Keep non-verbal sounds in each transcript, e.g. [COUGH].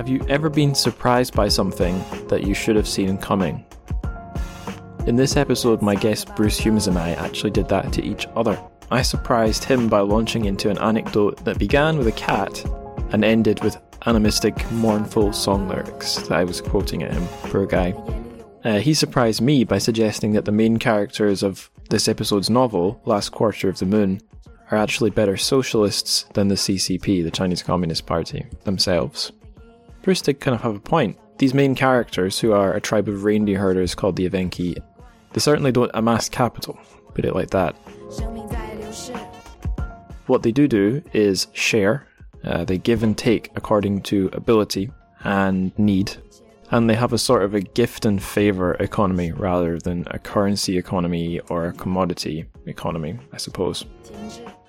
Have you ever been surprised by something that you should have seen coming? In this episode, my guest Bruce Humes and I actually did that to each other. I surprised him by launching into an anecdote that began with a cat and ended with animistic, mournful song lyrics that I was quoting at him. Poor guy. Uh, he surprised me by suggesting that the main characters of this episode's novel, Last Quarter of the Moon, are actually better socialists than the CCP, the Chinese Communist Party, themselves. Bruce did kind of have a point. These main characters, who are a tribe of reindeer herders called the Evenki, they certainly don't amass capital, put it like that. What they do do is share, uh, they give and take according to ability and need, and they have a sort of a gift and favour economy rather than a currency economy or a commodity economy, I suppose.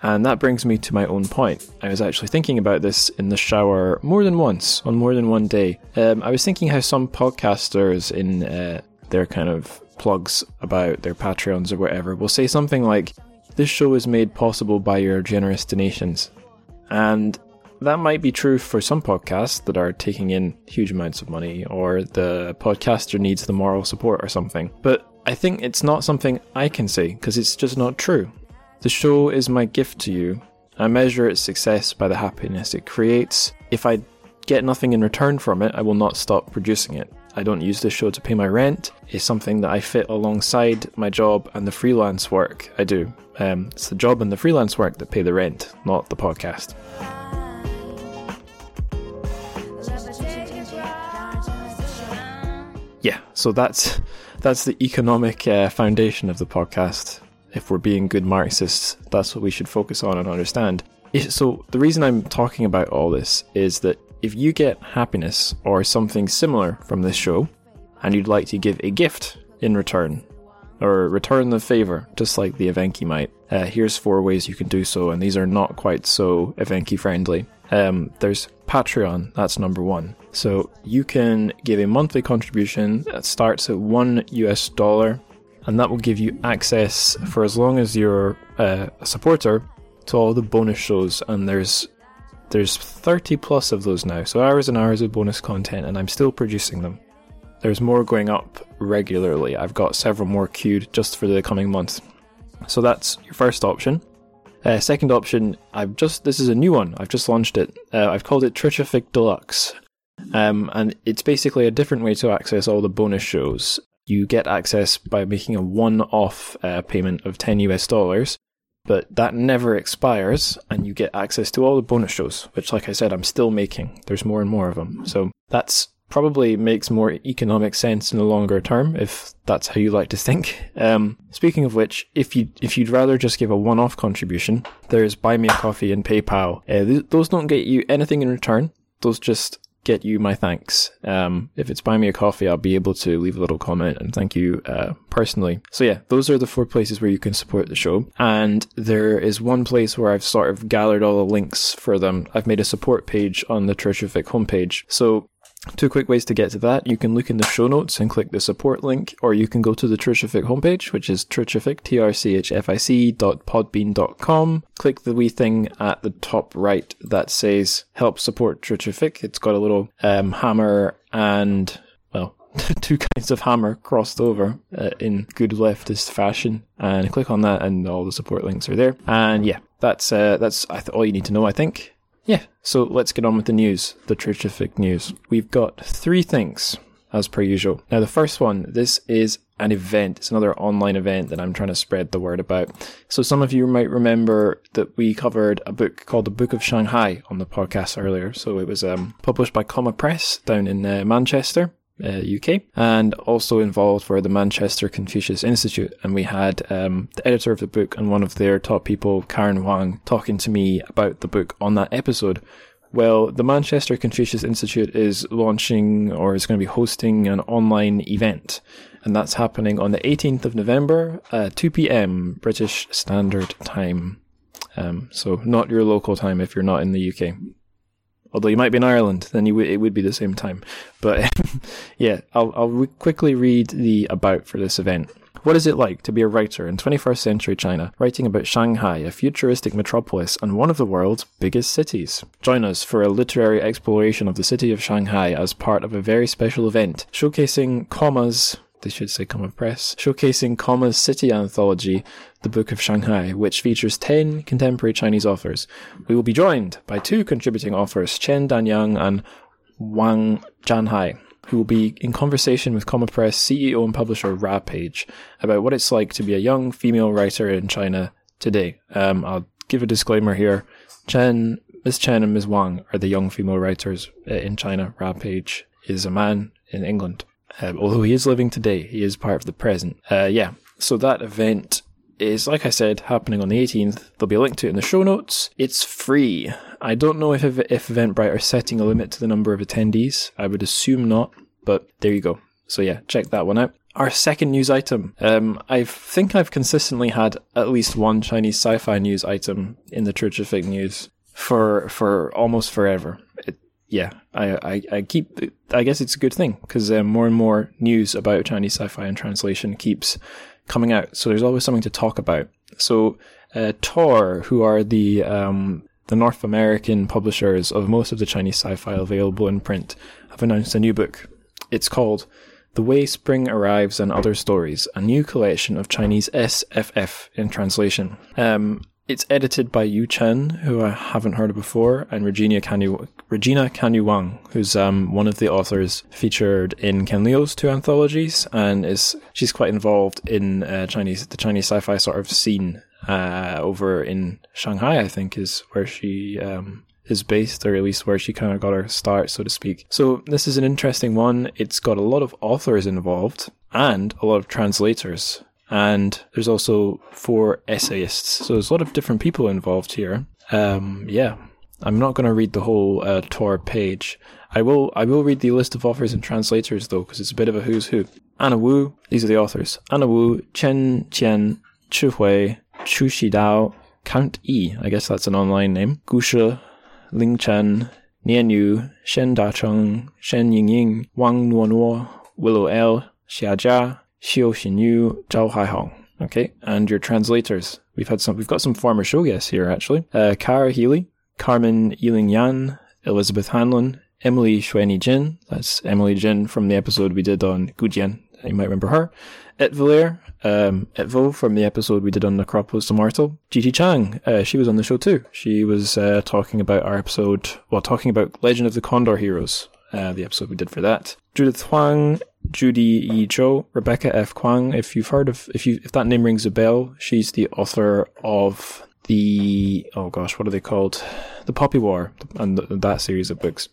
And that brings me to my own point. I was actually thinking about this in the shower more than once, on more than one day. Um, I was thinking how some podcasters in uh, their kind of plugs about their Patreons or whatever will say something like, This show is made possible by your generous donations. And that might be true for some podcasts that are taking in huge amounts of money, or the podcaster needs the moral support or something. But I think it's not something I can say because it's just not true. The show is my gift to you. I measure its success by the happiness it creates. If I get nothing in return from it, I will not stop producing it. I don't use this show to pay my rent. It's something that I fit alongside my job and the freelance work I do. Um, it's the job and the freelance work that pay the rent, not the podcast. Yeah, so that's that's the economic uh, foundation of the podcast if we're being good Marxists, that's what we should focus on and understand. So, the reason I'm talking about all this is that if you get happiness or something similar from this show, and you'd like to give a gift in return, or return the favor, just like the Evenki might, uh, here's four ways you can do so, and these are not quite so Evenki friendly. Um, there's Patreon, that's number one. So you can give a monthly contribution that starts at one US dollar and that will give you access for as long as you're uh, a supporter to all the bonus shows. And there's there's 30 plus of those now, so hours and hours of bonus content, and I'm still producing them. There's more going up regularly. I've got several more queued just for the coming month. So that's your first option. Uh, second option, I've just this is a new one. I've just launched it. Uh, I've called it TrChFic Deluxe, um, and it's basically a different way to access all the bonus shows you get access by making a one off uh, payment of 10 US dollars, but that never expires, and you get access to all the bonus shows, which, like I said, I'm still making. There's more and more of them. So that's probably makes more economic sense in the longer term if that's how you like to think. [LAUGHS] Um, speaking of which, if you if you'd rather just give a one-off contribution, there's Buy Me a Coffee and PayPal. Uh, th- those don't get you anything in return. Those just get you my thanks. Um, if it's buy me a coffee, I'll be able to leave a little comment and thank you uh, personally. So yeah, those are the four places where you can support the show. And there is one place where I've sort of gathered all the links for them. I've made a support page on the TrChFic homepage. So Two quick ways to get to that. You can look in the show notes and click the support link, or you can go to the TrChFic homepage, which is TrChFic, T-R-C-H-F-I-C dot podbean dot com. Click the wee thing at the top right that says help support TrChFic. It's got a little um, hammer and, well, [LAUGHS] two kinds of hammer crossed over uh, in good leftist fashion. And click on that and all the support links are there. And yeah, that's, uh, that's all you need to know, I think. Yeah, so let's get on with the news, the TrChFic news. We've got three things, as per usual. Now, the first one, this is an event. It's another online event that I'm trying to spread the word about. So some of you might remember that we covered a book called The Book of Shanghai on the podcast earlier. So it was um, published by Comma Press down in uh, Manchester uh, UK, and also involved for the Manchester Confucius Institute. And we had um, the editor of the book and one of their top people, Karen Wang, talking to me about the book on that episode. Well, the Manchester Confucius Institute is launching or is going to be hosting an online event, and that's happening on the 18th of November, uh, 2 p.m. British Standard Time. Um, so not your local time if you're not in the UK. Although you might be in Ireland, then you w- it would be the same time. But [LAUGHS] yeah, I'll, I'll quickly read the about for this event. What is it like to be a writer in 21st century China, writing about Shanghai, a futuristic metropolis and one of the world's biggest cities? Join us for a literary exploration of the city of Shanghai as part of a very special event, showcasing commas they should say Comma Press, showcasing Comma's city anthology, The Book of Shanghai, which features 10 contemporary Chinese authors. We will be joined by two contributing authors, Chen Danyan and Wang Zhanhei, who will be in conversation with Comma Press CEO and publisher Ra Page about what it's like to be a young female writer in China today. Um, I'll give a disclaimer here. Chen, Ms. Chen and Ms. Wang are the young female writers uh, in China. Ra Page is a man in England. Um, although he is living today, he is part of the present. Uh, yeah, so that event is, like I said, happening on the 18th. There'll be a link to it in the show notes. It's free. I don't know if, if Eventbrite are setting a limit to the number of attendees. I would assume not, but there you go. So yeah, check that one out. Our second news item. Um, I think I've consistently had at least one Chinese sci-fi news item in the TrChFic News for for almost forever. It, yeah, I, I, I, keep. I guess it's a good thing because um, more and more news about Chinese sci-fi and translation keeps coming out. So there's always something to talk about. So uh, Tor, who are the um, the North American publishers of most of the Chinese sci-fi available in print, have announced a new book. It's called The Way Spring Arrives and Other Stories, a new collection of Chinese SFF in translation. Um, it's edited by Yu Chen, who I haven't heard of before, and Regina Kanyu, Regina Kanyu Wang, who's um, one of the authors featured in Ken Liu's two anthologies, and is she's quite involved in uh, Chinese the Chinese sci-fi sort of scene uh, over in Shanghai. I think is where she um, is based, or at least where she kind of got her start, so to speak. So this is an interesting one. It's got a lot of authors involved and a lot of translators and there's also four essayists. So there's a lot of different people involved here. Um, yeah, I'm not going to read the whole uh, Tor page. I will. I will read the list of authors and translators though, because it's a bit of a who's who. Anna Wu. These are the authors: Anna Wu, Chen Qian, Chi Hui, Chu Xidao, Count Yi. I guess that's an online name. Gu Shi, Ling Chen, Nian Yu, Shen Dacheng, Shen Yingying, Wang Nuo Willow L, Xia Jia, Xiu Xinyu, Zhao Haihong. Okay, and your translators. We've had some. We've got some former show guests here actually. Uh, Kara Healey, Carmen Yiling Yan, Elizabeth Hanlon, Emily Xueni Jin. That's Emily Jin from the episode we did on Gujian. You might remember her. Etvolare, um, Etvo from the episode we did on Necropolis Immortal. Gigi Chang, uh, she was on the show too. She was uh, talking about our episode, well, talking about Legend of the Condor Heroes, uh, the episode we did for that. Judith Huang, Judy E. Zhou, Rebecca F. Kuang. If you've heard of, if you, if that name rings a bell, she's the author of the, oh gosh, what are they called? The Poppy War and that series of books.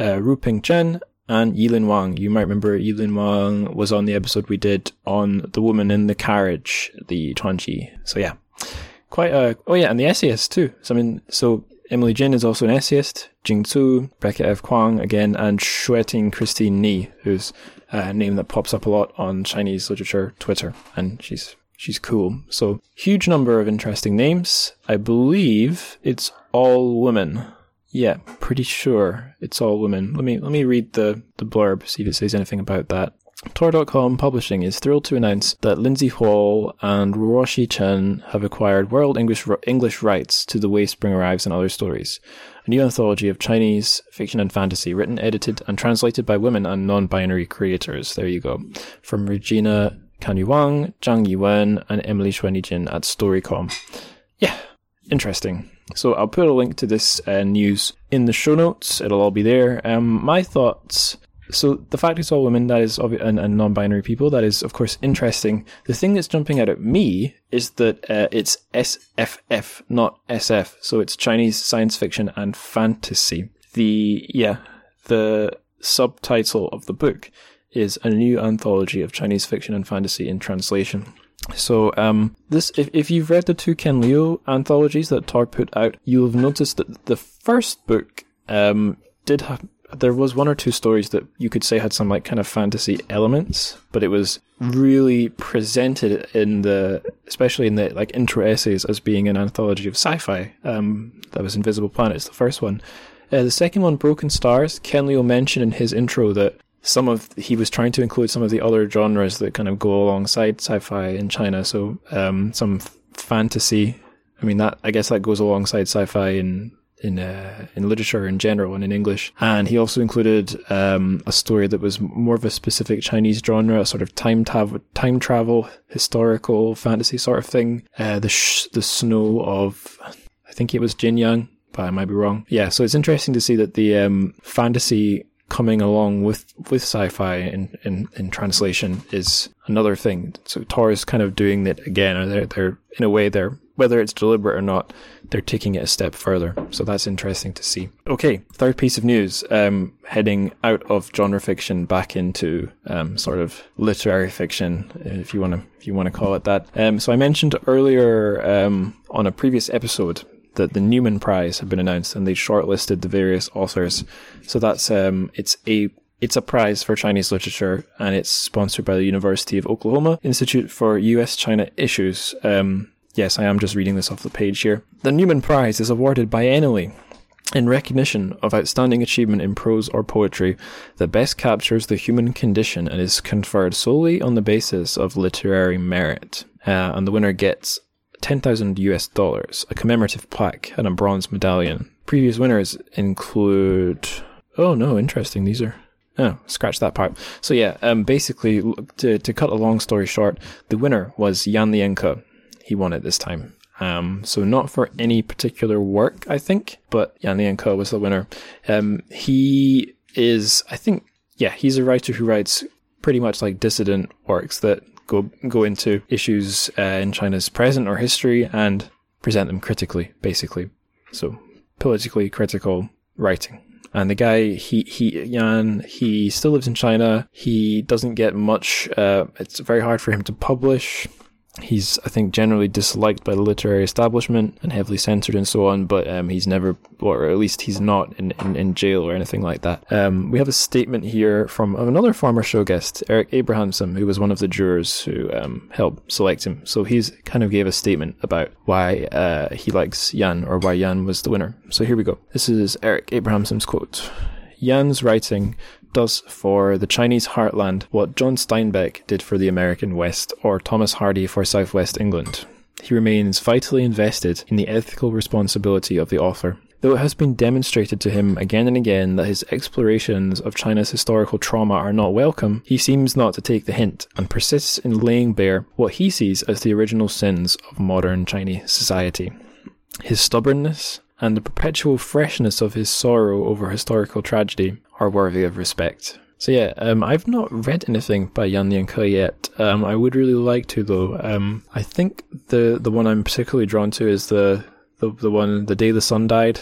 Uh, Ru Ping Chen and Yilin Wang. You might remember Yilin Wang was on the episode we did on the woman in the carriage, the Chuanqi. So yeah, quite a, oh yeah, and the essayist too. So I mean, so Emily Jin is also an essayist. Jing Tsu, Rebecca F. Kuang again, and Xueting Christine Ni, who's a name that pops up a lot on Chinese literature Twitter, and she's she's cool. So huge number of interesting names. I believe it's all women. Yeah, pretty sure it's all women. Let me let me read the the blurb, see if it says anything about that. Tor.com Publishing is thrilled to announce that Lindsey Hall and Ruoxi Chen have acquired world English English rights to The Way Spring Arrives and Other Stories, a new anthology of Chinese fiction and fantasy written, edited, and translated by women and non-binary creators. There you go. From Regina Kanyu Wang, Zhang Yiwen, and Emily Xueni Jin at Storycom. Yeah, interesting. So I'll put a link to this uh, news in the show notes. It'll all be there. Um, my thoughts so the fact it's all women, that is, and, and, non-binary people, that is, of course, interesting. The thing that's jumping out at me is that uh, it's SFF, not SF. So it's Chinese science fiction and fantasy. The yeah, the subtitle of the book is a new anthology of Chinese fiction and fantasy in translation. So, um, this, if, if you've read the two Ken Liu anthologies that Tor put out, you'll have noticed that the first book, um, did have, there was one or two stories that you could say had some like kind of fantasy elements, but it was really presented in the, especially in the like intro essays as being an anthology of sci-fi. Um, that was Invisible Planets, the first one. Uh, the second one, Broken Stars, Ken Liu mentioned in his intro that some of he was trying to include some of the other genres that kind of go alongside sci-fi in China. So um, some f- fantasy. I mean that I guess that goes alongside sci-fi in in uh, in literature in general and in English. And he also included um, a story that was more of a specific Chinese genre, a sort of time travel, time travel, historical fantasy sort of thing. Uh, the sh- the snow of, I think it was Jin Yang, but I might be wrong. Yeah, so it's interesting to see that the um, fantasy coming along with with sci-fi in, in, in translation is another thing. So Tor is kind of doing that again. They're, they're in a way they're whether it's deliberate or not, they're taking it a step further. So that's interesting to see. Okay, third piece of news, um, heading out of genre fiction back into um, sort of literary fiction, if you want to if you want to call it that. Um, so I mentioned earlier um, on a previous episode that the Newman Prize had been announced and they shortlisted the various authors. So that's um, it's a it's a prize for Chinese literature and it's sponsored by the University of Oklahoma Institute for U.S. China Issues. Um, Yes, I am just reading this off the page here. The Newman Prize is awarded biennially in recognition of outstanding achievement in prose or poetry that best captures the human condition and is conferred solely on the basis of literary merit. Uh, and the winner gets 10,000 US dollars, a commemorative plaque, and a bronze medallion. Previous winners include. Oh no, interesting. These are. Oh, scratch that part. So yeah, um, basically, to, to cut a long story short, the winner was Yan Lianke, he won it this time. Um, so not for any particular work, I think, but Yan Lianke was the winner. Um, he is, I think, yeah, he's a writer who writes pretty much like dissident works that go go into issues uh, in China's present or history and present them critically, basically. So politically critical writing. And the guy, he, he, Yan, he still lives in China. He doesn't get much, uh, it's very hard for him to publish. He's, I think, generally disliked by the literary establishment and heavily censored and so on, but um, he's never, or at least he's not in, in, in jail or anything like that. Um, we have a statement here from another former show guest, Eric Abrahamsen, who was one of the jurors who um, helped select him. So he's kind of gave a statement about why uh, he likes Yan or why Yan was the winner. So here we go. This is Eric Abrahamsen's quote. Yan's writing does for the Chinese heartland what John Steinbeck did for the American West or Thomas Hardy for Southwest England. He remains vitally invested in the ethical responsibility of the author. Though it has been demonstrated to him again and again that his explorations of China's historical trauma are not welcome, he seems not to take the hint and persists in laying bare what he sees as the original sins of modern Chinese society. His stubbornness and the perpetual freshness of his sorrow over historical tragedy are worthy of respect. So yeah, um, I've not read anything by Yan Lianke yet. Um, I would really like to though. Um, I think the the one I'm particularly drawn to is the the, the one the day the sun died.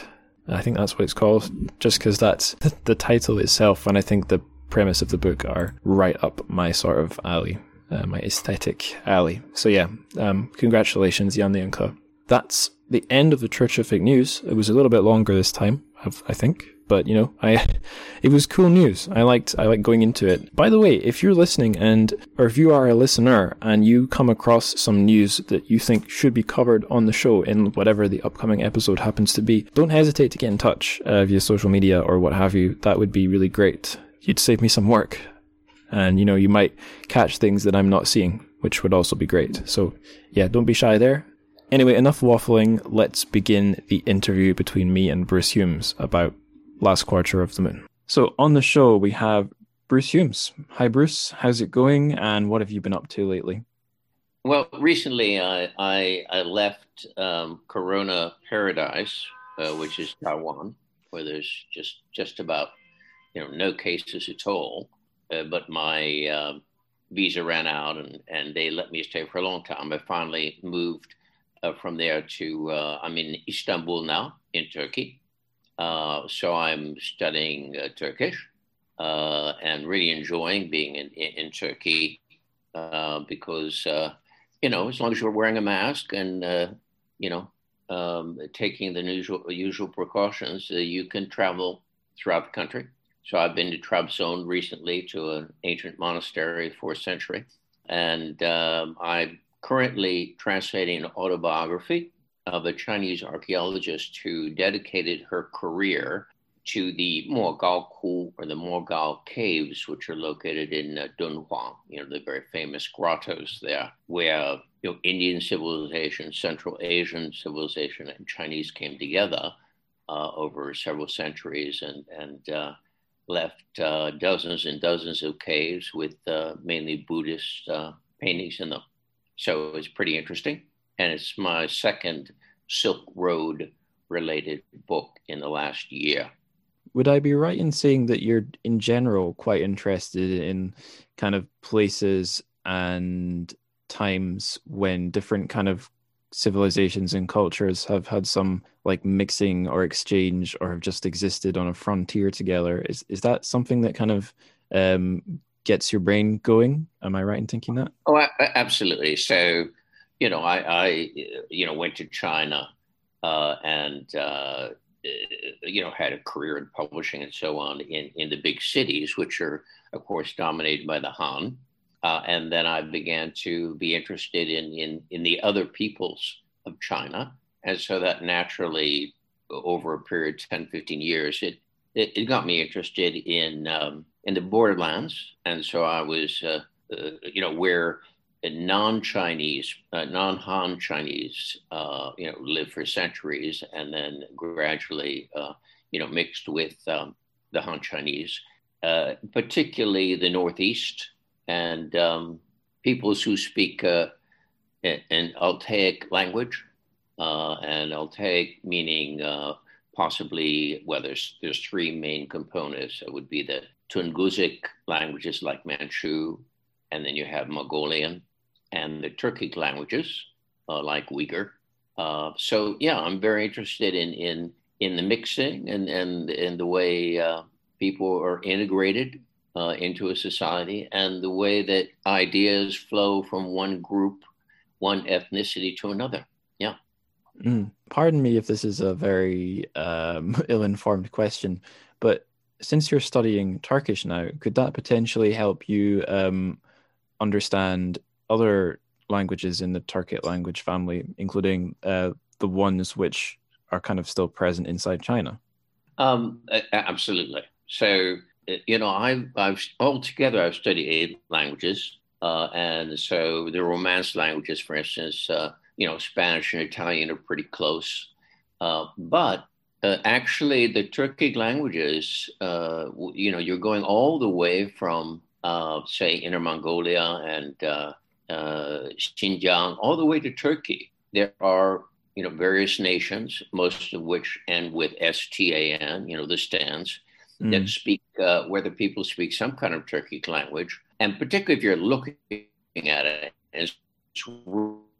I think that's what it's called, just because that's the title itself, and I think the premise of the book are right up my sort of alley, uh, my aesthetic alley. So yeah, um, congratulations, Yan Lianke. That's the end of the TrChFic news. It was a little bit longer this time, I think but you know, I [LAUGHS] it was cool news. I liked I liked going into it. By the way, if you're listening and or if you are a listener and you come across some news that you think should be covered on the show in whatever the upcoming episode happens to be, don't hesitate to get in touch uh, via social media or what have you. That would be really great. You'd save me some work. And you know, you might catch things that I'm not seeing, which would also be great. So, yeah, don't be shy there. Anyway, enough waffling. Let's begin the interview between me and Bruce Humes about last quarter of the moon. So on the show, we have Bruce Humes. Hi, Bruce. How's it going? And what have you been up to lately? Well, recently I, I, I left um, Corona Paradise, uh, which is Taiwan, where there's just just about you know no cases at all. Uh, but my uh, visa ran out, and, and they let me stay for a long time. I finally moved uh, from there to uh, I'm in Istanbul now in Turkey, uh, so I'm studying uh, Turkish uh, and really enjoying being in, in, in Turkey uh, because, uh, you know, as long as you're wearing a mask and, you know, um, taking the usual, usual precautions, you can travel throughout the country. So I've been to Trabzon recently to an ancient monastery, fourth century. And um, I'm currently translating an autobiography of a Chinese archaeologist who dedicated her career to the Mogao Ku or the Mogao Caves, which are located in uh, Dunhuang, you know, the very famous grottos there, where you know Indian civilization, Central Asian civilization, and Chinese came together uh, over several centuries and and uh, left uh, dozens and dozens of caves with uh, mainly Buddhist uh, paintings in them. So it's pretty interesting, and it's my second Silk Road related book in the last year. Would I be right in saying that you're, in general, quite interested in kind of places and times when different kind of civilizations and cultures have had some like mixing or exchange or have just existed on a frontier together? Is is that something that kind of um, gets your brain going? Am i right in thinking that? Oh absolutely. So you know i i you know went to china uh, and uh, you know had a career in publishing and so on in in the big cities which are of course dominated by the han uh, and then I began to be interested in, in, in the other peoples of China. And so that naturally, over a period of 10, 15 years, it, it, it got me interested in, um, in the borderlands. And so I was, uh, uh, you know, where non-Chinese, uh, non-Han Chinese, uh, you know, lived for centuries and then gradually, uh, you know, mixed with um, the Han Chinese, uh, particularly the Northeast and um, peoples who speak uh, an Altaic language, uh, and Altaic meaning possibly, well, there's, there's three main components. It would be the Tungusic languages like Manchu, and then you have Mongolian, and the Turkic languages uh, like Uyghur. Uh, so yeah, I'm very interested in in in the mixing and and in the way uh, people are integrated uh, into a society and the way that ideas flow from one group, one ethnicity to another. Yeah. Mm. Pardon me if this is a very um, [LAUGHS] ill informed question, but since you're studying Turkish now, could that potentially help you um, understand other languages in the Turkic language family, including uh, the ones which are kind of still present inside China? Um, absolutely. So, you know, I've, I've altogether I've studied eight languages, uh, and so the Romance languages, for instance, uh, you know, Spanish and Italian are pretty close, uh, but uh, actually the Turkic languages, uh, you know, you're going all the way from uh, say Inner Mongolia and Xinjiang all the way to Turkey. There are you know various nations, most of which end with S T A N, you know, the stands mm. that speak uh, where the people speak some kind of Turkic language, and particularly if you're looking at it as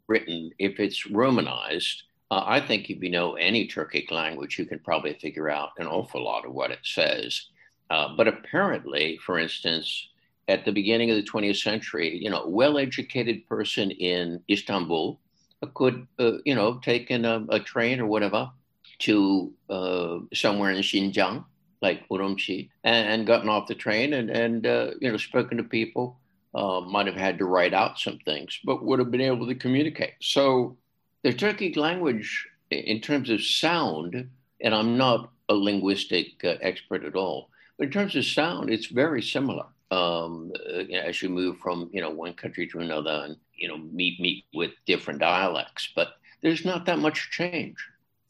written, if it's Romanized, uh, I think if you know any Turkic language, you can probably figure out an awful lot of what it says. Uh, but apparently, for instance, at the beginning of the 20th century, you know, well-educated person in Istanbul could, uh, you know, take in a, a, train or whatever to uh, somewhere in Xinjiang like Urumqi, and, and gotten off the train and, and uh, you know, spoken to people. Uh, might have had to write out some things, but would have been able to communicate. So the Turkic language, in terms of sound, and I'm not a linguistic uh, expert at all, but in terms of sound, it's very similar. Um, uh, as you move from you know one country to another, and you know meet meet with different dialects, but there's not that much change.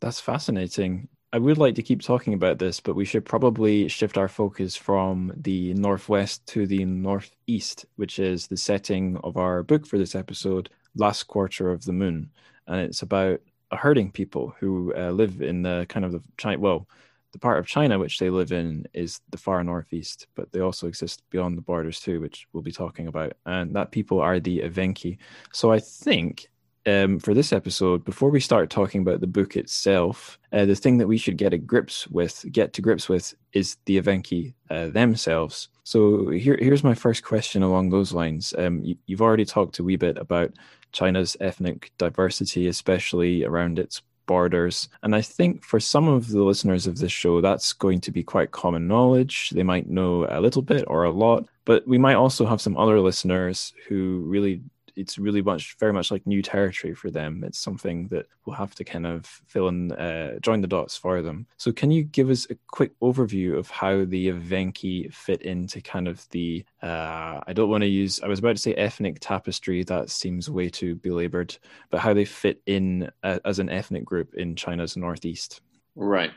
That's fascinating. I would like to keep talking about this, but we should probably shift our focus from the northwest to the northeast, which is the setting of our book for this episode, Last Quarter of the Moon. And it's about herding people who uh, live in the kind of the well, the part of China which they live in is the far northeast, but they also exist beyond the borders too, which we'll be talking about. And that people are the Evenki. So I think um, for this episode, before we start talking about the book itself, uh, the thing that we should get a grips with, get to grips with, is the Evenki uh, themselves. So here, here's my first question along those lines. Um, you, you've already talked a wee bit about China's ethnic diversity, especially around its borders. And I think for some of the listeners of this show, that's going to be quite common knowledge. They might know a little bit or a lot, but we might also have some other listeners who really it's really much very much like new territory for them. It's something that we'll have to kind of fill in, uh, join the dots for them. So, can you give us a quick overview of how the Evenki fit into kind of the? Uh, I don't want to use. I was about to say ethnic tapestry. That seems way too belabored. But how they fit in uh, as an ethnic group in China's northeast. Right.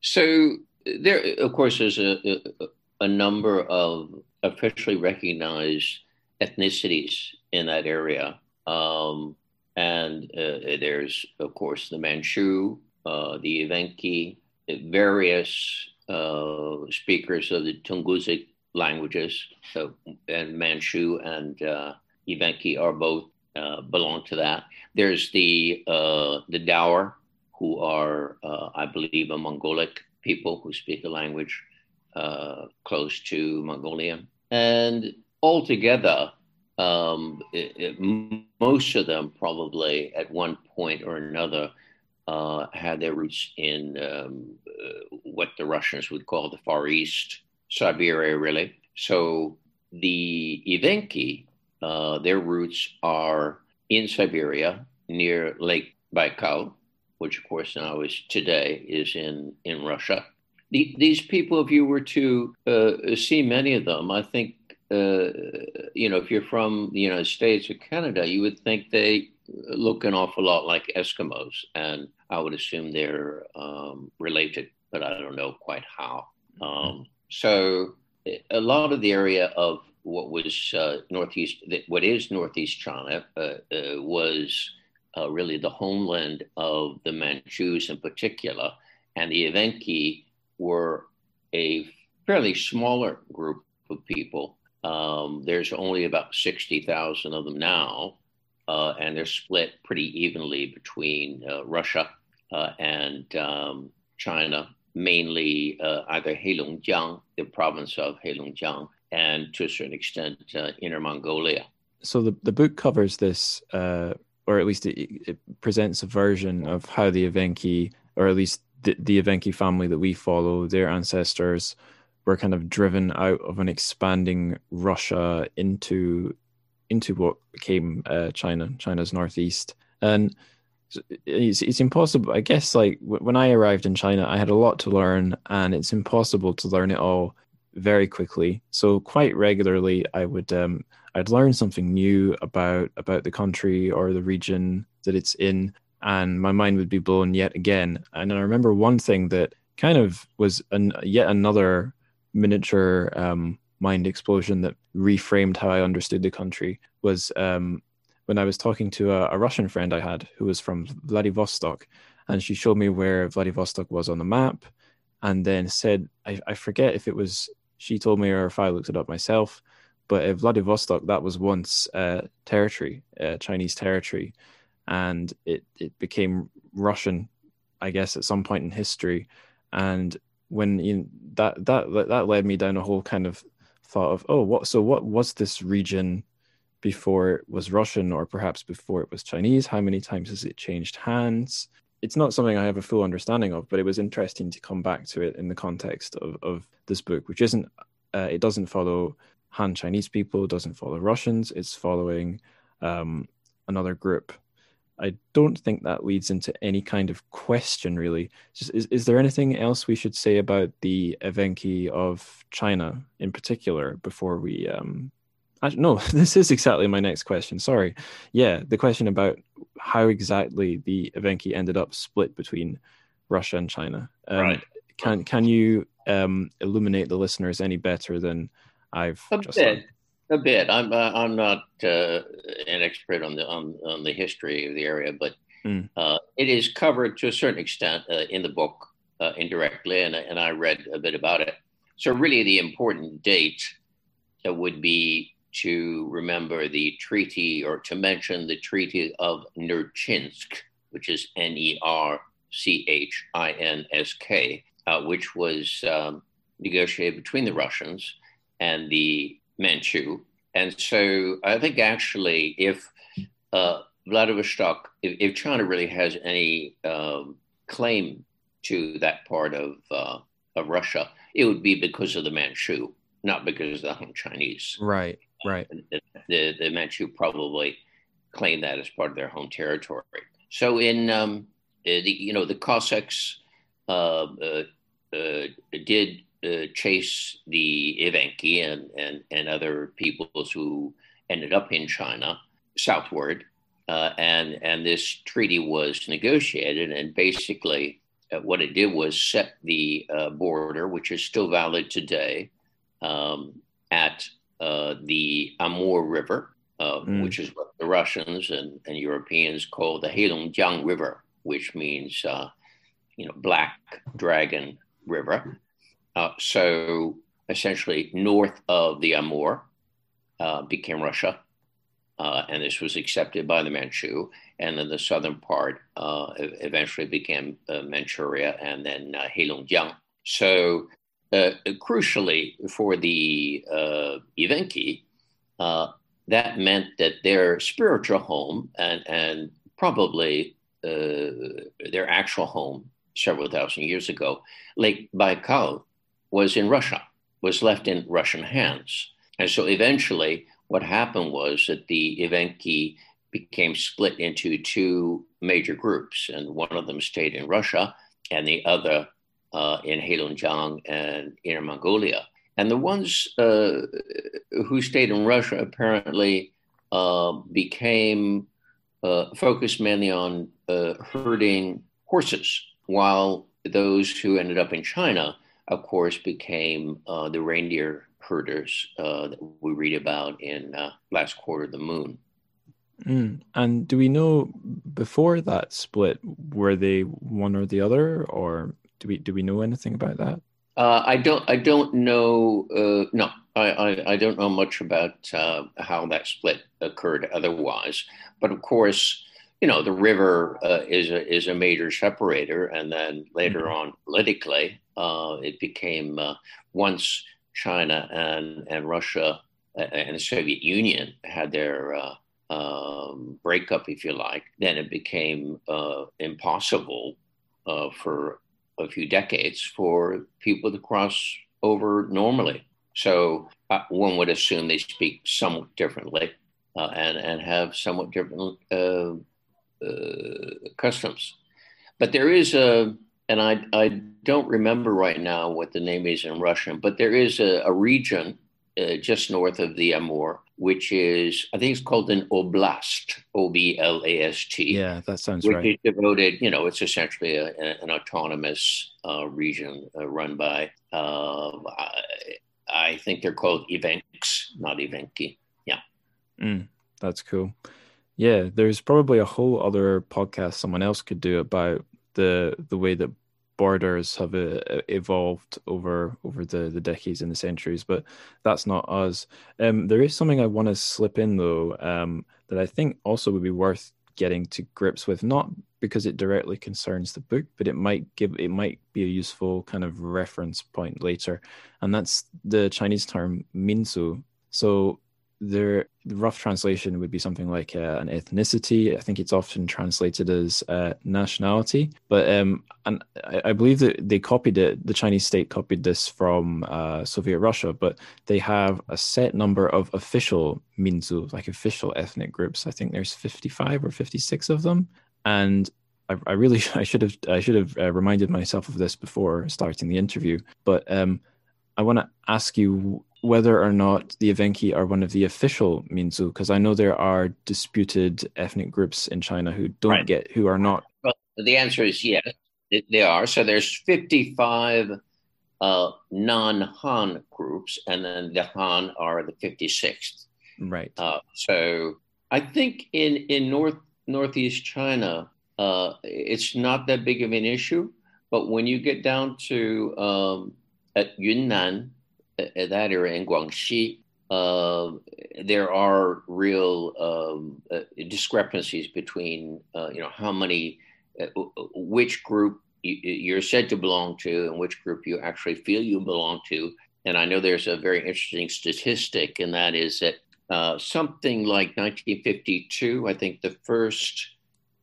So there, of course, there's a, a, a number of officially recognized ethnicities in that area. Um, and uh, there's, of course, the Manchu, uh, the Evenki, various uh, speakers of the Tungusic languages. So, and Manchu and uh, Evenki are both uh, belong to that. There's the uh, the Daur, who are, I believe, a Mongolic people who speak a language close to Mongolian. And altogether, um, it, it, most of them probably at one point or another uh, had their roots in um, uh, what the Russians would call the Far East, Siberia, really. So the Evenki, uh, their roots are in Siberia near Lake Baikal, which of course now is today is in, in Russia the, these people, if you were to uh, see many of them, I think, uh, you know, if you're from the United States or Canada, you would think they look an awful lot like Eskimos. And I would assume they're um, related, but I don't know quite how. Um, so a lot of the area of what was uh, northeast, what is northeast China, uh, uh, was uh, really the homeland of the Manchus in particular, and the Evenki were a fairly smaller group of people. Um, there's only about 60,000 of them now, uh, and they're split pretty evenly between uh, Russia uh, and um, China, mainly uh, either Heilongjiang, the province of Heilongjiang, and to a certain extent, uh, Inner Mongolia. So the, the book covers this, uh, or at least it, it presents a version of how the Evenki, or at least the, the Evenki family that we follow, their ancestors were kind of driven out of an expanding Russia into into what became uh, China, China's northeast, and it's, it's impossible. I guess like when I arrived in China, I had a lot to learn, and it's impossible to learn it all very quickly. So quite regularly, I would um, I'd learn something new about about the country or the region that it's in, and my mind would be blown yet again. And I remember one thing that kind of was an, yet another miniature um, mind explosion that reframed how I understood the country was um, when I was talking to a, a, Russian friend I had who was from Vladivostok, and she showed me where Vladivostok was on the map, and then said, I, I forget if it was she told me or if I looked it up myself, but Vladivostok that was once uh, territory, uh, Chinese territory, and it it became Russian, I guess, at some point in history. And when you that that that led me down a whole kind of thought of oh what so what was this region before it was Russian or perhaps before it was Chinese? How many times has it changed hands? It's not something I have a full understanding of, but it was interesting to come back to it in the context of, of this book, which isn't, uh, it doesn't follow Han Chinese people, doesn't follow Russians, it's following um, another group I don't think that leads into any kind of question, really. Just, is, is there anything else we should say about the Evenki of China in particular before we? Um, actually, no, [LAUGHS] this is exactly my next question. Sorry. Yeah, the question about how exactly the Evenki ended up split between Russia and China. Um, right. Can can you um, illuminate the listeners any better than I've a just bit. Done? A bit. I'm uh, I'm not uh, an expert on the on, on the history of the area, but mm. uh, it is covered to a certain extent uh, in the book uh, indirectly, and and I read a bit about it. So really, the important date that would be to remember the treaty or to mention the Treaty of Nerchinsk, which is N E R C H I N S K, uh, which was um, negotiated between the Russians and the Manchu. And so I think actually, if uh, Vladivostok, if, if, China really has any um, claim to that part of, uh, of Russia, it would be because of the Manchu, not because of the Han Chinese. Right, right. The, the, the Manchu probably claim that as part of their home territory. So in um, the you know the Cossacks uh, uh, uh did uh, chase the Evenki and, and and other peoples who ended up in China southward, uh, and and this treaty was negotiated, and basically what it did was set the border, which is still valid today, um, at the Amur River uh, mm. which is what the Russians and, and Europeans call the Heilongjiang River, which means, uh, you know, Black Dragon River. Uh, so essentially, north of the Amur uh, became Russia, uh, and this was accepted by the Manchu. And then the southern part uh, eventually became Manchuria and then Heilongjiang. So, crucially, for the Evenki, that meant that their spiritual home and, and probably uh, their actual home several thousand years ago, Lake Baikal, was in Russia, was left in Russian hands. And so eventually, what happened was that the Evenki became split into two major groups, and one of them stayed in Russia, and the other uh, in Heilongjiang and Inner Mongolia. And the ones uh, who stayed in Russia apparently uh, became uh, focused mainly on uh, herding horses, while those who ended up in China, of course, became uh, the reindeer herders uh, that we read about in Last Quarter of the Moon. Mm. And do we know before that split, were they one or the other, or do we do we know anything about that? Uh, I don't. I don't know. Uh, no, I, I, I, don't know much about uh, how that split occurred. Otherwise, but of course, you know, the river uh, is a is a major separator, and then later mm-hmm. on, politically, uh, it became uh, once China and and Russia and the Soviet Union had their um, breakup, if you like, then it became impossible for a few decades for people to cross over normally. So uh, one would assume they speak somewhat differently uh, and and have somewhat different uh, uh customs. But there is a, and I I don't remember right now what the name is in Russian, but there is a, a region uh, just north of the Amur which is I think it's called an oblast, O B L A S T. Yeah, that sounds which right. Which is devoted, you know, it's essentially a, an autonomous uh, region uh, run by. Uh, I, I, think they're called Evenks, not Evenki. Yeah, mm, that's cool. Yeah, there's probably a whole other podcast someone else could do about the the way that borders have uh, evolved over over the, the decades and the centuries, but that's not us. Um, there is something I want to slip in though um, that I think also would be worth getting to grips with, not because it directly concerns the book, but it might give it might be a useful kind of reference point later, and that's the Chinese term minzu. So there the rough translation would be something like uh, an ethnicity. I think it's often translated as uh, nationality, but um, and I, I, believe that they copied it. The Chinese state copied this from uh, Soviet Russia, but they have a set number of official minzu, like official ethnic groups. I think there's 55 or 56 of them, and I, I really [LAUGHS] I should have I should have uh, reminded myself of this before starting the interview, but um, I want to ask you whether or not the Evenki are one of the official Minzu, because I know there are disputed ethnic groups in China who don't right. get, who are not. Well, the answer is yes, they are. So there's 55 uh, non-Han groups, and then the Han are the 56th. Right. Uh, so I think in in North Northeast China, uh, it's not that big of an issue, but when you get down to um, at Yunnan at that area in Guangxi, uh, there are real um, uh, discrepancies between uh, you know how many uh, which group you're said to belong to and which group you actually feel you belong to. And I know there's a very interesting statistic, and that is that uh, something like 1952, I think the first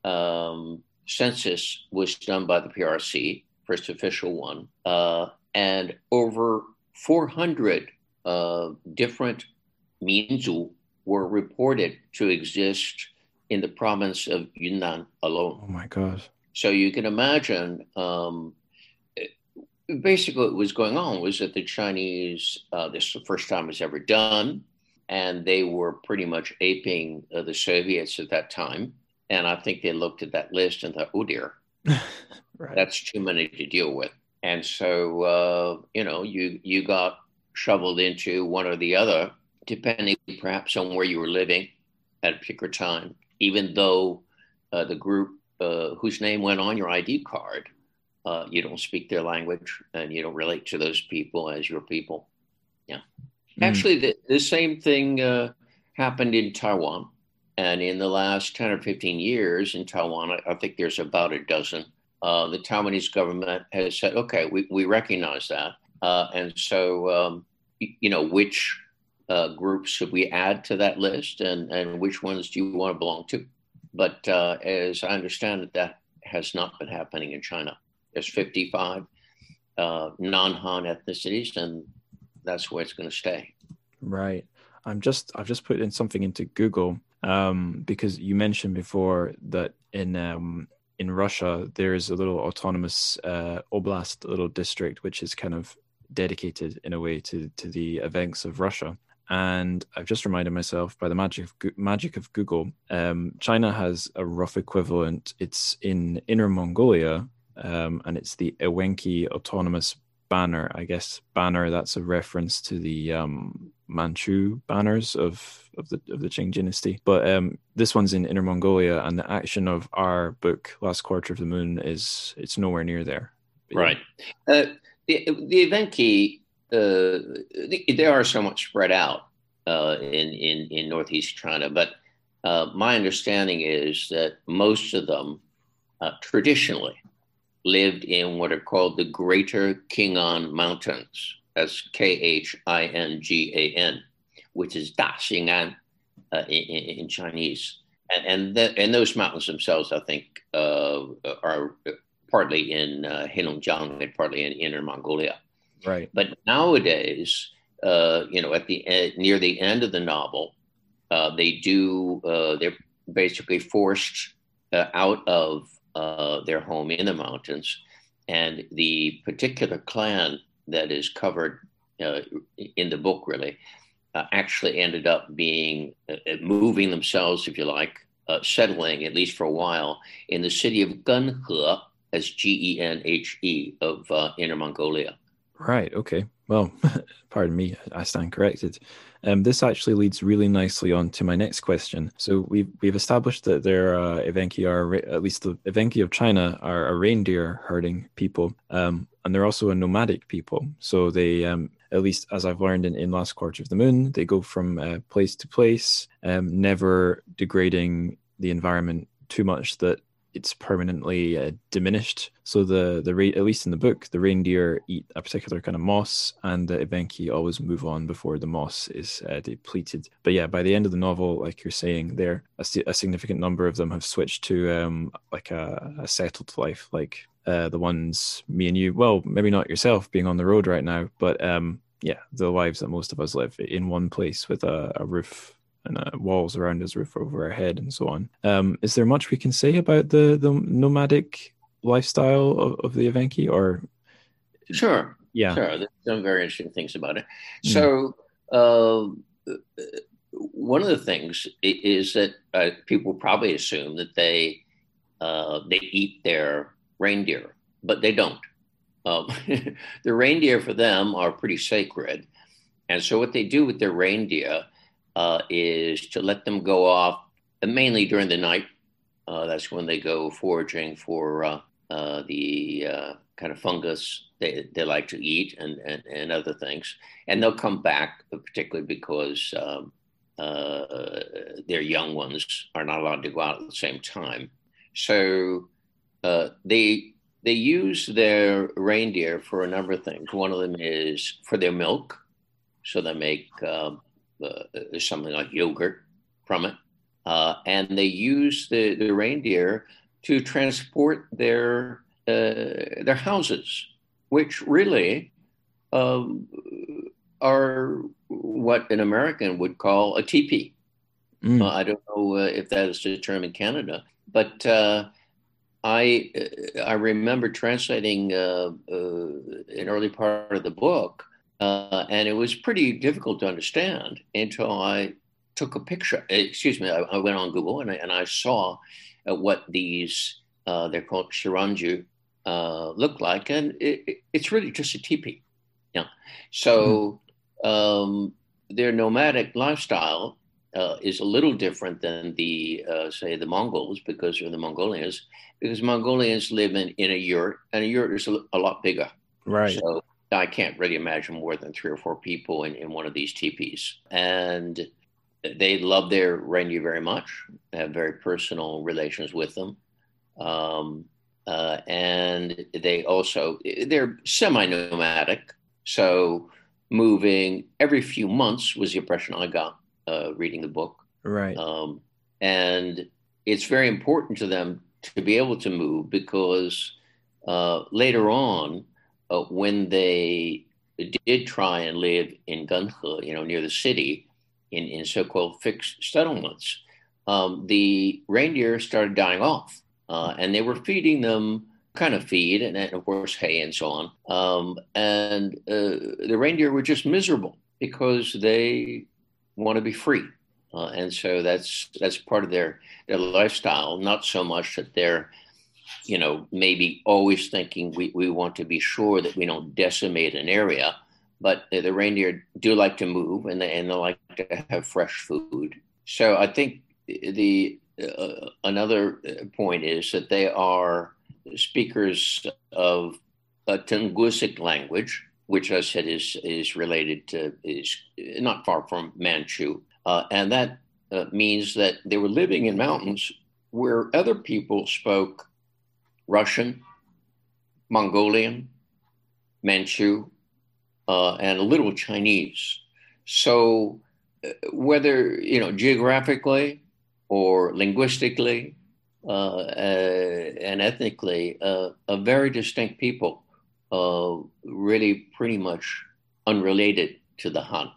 um, census was done by the PRC, first official one, uh, and over 400 uh, different Minzu were reported to exist in the province of Yunnan alone. Oh my God. So you can imagine um, basically what was going on was that the Chinese, uh, this is the first time it was ever done, and they were pretty much aping uh, the Soviets at that time. And I think they looked at that list and thought, oh dear, [LAUGHS] right. that's too many to deal with. And so, uh, you know, you, you got shoveled into one or the other, depending perhaps on where you were living at a particular time, even though uh, the group uh, whose name went on your ID card uh, you don't speak their language and you don't relate to those people as your people. Yeah. Mm. Actually, the, the, same thing uh, happened in Taiwan. And in the last 10 or 15 years in Taiwan, I, I think there's about a dozen. Uh, the Taiwanese government has said, okay, we, we recognize that. Uh, and so, um, you know, which uh, groups should we add to that list and, and which ones do you want to belong to? But uh, as I understand it, that has not been happening in China. There's 55 uh, non-Han ethnicities, and that's where it's going to stay. Right. I'm just I've just put in something into Google um, because you mentioned before that in um, in Russia there's a little autonomous uh, oblast, little district which is kind of dedicated in a way to to the Evenki of Russia. And I've just reminded myself by the magic of, magic of Google, um, China has a rough equivalent. It's in Inner Mongolia, um, and it's the Ewenki Autonomous Banner. I guess banner that's a reference to the um, Manchu banners of of the of the Qing dynasty. But um, this one's in Inner Mongolia, and the action of our book, Last Quarter of the Moon, is it's nowhere near there. Right. Uh, the the Evenki, uh, they are somewhat spread out uh, in in in northeast China, but uh, my understanding is that most of them uh, traditionally lived in what are called the Greater Khingan Mountains. That's K H I N G A N, which is Da Xing'an uh, in, in, Chinese. And and, the, and, those mountains themselves, I think, uh, are partly in uh, Heilongjiang and partly in Inner Mongolia. Right. But nowadays, uh, you know, at the end, near the end of the novel, uh, they do uh, they're basically forced uh, out of uh, their home in the mountains. And the particular clan that is covered uh, in the book, really, uh, actually ended up being uh, uh, moving themselves, if you like, uh, settling, at least for a while, in the city of Genhe, as G E N H E, of Inner Mongolia. Right. Okay. Well, [LAUGHS] pardon me, I stand corrected. Um, this actually leads really nicely on to my next question. So we've we've established that there uh, Evenki are at least the Evenki of China are a reindeer herding people, um, and they're also a nomadic people. So they, um, at least as I've learned in, in Last Quarter of the Moon, they go from uh, place to place, um, never degrading the environment too much that it's permanently uh, diminished. So the the at least in the book, the reindeer eat a particular kind of moss, and the Evenki always move on before the moss is uh, depleted. But yeah, by the end of the novel, like you're saying, there a, a significant number of them have switched to um, like a, a settled life, like uh, the ones me and you. Well, maybe not yourself being on the road right now, but um, yeah, the lives that most of us live in one place with a, a roof and uh, walls around his roof over our head and so on. Um, is there much we can say about the the nomadic lifestyle of, of the Evenki or? Sure. Yeah. Sure. There's some very interesting things about it. Mm. so uh, one of the things is that uh, people probably assume that they uh, they eat their reindeer but they don't. Um, [LAUGHS] the reindeer for them are pretty sacred. And so what they do with their reindeer uh, is to let them go off uh, mainly during the night. Uh, that's when they go foraging for uh, uh, the kind of fungus they, they like to eat and, and, and other things. And they'll come back, particularly because um, their young ones are not allowed to go out at the same time. So they they use their reindeer for a number of things. One of them is for their milk, so they make um, uh, something like yogurt from it. Uh, and they use the, the reindeer to transport their uh, their houses, which really um, are what an American would call a teepee. Mm. Uh, I don't know uh, if that is the term in Canada, but uh, I uh, I remember translating uh, an early part of the book, and it was pretty difficult to understand until I took a picture. Excuse me, I, I went on Google and I, and I saw what these they're called shiranju look like, and it, it's really just a teepee. Yeah, so. Mm. Um, their nomadic lifestyle uh, is a little different than the uh, say the Mongols because they're the Mongolians because Mongolians live in, in a yurt and a yurt is a, a lot bigger. Right. So I can't really imagine more than three or four people in, in one of these teepees. And they love their reindeer very much, they have very personal relations with them. Um, uh, and they also, they're semi nomadic. So moving every few months was the impression I got uh, reading the book. Right. Um, and it's very important to them to be able to move because uh, later on, uh, when they did try and live in Genhe, you know, near the city, in, in so-called fixed settlements, um, the reindeer started dying off, uh, and they were feeding them kind of feed and, and of course hay and so on. Um, and uh, the reindeer were just miserable because they want to be free. Uh, and so that's that's part of their their lifestyle. Not so much that they're, you know, maybe always thinking we, we want to be sure that we don't decimate an area, but the reindeer do like to move and they and they like to have fresh food. So I think the uh, another point is that they are speakers of a Tungusic language, which I said is is related to is not far from Manchu, uh, and that uh, means that they were living in mountains where other people spoke Russian, Mongolian, Manchu, uh, and a little Chinese. So uh, whether you know geographically or linguistically uh, uh, and ethnically uh, a very distinct people, really pretty much unrelated to the Han.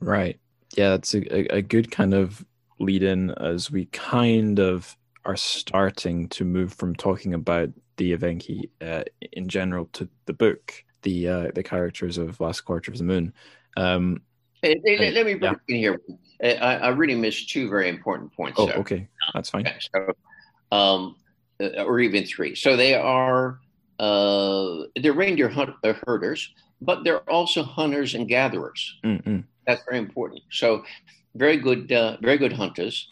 Right. Yeah, that's a, a good kind of lead in as we kind of are starting to move from talking about the Evenki uh, in general to the book, the uh, the characters of Last Quarter of the Moon. Um, hey, hey, let me bring yeah. in here. I, I, really missed two very important points. Oh, there. okay, that's fine. So um, uh, or even three. So they are uh, they're reindeer hunt, uh, herders, but they're also hunters and gatherers. Mm-hmm. That's very important. So very good, uh, very good hunters,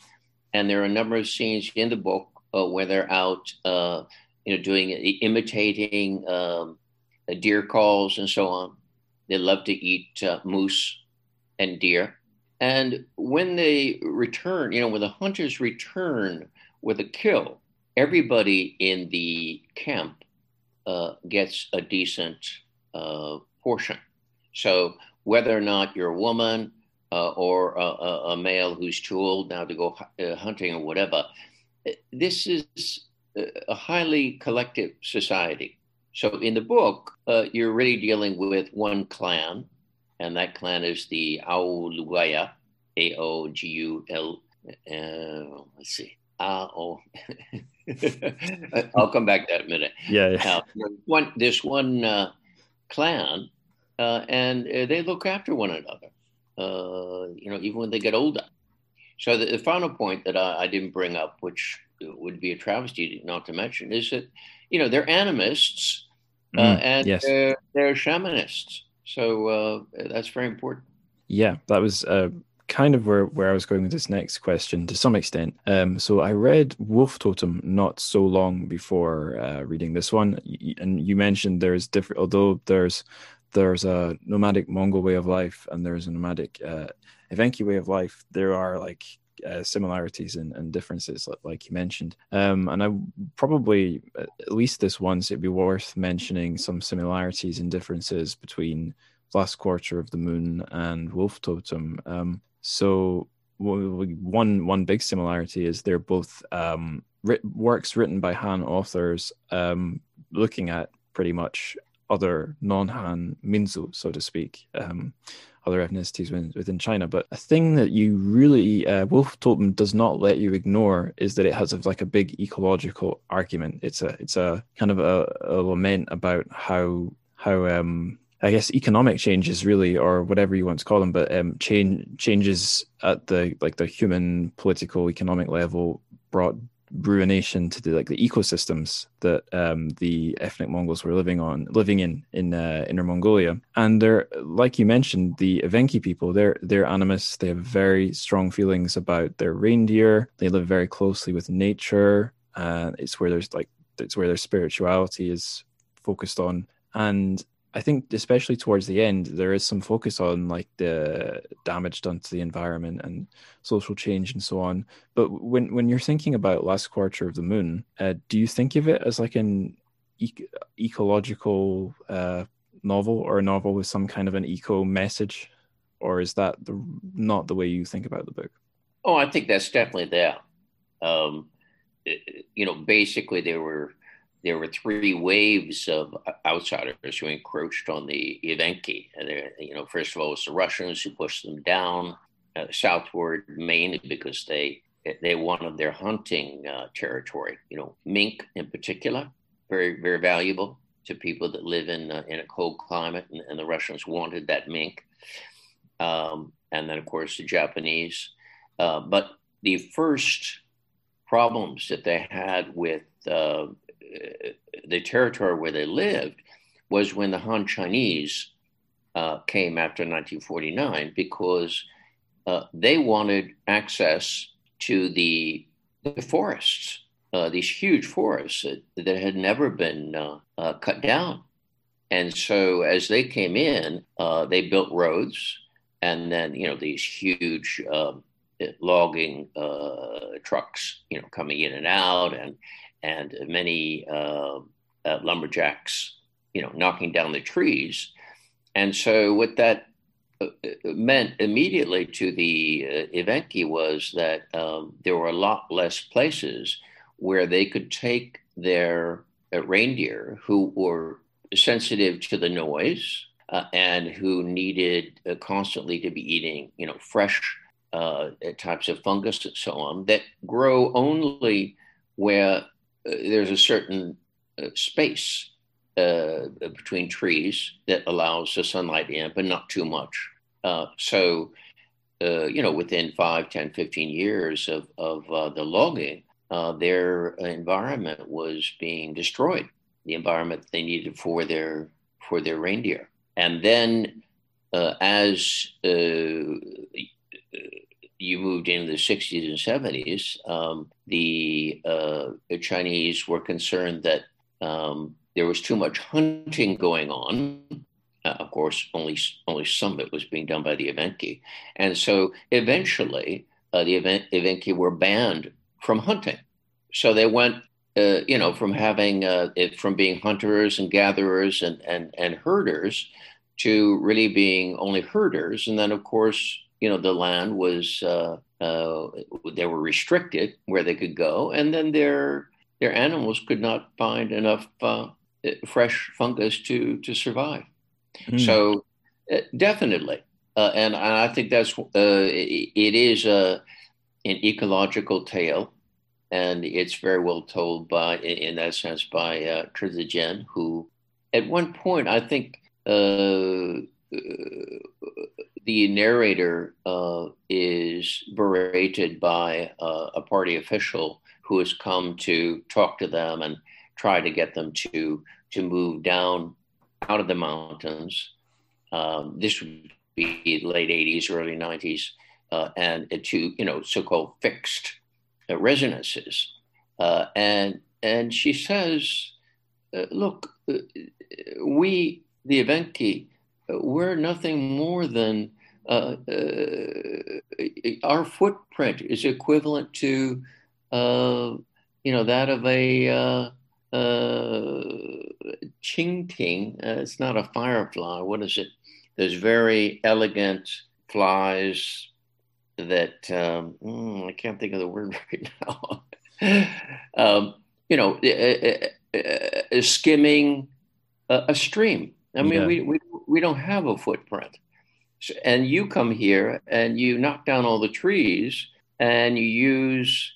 and there are a number of scenes in the book uh, where they're out, uh, you know, doing imitating um, deer calls and so on. They love to eat moose and deer. And when they return, you know, when the hunters return with a kill, everybody in the camp uh, gets a decent uh, portion. So whether or not you're a woman uh, or a, a, male who's too old now to go uh, hunting or whatever, this is a highly collective society. So in the book, uh, you're really dealing with one clan, and that clan is the Aoluguya, A O G U L. Uh, let's see, uh, oh, [LAUGHS] I'll come back to that in a minute. Yeah. yeah. Uh, one, this one uh, clan, uh, and uh, they look after one another. Uh, you know, even when they get older. So the, the final point that I, I, didn't bring up, which would be a travesty not to mention, is that you know they're animists uh, mm, and yes. they're, they're, shamanists. So that's very important. Yeah, that was kind of where, where I was going with this next question to some extent. Um, so I read Wolf Totem not so long before uh, reading this one, and you mentioned there's different. Although there's there's a nomadic Mongol way of life and there's a nomadic uh, Evenki way of life. There are like uh, similarities and, and, differences, like you mentioned. Um, and I probably, at least this once, it'd be worth mentioning some similarities and differences between Last Quarter of the Moon and Wolf Totem. Um, so one one big similarity is they're both um, writ- works written by Han authors, um, looking at pretty much other non-Han Minzu, so to speak, um, other ethnicities within, China. But a thing that you really uh, Wolf Totem does not let you ignore is that it has a, like a big ecological argument. It's a it's a kind of a, a lament about how how um, I guess economic changes really, or whatever you want to call them, but um, change changes at the like the human political economic level brought ruination to the like the ecosystems that um, the ethnic Mongols were living on, living in in uh, Inner Mongolia. And they're like you mentioned, the Evenki people. They're they're animists. They have very strong feelings about their reindeer. They live very closely with nature. Uh, it's where there's like it's where their spirituality is focused on. And I think especially towards the end, there is some focus on like the damage done to the environment and social change and so on. But when when you're thinking about Last Quarter of the Moon, uh, do you think of it as like an ecological uh, novel or a novel with some kind of an eco message, or is that the, not the way you think about the book? Oh, I think that's definitely there. Um, you know, basically, there were there were three waves of outsiders who encroached on the Evenki. And you know, first of all, it was the Russians who pushed them down uh, southward, mainly because they they wanted their hunting uh, territory. You know, mink in particular, very very valuable to people that live in uh, in a cold climate, and, and, the Russians wanted that mink. Um, and then, of course, the Japanese. Uh, but the first problems that they had with uh, the territory where they lived was when the Han Chinese uh, came after 1949 because uh, they wanted access to the, the forests, uh, these huge forests that, that had never been uh, uh, cut down. And so as they came in, uh, they built roads and then, you know, these huge um, logging trucks, you know, coming in and out and and many uh, uh, lumberjacks, you know, knocking down the trees. And so what that uh, meant immediately to the uh, Evenki was that um, there were a lot less places where they could take their uh, reindeer who were sensitive to the noise uh, and who needed uh, constantly to be eating, you know, fresh uh, types of fungus and so on that grow only where there's a certain uh, space uh, between trees that allows the sunlight in, but not too much. Uh, so, uh, you know, within 5, 10, 15 years of, of uh, the logging, uh, their environment was being destroyed, the environment they needed for their, for their reindeer. And then as you moved into the 60s and 70s, um, the, uh, the, Chinese were concerned that um, there was too much hunting going on. Uh, of course, only only some of it was being done by the Evenki, and so eventually uh, the Evenki were banned from hunting. So they went, uh, you know, from having uh, it from being hunters and gatherers and and and herders to really being only herders, and then of course you know the land was uh, uh, they were restricted where they could go, and then their their animals could not find enough uh, fresh fungus to to survive. Mm. So uh, definitely, uh, and I think that's uh, it is a an ecological tale, and it's very well told by in that sense by uh, Chi Zijian, who at one point I think. Uh, the narrator uh, is berated by uh, a party official who has come to talk to them and try to get them to to move down out of the mountains. Um, this would be late 80s, early 90s, uh, and to you know so-called fixed uh, residences. Uh, and and she says, uh, "Look, we the Evenki." we're nothing more than uh, uh, our footprint is equivalent to, uh, you know, that of a uh, uh. Uh, it's not a firefly. What is it? There's very elegant flies that um, mm, I can't think of the word [LAUGHS] right now. um, you know, skimming a, a stream. I mean, yeah. we, we we don't have a footprint. And you come here and you knock down all the trees and you use,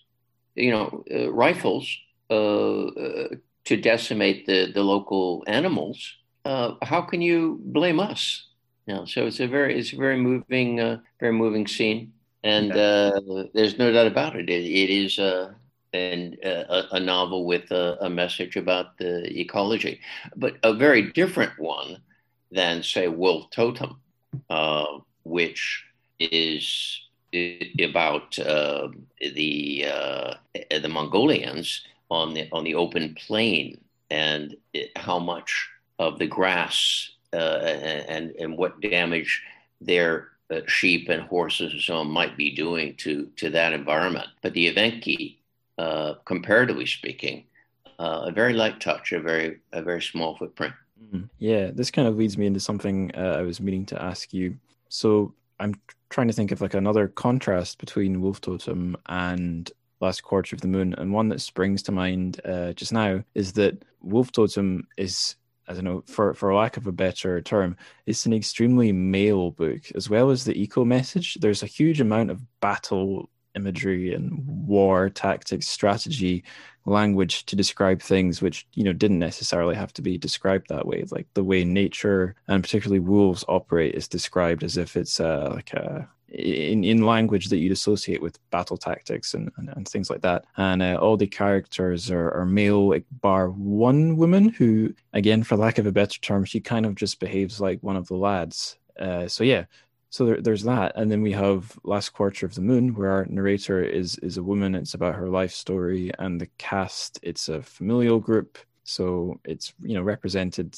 you know, uh, rifles uh, uh, to decimate the, the local animals. Uh, how can you blame us? You know, so it's a very it's a very moving uh, very moving scene, and uh, there's no doubt about it. It, it is and a, a, novel with a, a, message about the ecology, but a very different one than, say, Wolf Totem, uh, which is about uh, the uh, the Mongolians on the on the open plain and how much of the grass uh, and and what damage their uh, sheep and horses and so on might be doing to to that environment. But the Evenki uh, comparatively speaking, a very light touch, a very a very small footprint. Mm-hmm. Yeah, this kind of leads me into something uh, I was meaning to ask you. So I'm trying to think of like another contrast between Wolf Totem and Last Quarter of the Moon, and one that springs to mind uh, just now is that Wolf Totem is I don't know, for, for lack of a better term, it's an extremely male book, as well as the eco message. There's a huge amount of battle imagery and war tactics strategy language to describe things which you know didn't necessarily have to be described that way like the way nature and particularly wolves operate is described as if it's uh, like a in, in language that you'd associate with battle tactics and, and, and things like that. And uh, all the characters are, are male, bar one woman who, again, for lack of a better term, she kind of just behaves like one of the lads. Uh, so yeah, so there, there's that and then we have last quarter of the moon where our narrator is is a woman it's about her life story and the cast it's a familial group so it's you know represented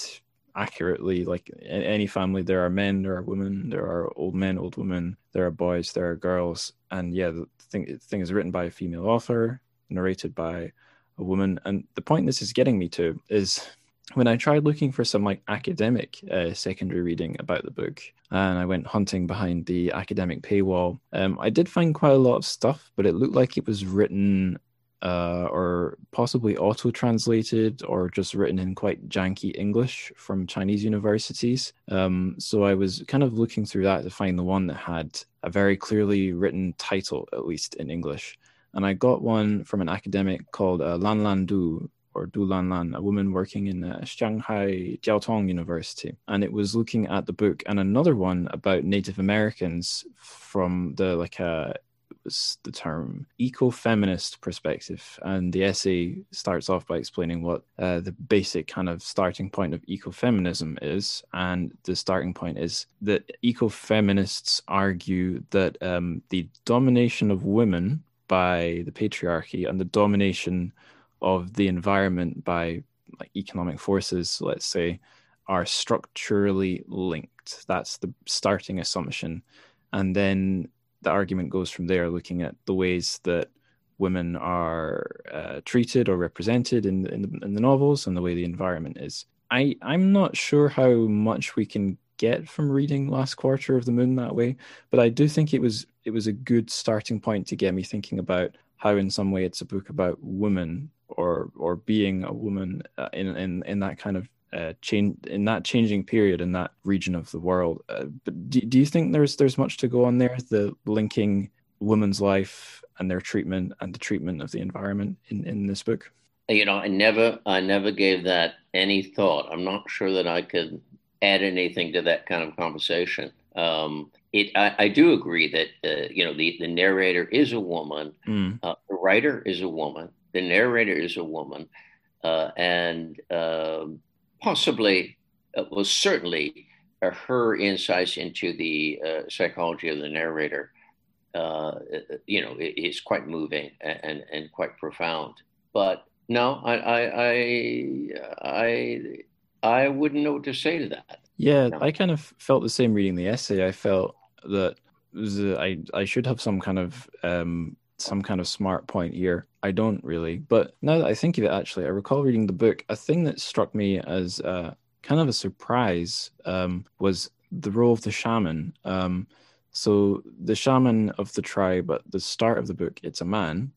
accurately like in any family. There are men there are women there are old men old women there are boys there are girls and yeah the thing, the thing is written by a female author narrated by a woman and the point this is getting me to is when I tried looking for some like academic uh, secondary reading about the book, and I went hunting behind the academic paywall, um, I did find quite a lot of stuff, but it looked like it was written uh, or possibly auto translated or just written in quite janky English from Chinese universities. Um, so I was kind of looking through that to find the one that had a very clearly written title, at least in English. And I got one from an academic called uh, Lan Lan Du, or Du Lan Lan, a woman working in uh, Shanghai Jiaotong University. And it was looking at the book and another one about Native Americans from the like a uh, was the term eco-feminist perspective and the essay starts off by explaining what uh, the basic kind of starting point of ecofeminism is and the starting point is that ecofeminists argue that um, the domination of women by the patriarchy and the domination of the environment by like economic forces, let's say, are structurally linked. That's the starting assumption. And then the argument goes from there, looking at the ways that women are uh, treated or represented in, in the, in the novels and the way the environment is. I, I'm not sure how much we can get from reading Last Quarter of the Moon that way, but I do think it was it was a good starting point to get me thinking about how in some way it's a book about women or or being a woman uh, in in in that kind of uh, change in that changing period in that region of the world. Uh, but do, do you think there's there's much to go on there? The linking women's life and their treatment and the treatment of the environment in in this book. You know, I never I never gave that any thought. I'm not sure that I could add anything to that kind of conversation. Um, it, I, I, do agree that uh, you know the, the narrator is a woman, mm. uh, the writer is a woman, the narrator is a woman, uh, and um, possibly, uh, well, certainly, uh, her insights into the uh, psychology of the narrator, uh, you know, is quite moving and, and quite profound. But no, I, I, I, I, I wouldn't know what to say to that. Yeah, no. I kind of felt the same reading the essay. I felt that I I should have some kind of um, some kind of smart point here. I don't really. But now that I think of it, actually, I recall reading the book. A thing that struck me as uh, kind of a surprise um, was the role of the shaman. Um, so the shaman of the tribe at the start of the book, it's a man.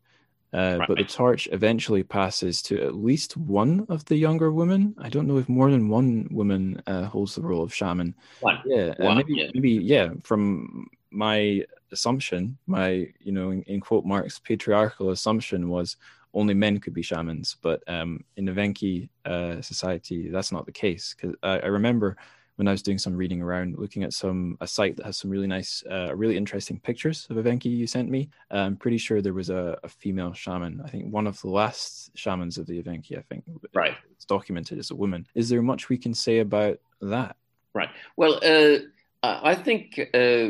Uh, right. But the torch eventually passes to at least one of the younger women. I don't know if more than one woman uh, holds the role of shaman. One. Yeah, uh, one, maybe, yeah. maybe, yeah. From my assumption, my you know, in, in, quote marks, patriarchal assumption was only men could be shamans. But um, in the Evenki uh, society, that's not the case. Because I, I remember when I was doing some reading around, looking at some a site that has some really nice, uh, really interesting pictures of Evenki you sent me. Uh, I'm pretty sure there was a, a, female shaman. I think one of the last shamans of the Evenki. I think right. It's documented as a woman. Is there much we can say about that? Right. Well, uh, I think, uh,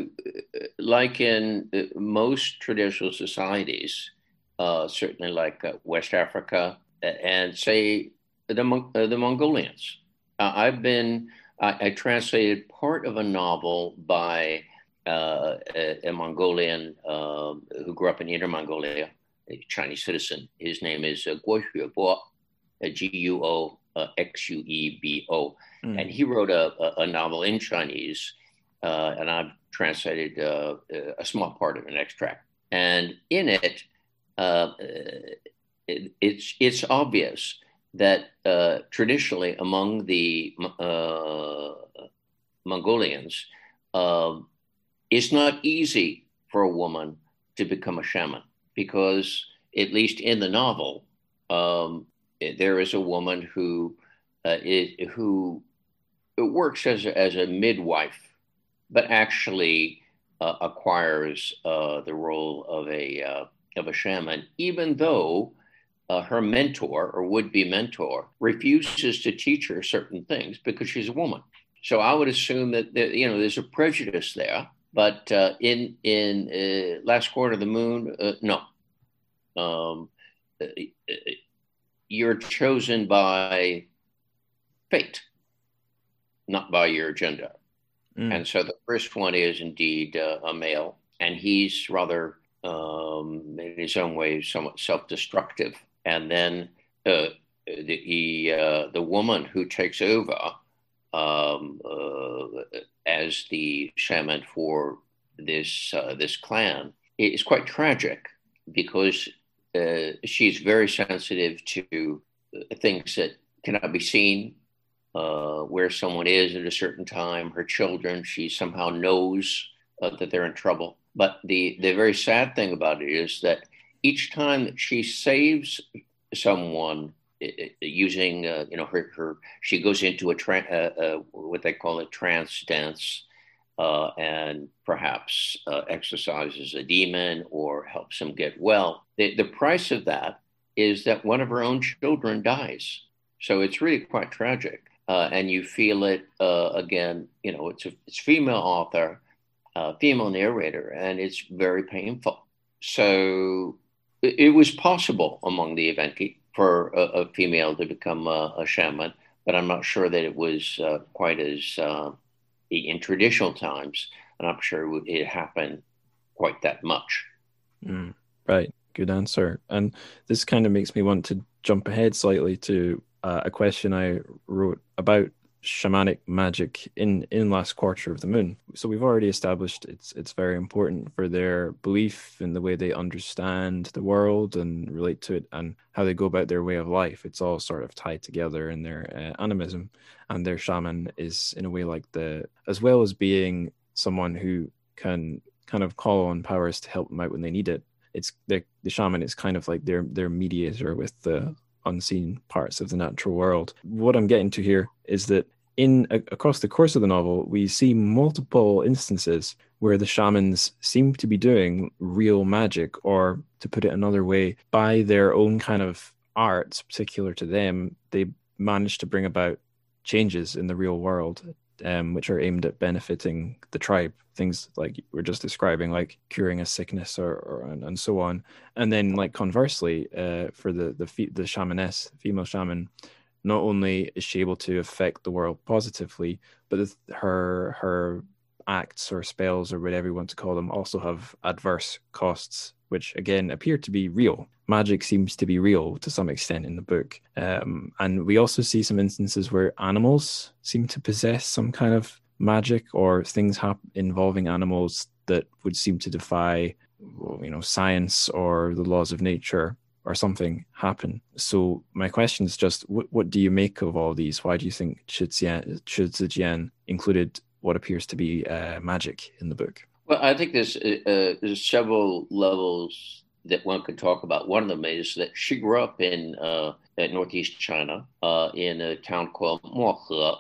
like in uh, most traditional societies, uh, certainly like West Africa and say the the Mongolians. I've been I, I translated part of a novel by uh, a, a, Mongolian um, who grew up in Inner Mongolia, a Chinese citizen. His name is uh, Guo Xuebo, G U O uh, X U E B O. Mm. And he wrote a, a, a novel in Chinese, uh, and I've translated uh, a small part of an extract. And in it, uh, it it's, it's obvious that uh, traditionally among the uh, Mongolians, uh, it's not easy for a woman to become a shaman because, at least in the novel, um, there is a woman who uh, it, who works as a, as a midwife, but actually uh, acquires uh, the role of a of a shaman, even though uh, her mentor or would be mentor refuses to teach her certain things because she's a woman. So I would assume that, you know there's a prejudice there. But uh, in in uh, last quarter of the moon, uh, no. Um, uh, you're chosen by fate, not by your gender. Mm. And so the first one is indeed uh, a male, and he's rather, um, in his own way, somewhat self-destructive and then uh, the uh, the woman who takes over um, uh, as the shaman for this uh, this clan is quite tragic because uh, she's very sensitive to things that cannot be seen. Uh, where someone is at a certain time, her children, she somehow knows that they're in trouble. But the, the very sad thing about it is that each time that she saves someone using uh, you know her, her she goes into a tra- uh, uh, what they call a trance dance uh, and perhaps uh, exercises a demon or helps him get well. The, the price of that is that one of her own children dies. So it's really quite tragic. Uh, and you feel it again you know it's a it's female author female narrator and it's very painful. So it was possible among the Evenki for a, a female to become a, a, shaman, but I'm not sure that it was uh, quite as uh, in traditional times. And I'm not sure it, it happened quite that much. Mm, right. Good answer. And this kind of makes me want to jump ahead slightly to uh, a question I wrote about shamanic magic in in last quarter of the moon. So we've already established it's it's very important for their belief in the way they understand the world and relate to it and how they go about their way of life. It's all sort of tied together in their uh, animism. And their shaman is in a way like the as well as being someone who can kind of call on powers to help them out when they need it it's the, the shaman is kind of like their their mediator with the unseen parts of the natural world. What I'm getting to here is that in a, across the course of the novel, we see multiple instances where the shamans seem to be doing real magic, or to put it another way, by their own kind of arts, particular to them, they manage to bring about changes in the real world, um, which are aimed at benefiting the tribe. Things like we're just describing, like curing a sickness or, or and, and so on. And then, like conversely, uh, for the the the shamaness, female shaman, not only is she able to affect the world positively, but her her acts or spells or whatever you want to call them also have adverse costs, which again appear to be real. Magic seems to be real to some extent in the book, um, and we also see some instances where animals seem to possess some kind of magic or things involving animals that would seem to defy, you know, science or the laws of nature or something happen. So my question is just, what, what do you make of all these? Why do you think Chi Zijian included what appears to be uh, magic in the book? Well, I think there's, uh, there's several levels that one could talk about. One of them is that she grew up in uh, northeast China uh, in a town called Mohe,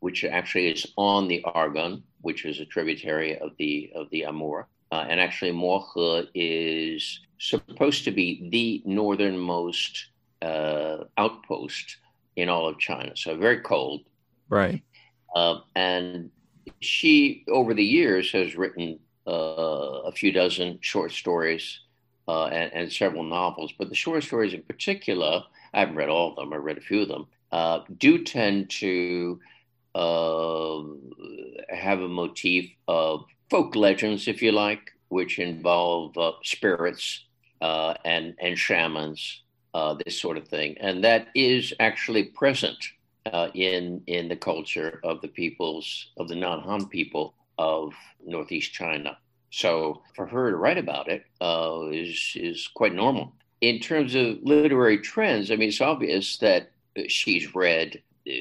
which actually is on the Argun, which is a tributary of the of the Amur. Uh, and actually, Mohe is supposed to be the northernmost uh, outpost in all of China. So very cold. Right. Uh, and she, over the years, has written uh, a few dozen short stories uh, and, and, several novels. But the short stories in particular, I haven't read all of them, I read a few of them, uh, do tend to um, have a motif of folk legends, if you like, which involve uh, spirits uh, and and shamans, uh, this sort of thing, and that is actually present uh, in in the culture of the peoples of the non-Han people of northeast China. So for her to write about it uh, is is quite normal. In terms of literary trends, I mean, it's obvious that she's read uh,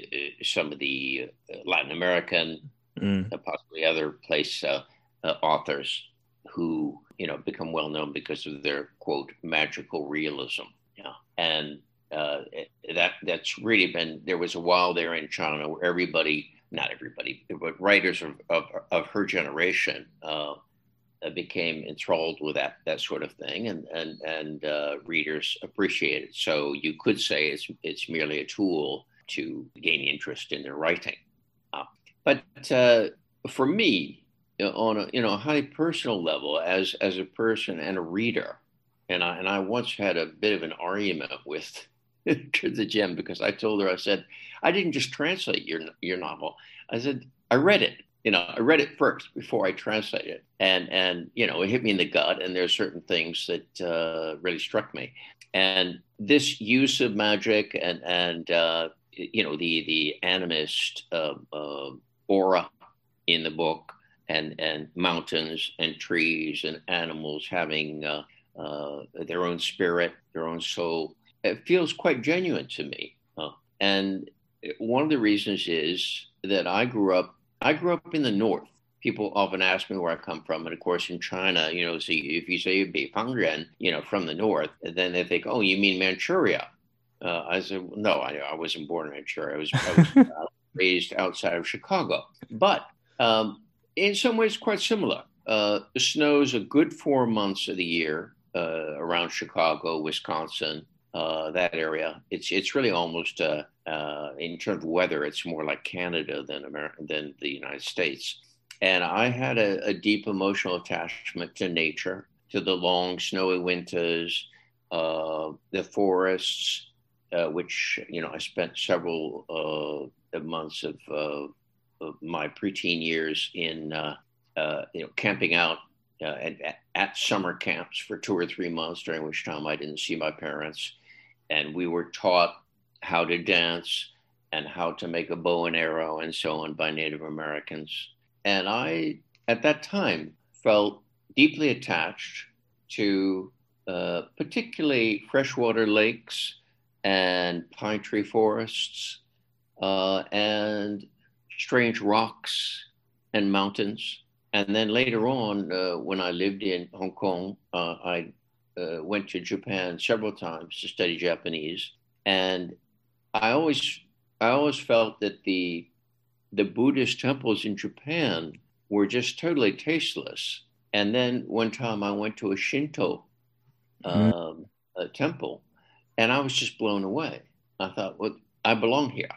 some of the Latin American, mm. possibly other place authors who you know become well known because of their quote magical realism. Yeah, and uh, that that's really been there was a while there in China where everybody, not everybody, but writers of of, of her generation. Uh, became enthralled with that that sort of thing, and and and uh, readers appreciate it. So you could say it's it's merely a tool to gain interest in their writing. Uh, but uh, for me, on a you know a highly personal level as as a person and a reader. And I and I once had a bit of an argument with [LAUGHS] the gem because I told her I said I didn't just translate your your novel. I said I read it you know I read it first before I translated it. And and you know it hit me in the gut and there are certain things that uh, really struck me. And this use of magic and and uh, you know the the animist uh, uh aura in the book and and mountains and trees and animals having uh, uh, their own spirit, their own soul. It feels quite genuine to me, uh, and one of the reasons is that I grew up. I grew up in the north. People often ask me where I come from, and of course, in China, you know, see if you say Beifangren, you know, from the north, then they think, oh, you mean Manchuria. Uh, I said, no, I, I, wasn't born in Manchuria. I was, I was [LAUGHS] raised outside of Chicago. But um, in some ways quite similar. Uh, it snows a good four months of the year uh, around Chicago, Wisconsin, uh, that area. It's it's really almost uh, uh, in terms of weather, it's more like Canada than America than the United States. And I had a, a deep emotional attachment to nature, to the long snowy winters, uh, the forests, which you know I spent several months of my preteen years in uh, uh, you know camping out uh, at, at, summer camps for two or three months, during which time I didn't see my parents, and we were taught how to dance and how to make a bow and arrow and so on by Native Americans. And I, at that time, felt deeply attached to uh, particularly freshwater lakes and pine tree forests uh, and strange rocks and mountains. And then later on, uh, when I lived in Hong Kong, uh, I uh, went to Japan several times to study Japanese, and I always, I always felt that the the Buddhist temples in Japan were just totally tasteless. And then one time I went to a Shinto mm-hmm. um, a temple, and I was just blown away. I thought, well, I belong here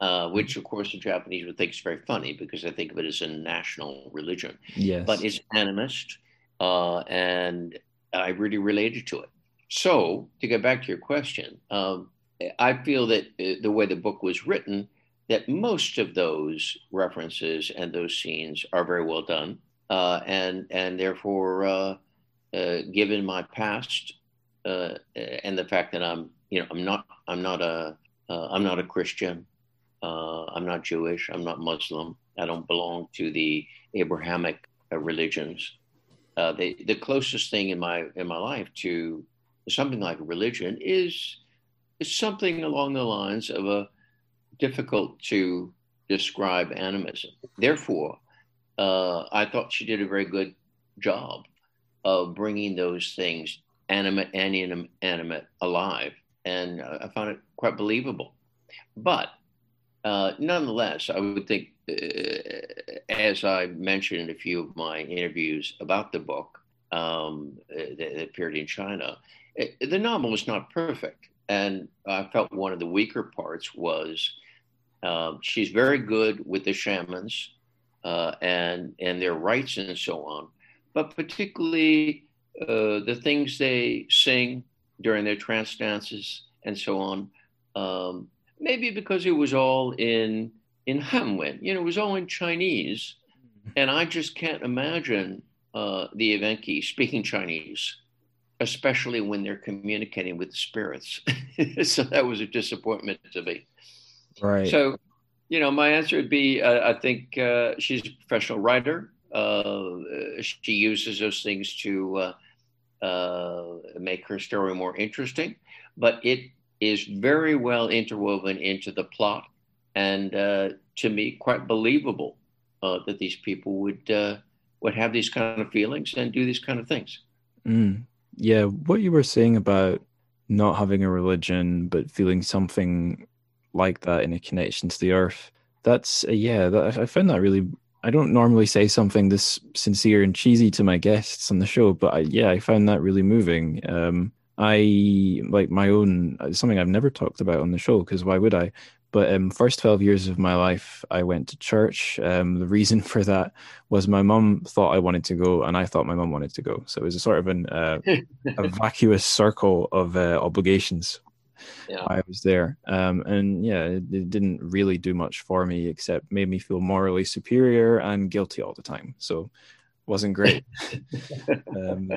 uh, which of course the Japanese would think is very funny because they think of it as a national religion. Yes. But it's animist, uh, and I really related to it. So to get back to your question, um, I feel that uh, the way the book was written, that most of those references and those scenes are very well done, uh, and and therefore, uh, uh, given my past and the fact that I'm, you know, I'm not, I'm not a, am not a Christian. Uh, I'm not Jewish. I'm not Muslim. I don't belong to the Abrahamic uh, religions. Uh, the the closest thing in my in my life to something like religion is, is something along the lines of a difficult to describe animism. Therefore, uh, I thought she did a very good job of bringing those things, animate and inanimate, alive. And uh, I found it quite believable. But uh, nonetheless, I would think, uh, as I mentioned in a few of my interviews about the book um, that, that appeared in China, it, the novel is not perfect. And I felt one of the weaker parts was um, she's very good with the shamans uh, and and their rites and so on, but particularly uh, the things they sing during their trance dances and so on. Um, maybe because it was all in in Hanwen, you know, it was all in Chinese, and I just can't imagine uh, the Evenki speaking Chinese, especially when they're communicating with the spirits. [LAUGHS] so that was a disappointment to me. Right. So, you know, my answer would be uh, I think uh, she's a professional writer. Uh, she uses those things to uh, uh, make her story more interesting, but it is very well interwoven into the plot, and uh, to me, quite believable that these people would would have these kind of feelings and do these kind of things. Mm. Yeah, what you were saying about not having a religion but feeling something like that in a connection to the earth. That's uh, yeah. That, I found that really. I don't normally say something this sincere and cheesy to my guests on the show, but I, yeah, I found that really moving. Um, I like my own uh, something I've never talked about on the show because why would I? But um, first twelve years of my life, I went to church. Um, the reason [LAUGHS] for that was my mum thought I wanted to go, and I thought my mum wanted to go. So it was a sort of an uh, a [LAUGHS] vacuous circle of uh, obligations yeah. I was there. Um, and yeah, it, it, didn't really do much for me except made me feel morally superior and guilty all the time. So wasn't great. [LAUGHS] um,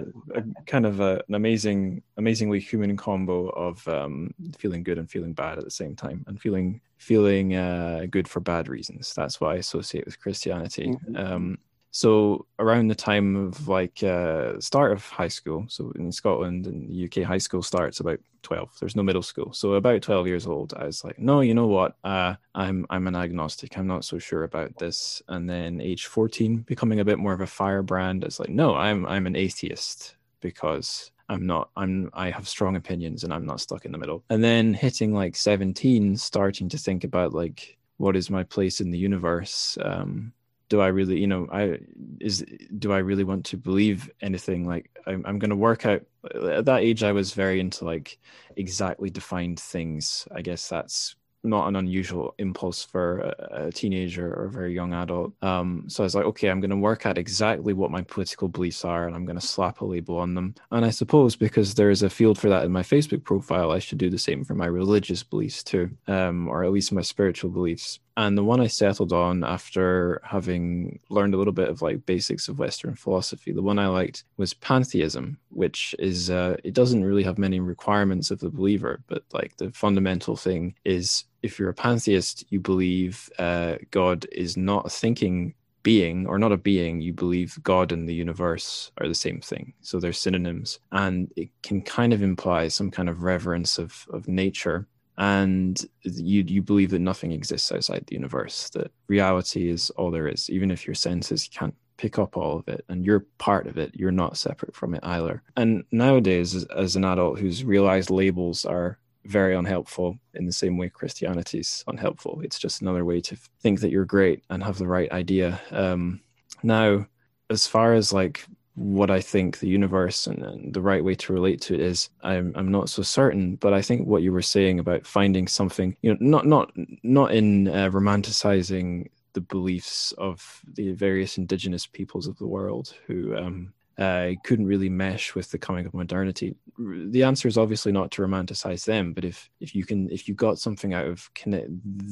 kind of a, an amazing, amazingly human combo of um, feeling good and feeling bad at the same time, and feeling feeling uh, good for bad reasons. That's what I associate with Christianity. Mm-hmm. Um, so around the time of like uh, start of high school, so in Scotland and UK, high school starts about twelve. There's no middle school, so about twelve years old, I was like, no, you know what? Uh, I'm I'm an agnostic. I'm not so sure about this. And then age fourteen, becoming a bit more of a firebrand. It's like, no, I'm I'm an atheist because I'm not I'm I have strong opinions and I'm not stuck in the middle. And then hitting like 17 starting to think about like what is my place in the universe um do I really, you know, I is do I really want to believe anything? Like I'm, I'm going to work out. At that age, I was very into like exactly defined things. I guess that's not an unusual impulse for a, a teenager or a very young adult. Um, so I was like, okay, I'm going to work out exactly what my political beliefs are, and I'm going to slap a label on them. And I suppose because there is a field for that in my Facebook profile, I should do the same for my religious beliefs too, um, or at least my spiritual beliefs. And the one I settled on after having learned a little bit of like basics of Western philosophy, the one I liked was pantheism, which is uh, it doesn't really have many requirements of the believer, but like the fundamental thing is if you're a pantheist, you believe uh, God is not a thinking being or not a being, you believe God and the universe are the same thing. So they're synonyms. And it can kind of imply some kind of reverence of, of nature and you you believe that nothing exists outside the universe that reality is all there is. Even if your senses can't pick up all of it and you're part of it you're not separate from it either. And nowadays as, an adult who's realized labels are very unhelpful in the same way christianity's unhelpful it's just another way to think that you're great and have the right idea. Um, now as far as like what I think the universe and, and, the right way to relate to it is, I'm I'm not so certain. But I think what you were saying about finding something, you know, not not not in uh, romanticizing the beliefs of the various indigenous peoples of the world who um, uh, couldn't really mesh with the coming of modernity. The answer is obviously not to romanticize them, but if if you can if you got something out of connect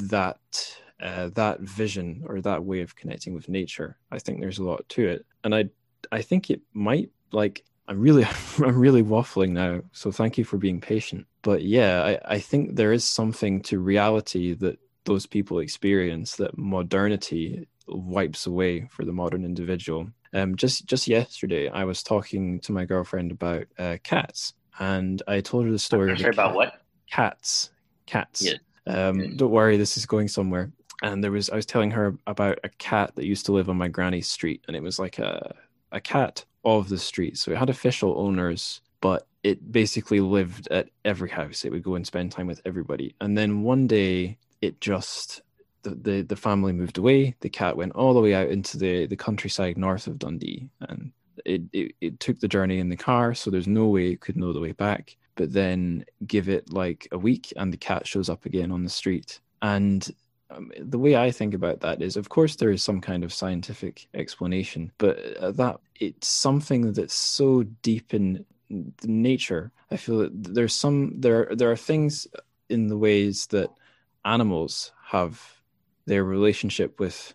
that uh, that vision or that way of connecting with nature, I think there's a lot to it. And I I think it might like I'm really [LAUGHS] I'm really waffling now, so thank you for being patient. But yeah, I, I think there is something to reality that those people experience that modernity wipes away for the modern individual. Um, just just yesterday, I was talking to my girlfriend about uh, cats, and I told her the story Sorry about what? Cats. Cats. Yeah. Um, Okay. Don't worry, this is going somewhere. And there was I was telling her about a cat that used to live on my granny's street, and it was like a a cat of the street. So it had official owners, but it basically lived at every house. It would go and spend time with everybody. And then one day it just the, the, the family moved away. The cat went all the way out into the, the countryside north of Dundee and it, it, it took the journey in the car, so there's no way it could know the way back. But then give it like a week and the cat shows up again on the street. And um, the way I think about that is, of course, there is some kind of scientific explanation, but uh, that it's something that's so deep in nature. I feel that there's some there there are things in the ways that animals have their relationship with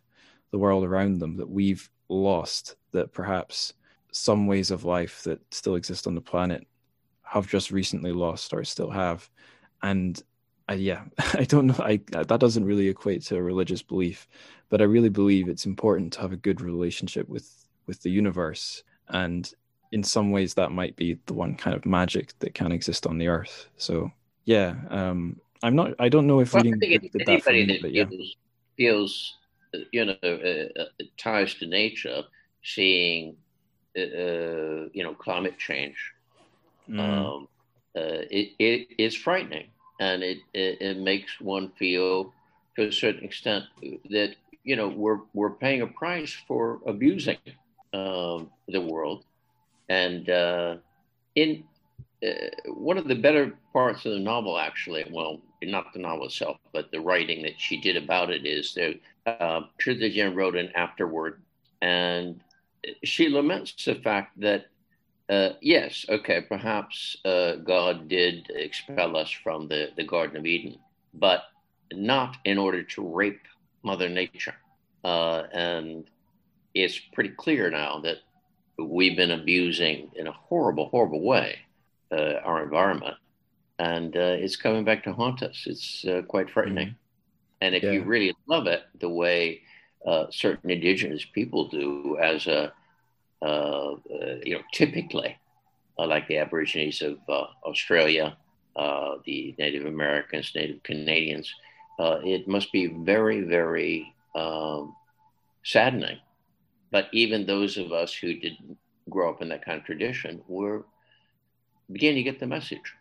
the world around them that we've lost. That perhaps some ways of life that still exist on the planet have just recently lost or still have, and I, yeah, [LAUGHS] I don't know. I that doesn't really equate to a religious belief, but I really believe it's important to have a good relationship with with the universe, and in some ways that might be the one kind of magic that can exist on the earth. So yeah, um, I'm not. I don't know if Well, I reading think did that me, that but yeah, feels, you know, uh, uh, ties to nature, seeing, uh, uh, you know, climate change, Mm, um, uh, it, it is frightening, and it, it it makes one feel, to a certain extent, that you know we're we're paying a price for abusing um, the world, and uh, in uh, one of the better parts of the novel, actually, well, not the novel itself, but the writing that she did about it is that uh, Jen wrote an afterword, and she laments the fact that uh, yes, okay, perhaps uh, God did expel us from the, the Garden of Eden, but not in order to rape Mother Nature. Uh, and it's pretty clear now that we've been abusing in a horrible, horrible way uh, our environment. And uh, it's coming back to haunt us. It's uh, quite frightening. And if you really love it the way uh, certain indigenous people do, as a you know, typically, uh, like the Aborigines of uh, Australia, uh, the Native Americans, Native Canadians, uh, it must be very, very um, saddening. But even those of us who didn't grow up in that kind of tradition were beginning to get the message.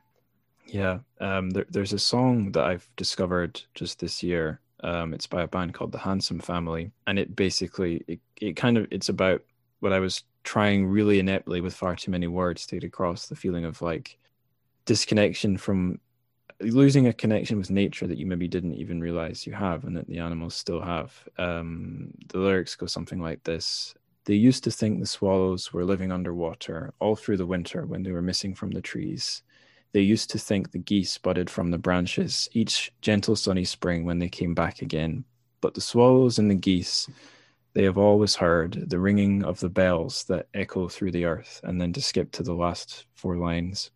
yeah. Um, there, there's a song that I've discovered just this year. Um, it's by a band called the Handsome Family, and it basically it, it kind of it's about what I was trying really ineptly with far too many words to get across the feeling of like disconnection from losing a connection with nature that you maybe didn't even realize you have and that the animals still have. Um, the lyrics go something like this. They used to think the swallows were living underwater all through the winter when they were missing from the trees. They used to think the geese budded from the branches each gentle sunny spring when they came back again. But the swallows and the geese, they have always heard the ringing of the bells that echo through the earth, and then to skip to the last four lines.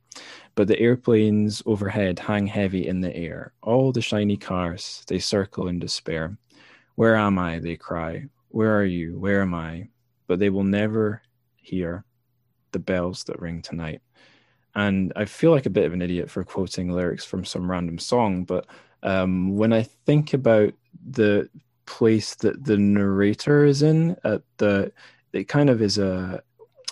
But the airplanes overhead hang heavy in the air. All the shiny cars, they circle in despair. Where am I? They cry. Where are you? Where am I? But they will never hear the bells that ring tonight. And I feel like a bit of an idiot for quoting lyrics from some random song, but um, when I think about the place that the narrator is in, at the it kind of is a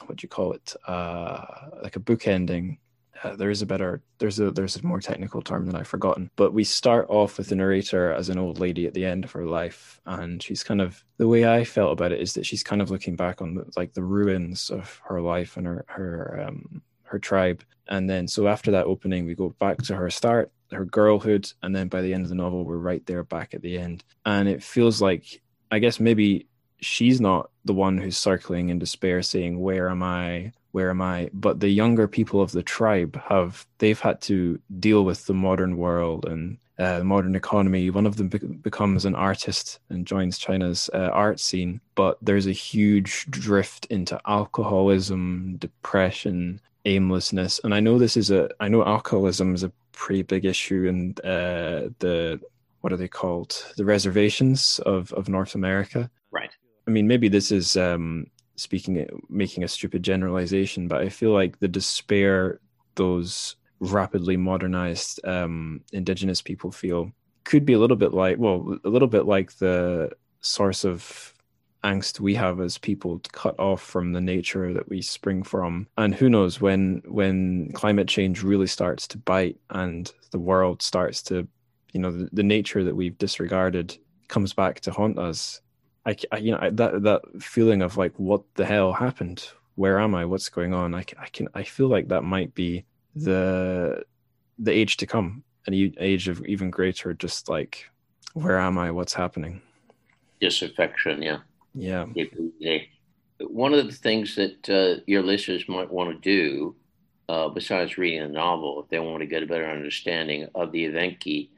what do you call it? Uh, like a book ending. Uh, there is a better there's a there's a more technical term that I've forgotten. But we start off with the narrator as an old lady at the end of her life, and she's kind of the way I felt about it is that she's kind of looking back on the, like the ruins of her life and her her um, her tribe. And then so after that opening, we go back to her start, her girlhood, and then by the end of the novel, we're right there back at the end. And it feels like I guess maybe she's not the one who's circling in despair saying, Where am I? Where am I? But the younger people of the tribe have they've had to deal with the modern world and uh, modern economy. One of them be- becomes an artist and joins China's uh, art scene, but there's a huge drift into alcoholism, depression, aimlessness. And I know this is a, I know alcoholism is a pretty big issue in uh, the, what are they called? The reservations of, of North America. Right. I mean, maybe this is um, speaking, making a stupid generalization, but I feel like the despair those rapidly modernized um, indigenous people feel could be a little bit like well a little bit like the source of angst we have as people cut off from the nature that we spring from. And who knows when when climate change really starts to bite and the world starts to you know the, the nature that we've disregarded comes back to haunt us I, I you know that that feeling of like what the hell happened? Where am i? What's going on? I, I can i feel like that might be the the age to come an age of even greater just like where am i? What's happening? Disaffection yeah yeah. One of the things that uh, your listeners might want to do, uh, besides reading a novel, if they want to get a better understanding of the Evenki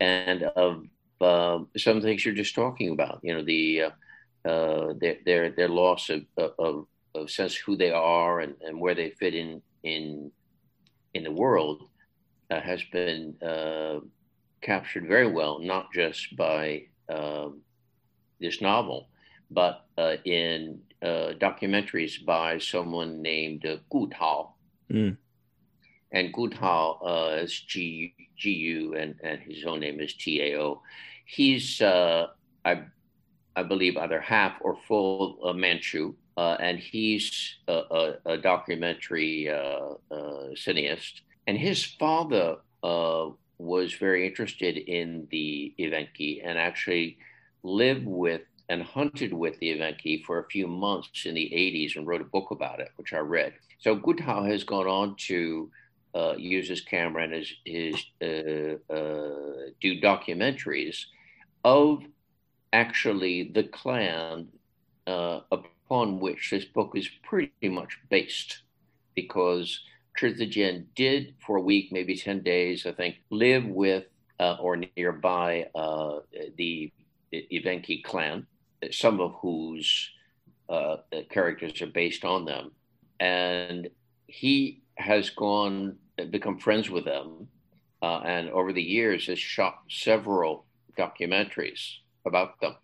and of uh, some things you're just talking about, you know, the uh, uh, their, their their loss of, of, of sense who they are and, and where they fit in in in the world, uh, has been captured very well, not just by um, this novel, but uh, in uh, documentaries by someone named uh, Gu Tao. Mm. And Gu Tao uh, is G G U, and, and his own name is T A O. He's, uh, I, I believe, either half or full uh, Manchu, uh, and he's a, a, a documentary uh, cineast. And his father was very interested in the Evenki and actually lived with and hunted with the Evenki for a few months in the 80s and wrote a book about it, which I read. So Tao has gone on to uh, use his camera and his, his uh, uh, do documentaries of actually the clan uh, upon which this book is pretty much based, because Zijian did for a week, maybe 10 days, I think, live with uh, or nearby uh, the Evenki clan some of whose uh, characters are based on them. And he has gone, become friends with them, uh, and over the years has shot several documentaries about them.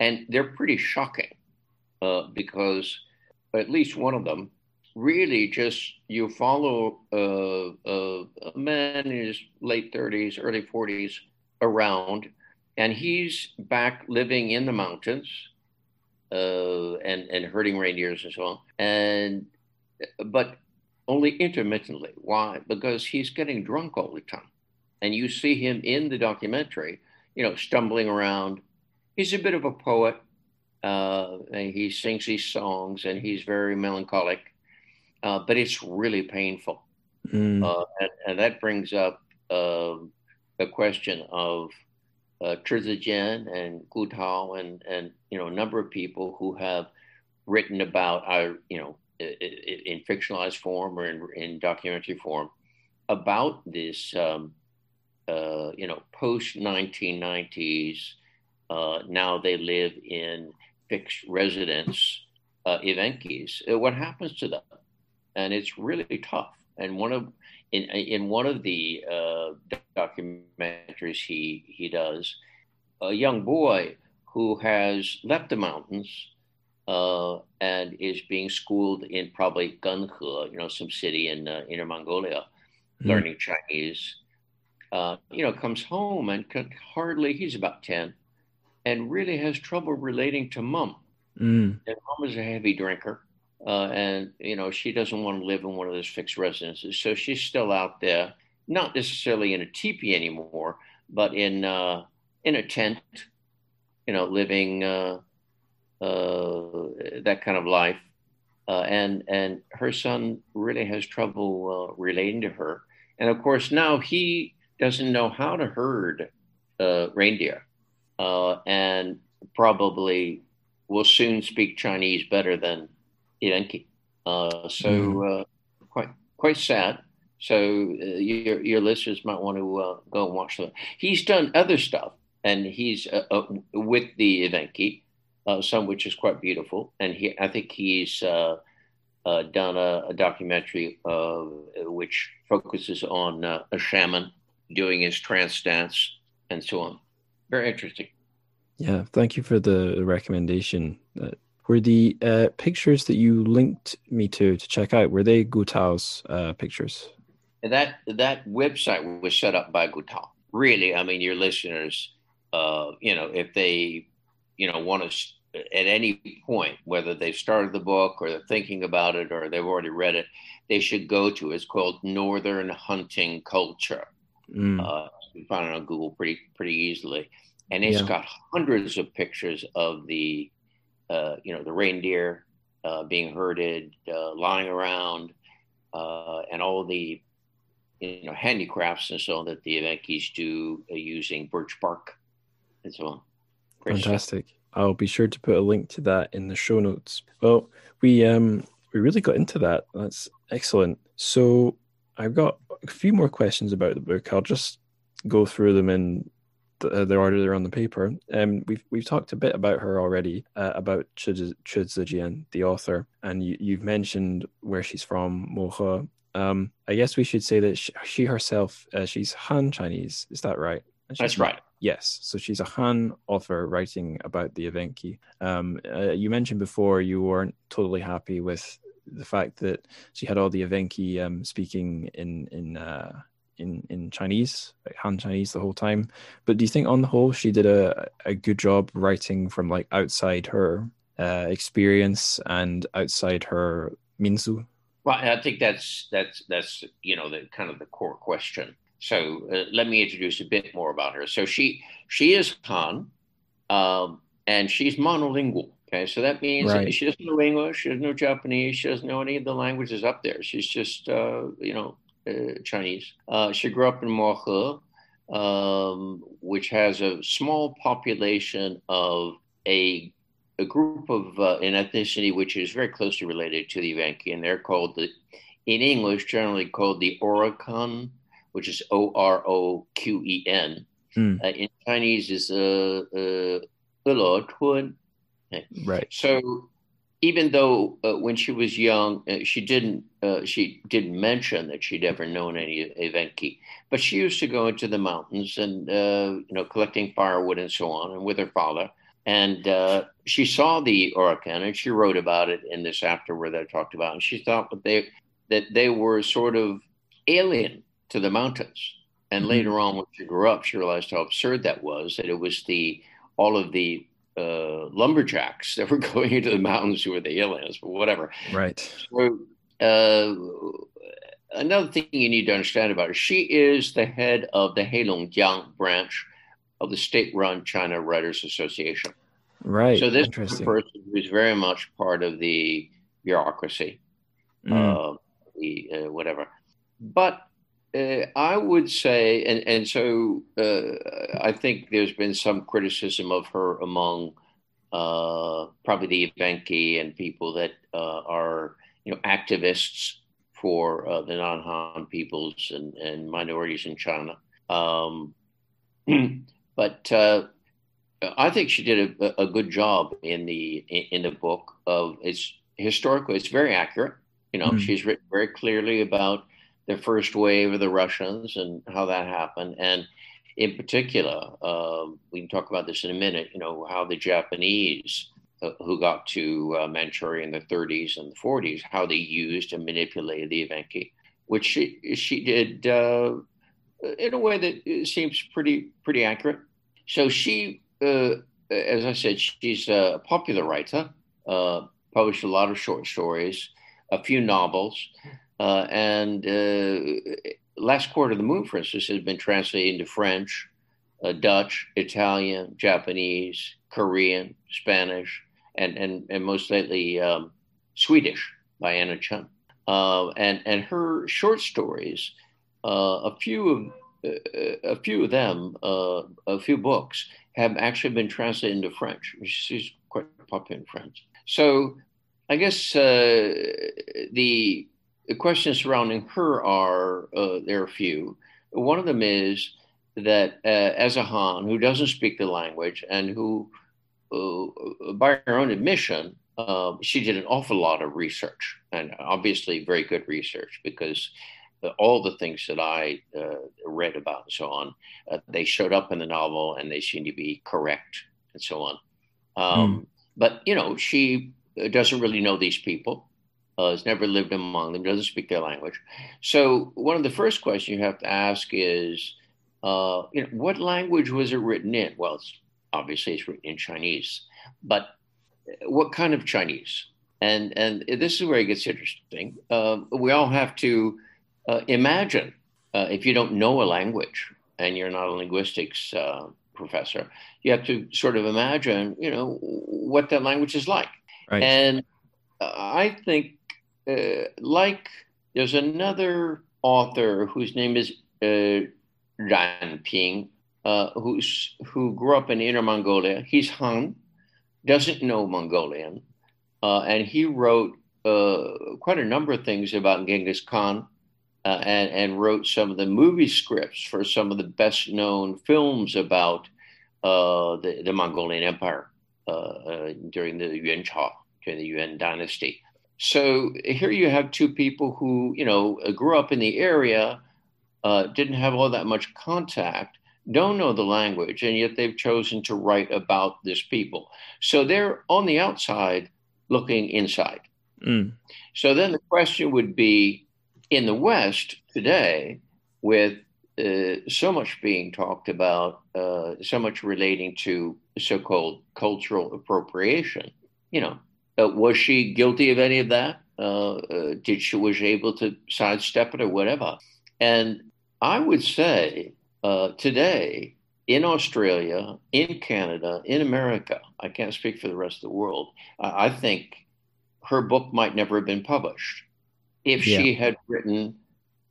And they're pretty shocking uh, because at least one of them really just you follow uh, a man in his late 30s, early 40s around and he's back living in the mountains uh, and and herding reindeers and so on. And but only intermittently. Why? Because he's getting drunk all the time, and you see him in the documentary, you know, stumbling around. He's a bit of a poet. Uh, and he sings these songs, and he's very melancholic, uh, but it's really painful. Mm. Uh, and, and, that brings up um, the question of uh, and Gu Tao and and you know a number of people who have written about our you know in fictionalized form or in, in documentary form about this um, uh, you know post 1990s uh, now they live in fixed residence uh, Evenkis. Uh, what happens to them? And it's really tough. And one of in in one of the uh, documentaries he he does, a young boy who has left the mountains uh, and is being schooled in probably Genhe, you know, some city in uh, Inner Mongolia, mm. learning Chinese. Uh, you know, comes home and can hardly, he's about 10, and really has trouble relating to mom. Mm. And mom is a heavy drinker. Uh, and you know she doesn't want to live in one of those fixed residences, so she's still out there, not necessarily in a teepee anymore, but in uh, in a tent, you know, living uh, uh that kind of life. Uh, and and her son really has trouble uh, relating to her, and of course now he doesn't know how to herd reindeer, and probably will soon speak Chinese better than Evenki. Uh, so mm. uh, quite quite sad. So uh, your your listeners might want to uh, go and watch them. He's done other stuff, and he's uh, with the Evenki, some which is quite beautiful. And he, I think he's done a, a documentary which focuses on a shaman doing his trance dance and so on. Very interesting. Yeah, thank you for the recommendation. Were the uh, pictures that you linked me to to check out were they Gu Tao's uh, pictures? That that website was set up by Gutao. Really, I mean, your listeners, uh, you know, if they, you know, want to at any point, whether they've started the book or they're thinking about it or they've already read it, they should go to. It's called Northern Hunting Culture. Mm. Uh, you can find it on Google pretty pretty easily, and it's yeah. got hundreds of pictures of the, uh, you know, the reindeer uh, being herded, uh, lying around, uh, and all the, you know, handicrafts and so on that the Evenkis do using birch bark and so on. Great Fantastic. Stuff. I'll be sure to put a link to that in the show notes. Well, we um we really got into that. That's excellent. So I've got a few more questions about the book. I'll just go through them in the, uh, the order they're on the paper. Um, we've we've talked a bit about her already, uh, about Chi Zijian, the author, and you, you've mentioned where she's from, Mohe. Um, I guess we should say that she, she herself, uh, she's Han Chinese. Is that right? That's right. Yes. So she's a Han author writing about the Evenki. Um, uh, you mentioned before you weren't totally happy with the fact that she had all the Evenki um, speaking in in uh, in in Chinese, like Han Chinese, the whole time. But do you think, on the whole, she did a a good job writing from like outside her uh, experience and outside her minzu? Well, I think that's that's that's you know the kind of the core question. So uh, let me introduce a bit more about her. So she she is Han, um, and she's monolingual. Okay, so that means right. she doesn't know English, she doesn't know Japanese, she doesn't know any of the languages up there. She's just uh, you know Chinese. Uh, she grew up in Mohe, um, which has a small population of a a group of uh, an ethnicity which is very closely related to the Evenki, and they're called the in English generally called the Oroqen which is O R O Q E N. Mm. Uh, in Chinese is uh, uh, Right. So even though uh, when she was young, uh, she didn't uh, she didn't mention that she'd ever known any Evenki, but she used to go into the mountains and uh, you know collecting firewood and so on, and with her father. And uh, she saw the Oroqen, and she wrote about it in this afterword that I talked about. And she thought that they that they were sort of alien to the mountains. And mm-hmm. later on, when she grew up, she realized how absurd that was. That it was the all of the uh, lumberjacks that were [LAUGHS] going into the mountains who were the aliens, but whatever. Right. So uh, another thing you need to understand about her: she is the head of the Heilongjiang branch of the state-run China Writers Association. Right. So this person who's very much part of the bureaucracy, mm. uh, the uh, whatever. But uh, I would say, and and so uh, I think there's been some criticism of her among uh, probably the Evenki and people that uh, are you know activists for uh, the non-Han peoples and, and minorities in China. Um, [CLEARS THROAT] but uh, I think she did a, a, good job in the in the book of it's historically it's very accurate. You know, mm. she's written very clearly about the first wave of the Russians and how that happened. And in particular, um, we can talk about this in a minute, you know, how the Japanese uh, who got to uh, Manchuria in the 30s and the 40s, how they used and manipulated the Evenki, which she, she did uh, in a way that seems pretty, pretty accurate. So she, uh, as I said, she's a popular writer, uh, published a lot of short stories, a few novels. Uh, and uh, Last Quarter of the Moon, for instance, has been translated into French, uh, Dutch, Italian, Japanese, Korean, Spanish, and, and, and most lately um, Swedish by Anna Chen. Uh, and, and her short stories, uh, a few of a few of them, a few books, have actually been translated into French. She's quite popular in French. So I guess uh, the the questions surrounding her are uh, there are a few. One of them is that uh, as a Han who doesn't speak the language and who, uh, by her own admission, um, she did an awful lot of research and obviously very good research because all the things that I uh, read about and so on, uh, they showed up in the novel and they seem to be correct and so on. Um, mm. but you know, she doesn't really know these people. Uh, has never lived among them, doesn't speak their language. So one of the first questions you have to ask is, uh, you know, what language was it written in? Well, it's obviously it's written in Chinese, but what kind of Chinese? And and this is where it gets interesting. Uh, we all have to uh, imagine uh, if you don't know a language and you're not a linguistics uh, professor, you have to sort of imagine, you know, what that language is like. Right. And I think, uh, like, there's another author whose name is uh, Ran Ping, uh, who's who grew up in Inner Mongolia. He's Han, doesn't know Mongolian, uh, and he wrote uh, quite a number of things about Genghis Khan. Uh, and, and wrote some of the movie scripts for some of the best known films about uh, the, the, Mongolian Empire during the Yuan Chao, during the Yuan dynasty. So here you have two people who, you know, grew up in the area, uh, didn't have all that much contact, don't know the language, and yet they've chosen to write about this people. So they're on the outside looking inside. Mm. So then the question would be in the West today, with uh, so much being talked about, uh, so much relating to so called cultural appropriation, you know, uh, was she guilty of any of that? Uh, uh, did she was she able to sidestep it or whatever? And I would say uh, today in Australia, in Canada, in America, I can't speak for the rest of the world. I think her book might never have been published if yeah. she had written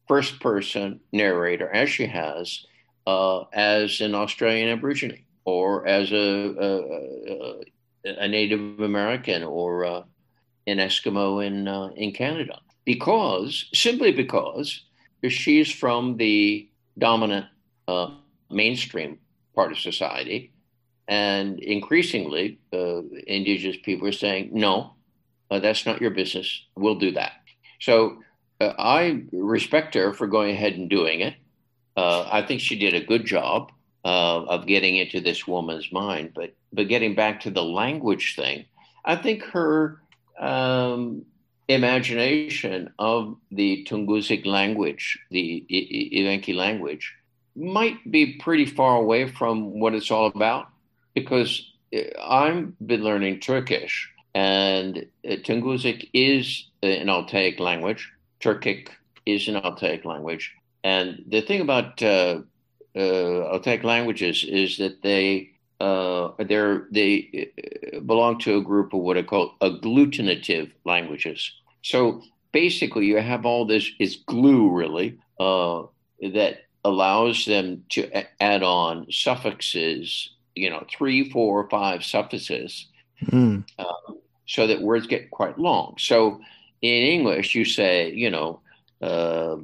first person narrator, as she has, uh, as an Australian Aborigine or as a, a, a Native American or uh, an Eskimo in uh, in Canada, because simply because she's from the dominant uh, mainstream part of society, and increasingly, uh, Indigenous people are saying, "No, uh, that's not your business. We'll do that." So uh, I respect her for going ahead and doing it. I think she did a good job of getting into this woman's mind, but but getting back to the language thing, I think her um, imagination of the Tungusic language, the Evenki language, might be pretty far away from what it's all about because uh, I've been learning Turkish, and uh, Tungusic is an Altaic language. Turkic is an Altaic language. And the thing about uh, uh, Altaic languages is that they uh, they're, they uh, belong to a group of what are called agglutinative languages. So basically, you have all this is glue really uh, that allows them to add on suffixes, you know, three, four, five suffixes, mm. so that words get quite long. So in English, you say, you know, uh,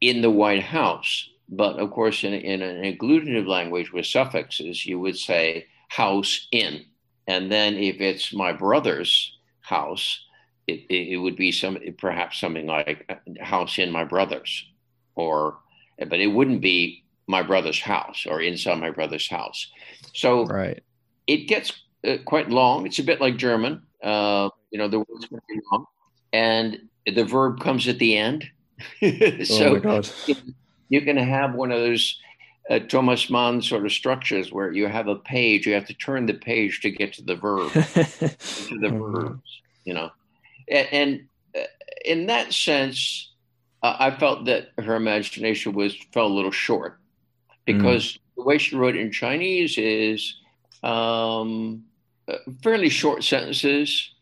in the White House but of course, in, in an agglutinative language with suffixes, you would say house in. And then if it's my brother's house, it, it would be some perhaps something like house in my brother's, or but it wouldn't be my brother's house or inside my brother's house. So right. it gets uh, quite long. It's a bit like German. Uh, you know, the words can be long, and the verb comes at the end. [LAUGHS] so oh my God you can have one of those uh, Thomas Mann sort of structures where you have a page, you have to turn the page to get to the verb, [LAUGHS] to the oh, verbs, you know. And, and uh, in that sense, uh, I felt that her imagination was fell a little short because mm. the way she wrote in Chinese is um, uh, fairly short sentences,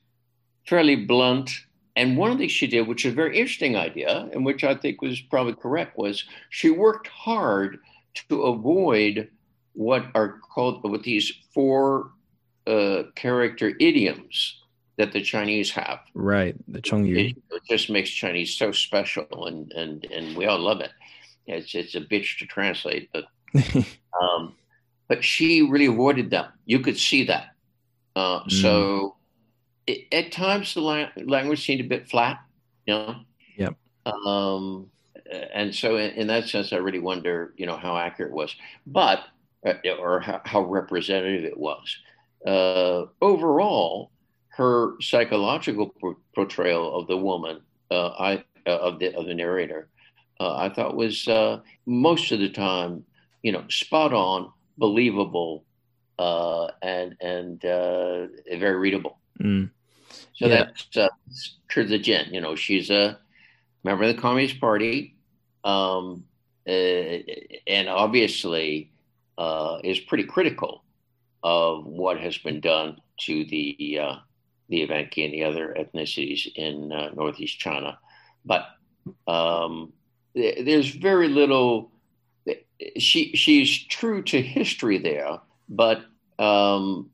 fairly blunt, and one of the things she did, which is a very interesting idea, and which I think was probably correct, was she worked hard to avoid what are called what these four uh, character idioms that the Chinese have. Right, the Chengyu. It, it just makes Chinese so special, and and and we all love it. It's it's a bitch to translate, but [LAUGHS] um, but she really avoided them. You could see that. Uh, mm. So it, at times the la- language seemed a bit flat, you know. Yep. Um, and so in, in, that sense, I really wonder, you know, how accurate it was, but uh, or how, how, representative it was. uh, overall, her psychological portrayal of the woman, uh, I uh, of the of the narrator, uh, I thought was uh, most of the time, you know, spot on, believable, uh, and and very readable. Mm. So yeah. that's uh, Zijian. You know, she's a member of the Communist Party, um, and obviously is pretty critical of what has been done to the uh, the Evenki and the other ethnicities in uh, northeast China. But um, there's very little. She she's true to history there, but um,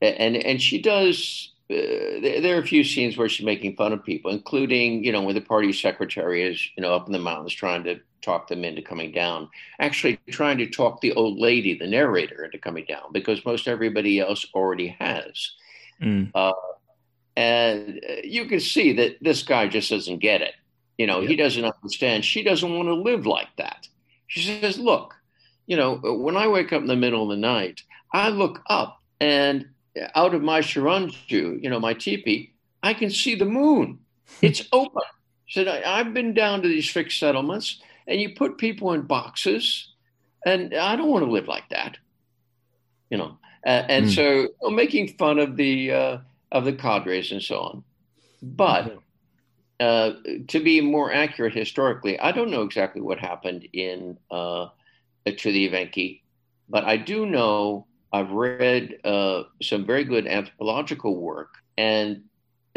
and and she does. Uh, there are a few scenes where she's making fun of people, including you know when the party secretary is you know up in the mountains trying to talk them into coming down. Actually, trying to talk the old lady, the narrator, into coming down because most everybody else already has. Mm. Uh, and uh, you can see that this guy just doesn't get it. You know, yeah. he doesn't understand. She doesn't want to live like that. She says, Look, you know, when I wake up in the middle of the night, I look up and out of my sharanju, you know, my teepee, I can see the moon. It's open. Said, I've been down to these fixed settlements and you put people in boxes, and I don't want to live like that. You know, uh, and mm. so making fun of the uh, of the cadres and so on. But uh, to be more accurate historically, I don't know exactly what happened in uh, to the Evenki, but I do know I've read uh, some very good anthropological work and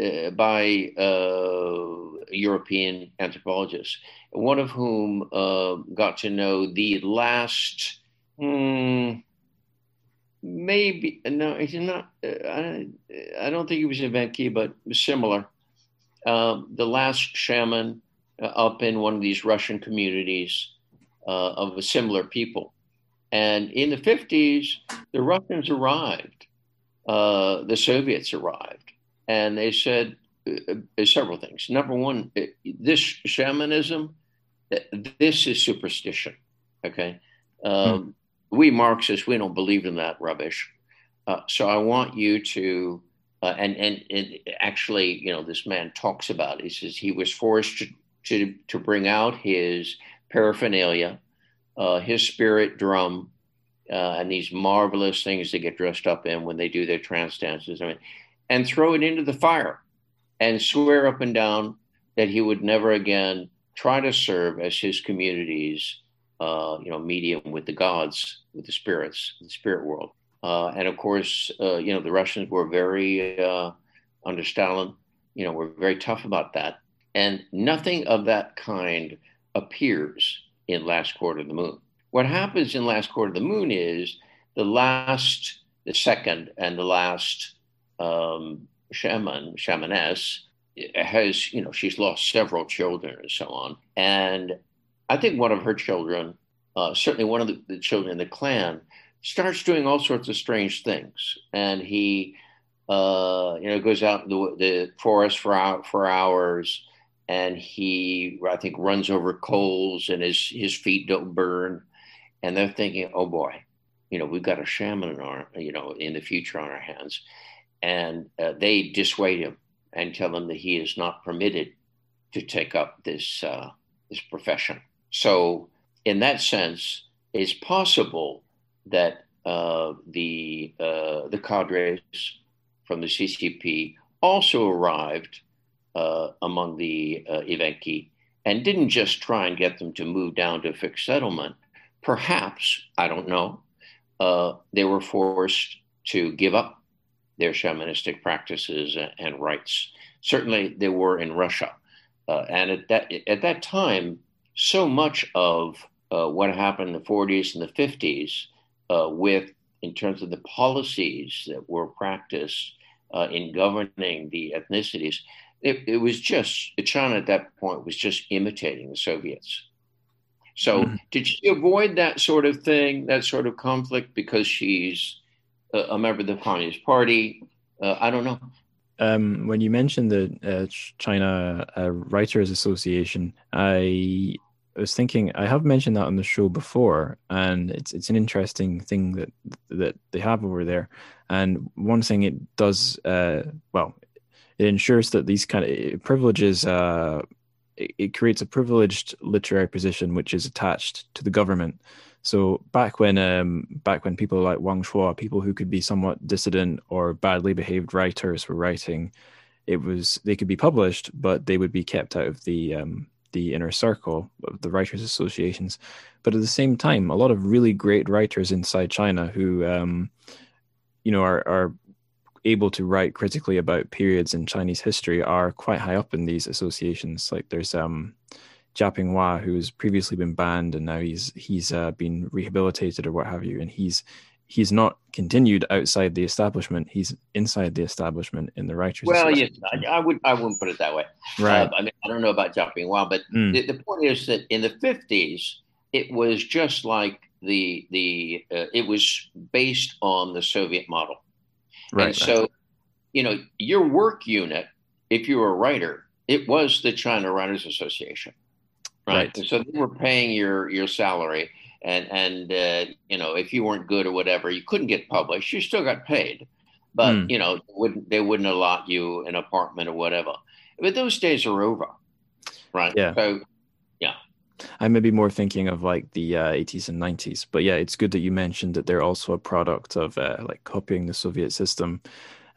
uh, by uh, European anthropologists, one of whom uh, got to know the last. Hmm, maybe no, he's not. Uh, I, I, don't think he was in Evenki, but similar. Um, the last shaman uh, up in one of these Russian communities of a similar people, and in the fifties, the Russians arrived. Uh, the Soviets arrived, and they said uh, uh, several things. Number one, this shamanism, this is superstition. Okay. Um, hmm we Marxists, we don't believe in that rubbish. Uh, so I want you to, uh, and, and, and actually, you know, this man talks about it. He says he was forced to, to, to bring out his paraphernalia, uh, his spirit drum, uh, and these marvelous things they get dressed up in when they do their trance dances, I mean, and throw it into the fire and swear up and down that he would never again try to serve as his community's uh, you know, medium with the gods, with the spirits, the spirit world. Uh, and of course, uh, you know, the Russians were very, uh, under Stalin, you know, were very tough about that. And nothing of that kind appears in Last quarter of the Moon. What happens in Last quarter of the Moon is the last, the second, and the last um, shaman, shamaness, has, you know, she's lost several children and so on. And I think one of her children, uh, certainly one of the, the, children in the clan, starts doing all sorts of strange things, and he, uh, you know, goes out in the, the forest for for hours, and he, I think, runs over coals, and his his feet don't burn, and they're thinking, oh boy, you know, we've got a shaman in our, you know, in the future on our hands, and uh, they dissuade him and tell him that he is not permitted to take up this uh, this profession. So, in that sense, it's possible that uh, the uh, the cadres from the CCP also arrived uh, among the uh, and didn't just try and get them to move down to a fixed settlement. Perhaps, I don't know, uh, they were forced to give up their shamanistic practices and rites. Certainly, they were in Russia. Uh, and at that, at that time, so much of uh, what happened in the 40s and the 50s uh, with in terms of the policies that were practiced uh, in governing the ethnicities it, it, was just china at that point was just imitating the soviets so mm-hmm. did she avoid that sort of thing that sort of conflict because she's a, a member of the communist party uh, i don't know um, when you mentioned the uh, China uh, Writers Association, I was thinking I have mentioned that on the show before, and it's it's an interesting thing that that they have over there. And one thing it does, uh, well, it ensures that these kind of privileges, uh, it, it creates a privileged literary position which is attached to the government. So back when um, back when people like Wang Shuo, people who could be somewhat dissident or badly behaved writers were writing, it was they could be published, but they would be kept out of the um, the inner circle of the writers' associations. But at the same time, a lot of really great writers inside China who, um, you know, are, are able to write critically about periods in Chinese history are quite high up in these associations. Like there's um, Jia Pingwa, who's previously been banned and now he's he's uh, been rehabilitated or what have you, and he's he's not continued outside the establishment. He's inside the establishment in the writers. Well, yes, I, I, would I wouldn't put it that way. Right. Uh, I mean, I don't know about Jia Pingwa, but mm. the, the, point is that in the fifties, it was just like the the uh, it was based on the Soviet model. Right. And so, you know, your work unit, if you were a writer, it was the China Writers Association right? right. So they were paying your your salary, and and uh, you know if you weren't good or whatever, you couldn't get published. You still got paid, but mm. you know wouldn't they wouldn't allot you an apartment or whatever. But those days are over, right? Yeah. So yeah. I may be more thinking of like the uh, 80s and 90s, but yeah, it's good that you mentioned that they're also a product of uh, like copying the Soviet system.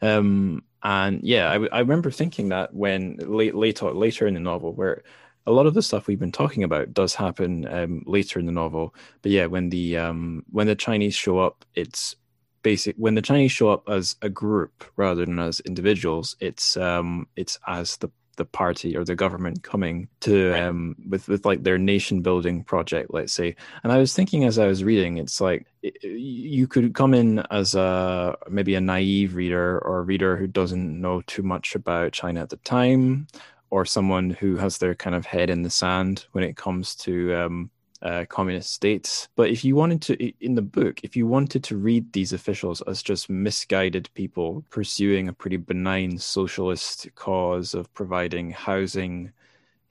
Um, and yeah, I, I remember thinking that when late, later later in the novel, where a lot of the stuff we've been talking about does happen um, later in the novel. But yeah, when the um, when the Chinese show up, it's basic. When the Chinese show up as a group rather than as individuals, it's um, it's as the the party or the government coming to um, with with like their nation building project, let's say. And I was thinking as I was reading, it's like it, you could come in as a maybe a naive reader or a reader who doesn't know too much about China at the time, or someone who has their kind of head in the sand when it comes to um, uh, communist states. But if you wanted to, in the book, if you wanted to read these officials as just misguided people pursuing a pretty benign socialist cause of providing housing,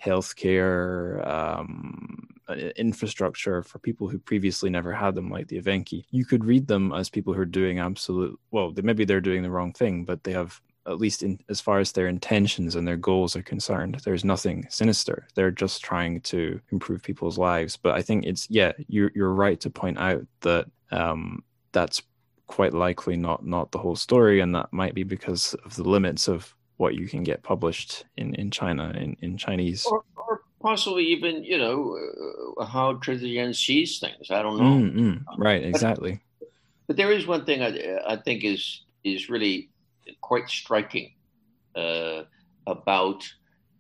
healthcare, um, infrastructure for people who previously never had them, like the Evenki, you could read them as people who are doing absolute, well, maybe they're doing the wrong thing, but they have at least in as far as their intentions and their goals are concerned. There's nothing sinister. They're just trying to improve people's lives. But i think it's yeah you're, you're right to point out that um, that's quite likely not not the whole story. And that might be because of the limits of what you can get published in in china in in chinese. Or, or possibly even you know uh, how Chi sees things. I don't know. Mm, right exactly but, but there is one thing i i think is is really quite striking uh, about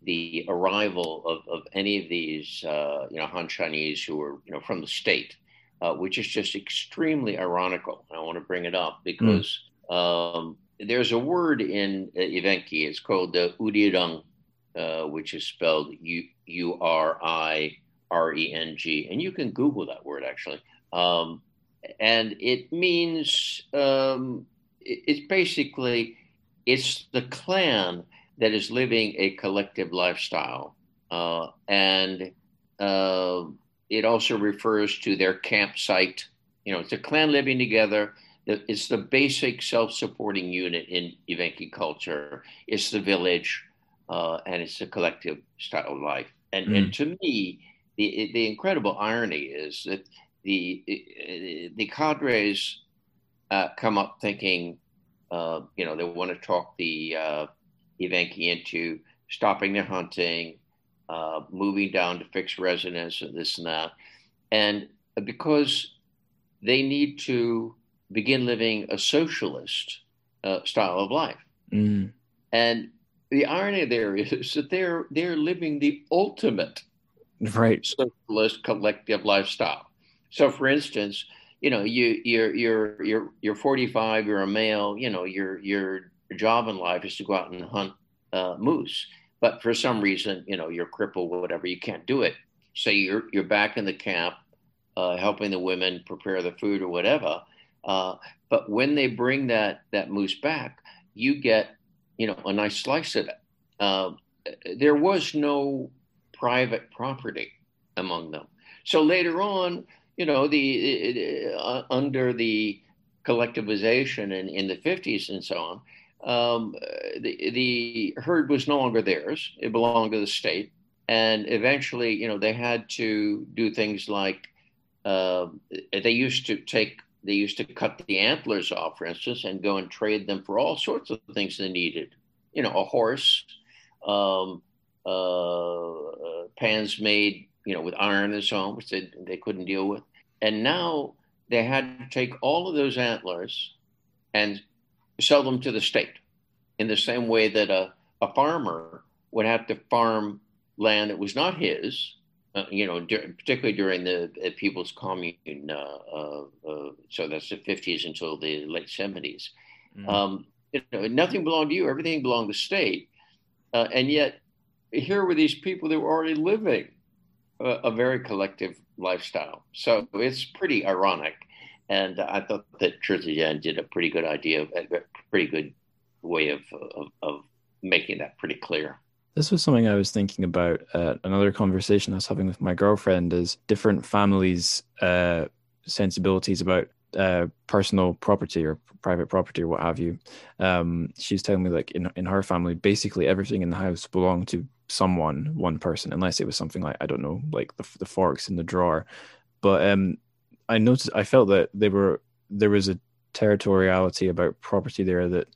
the arrival of, of any of these, uh, you know, Han Chinese who were, you know, from the state, uh, which is just extremely ironical. I want to bring it up because mm. um, there's a word in uh, Evenki. It's called the Urireng, uh, which is spelled U U R I R E N G, and you can Google that word actually. Um, and it means um, it's basically it's the clan that is living a collective lifestyle, uh, and uh, it also refers to their campsite. You know, it's a clan living together. It's the basic self-supporting unit in Evenki culture. It's the village, uh, and it's a collective style of life. And, mm. and to me, the the incredible irony is that the the cadres uh, come up thinking uh, you know, they want to talk the uh, Evenki into stopping their hunting, uh, moving down to fixed residence, and this and that. And because they need to begin living a socialist uh, style of life. Mm. And the irony there [LAUGHS] is that they're they're living the ultimate right socialist collective lifestyle. So, for instance, you know, you you're you're you're you're 45, you're a male, you know, your your job in life is to go out and hunt uh, moose. But for some reason, you know, you're crippled, whatever, you can't do it. So you're you're back in the camp, uh, helping the women prepare the food or whatever. Uh, but when they bring that that moose back, you get, you know, a nice slice of it. Uh, there was no private property among them. So later on, you know, the uh, under the collectivization in, in the 50s and so on, um, the, the herd was no longer theirs. It belonged to the state. And eventually, you know, they had to do things like uh, they used to take, they used to cut the antlers off, for instance, and go and trade them for all sorts of things they needed. You know, a horse, um, uh, pans made, you know, with iron and so on, which they, they couldn't deal with. And now they had to take all of those antlers and sell them to the state in the same way that a, a farmer would have to farm land that was not his, uh, you know, particularly during the uh, People's Commune. Uh, uh, uh, so that's the 50s until the late 70s. Mm. Um, you know, nothing belonged to you, everything belonged to the state. Uh, and yet, here were these people that were already living a, very collective lifestyle. So it's pretty ironic. And I thought that Chi Zijian did a pretty good idea, a pretty good way of, of, of making that pretty clear. This was something I was thinking about. Uh, another conversation I was having with my girlfriend is different families' uh, sensibilities about uh, personal property or private property or what have you. Um, she's telling me like in in her family, basically everything in the house belonged to someone, one person, unless it was something like I don't know, like the the forks in the drawer. But um, I noticed, I felt that they were there was a territoriality about property there that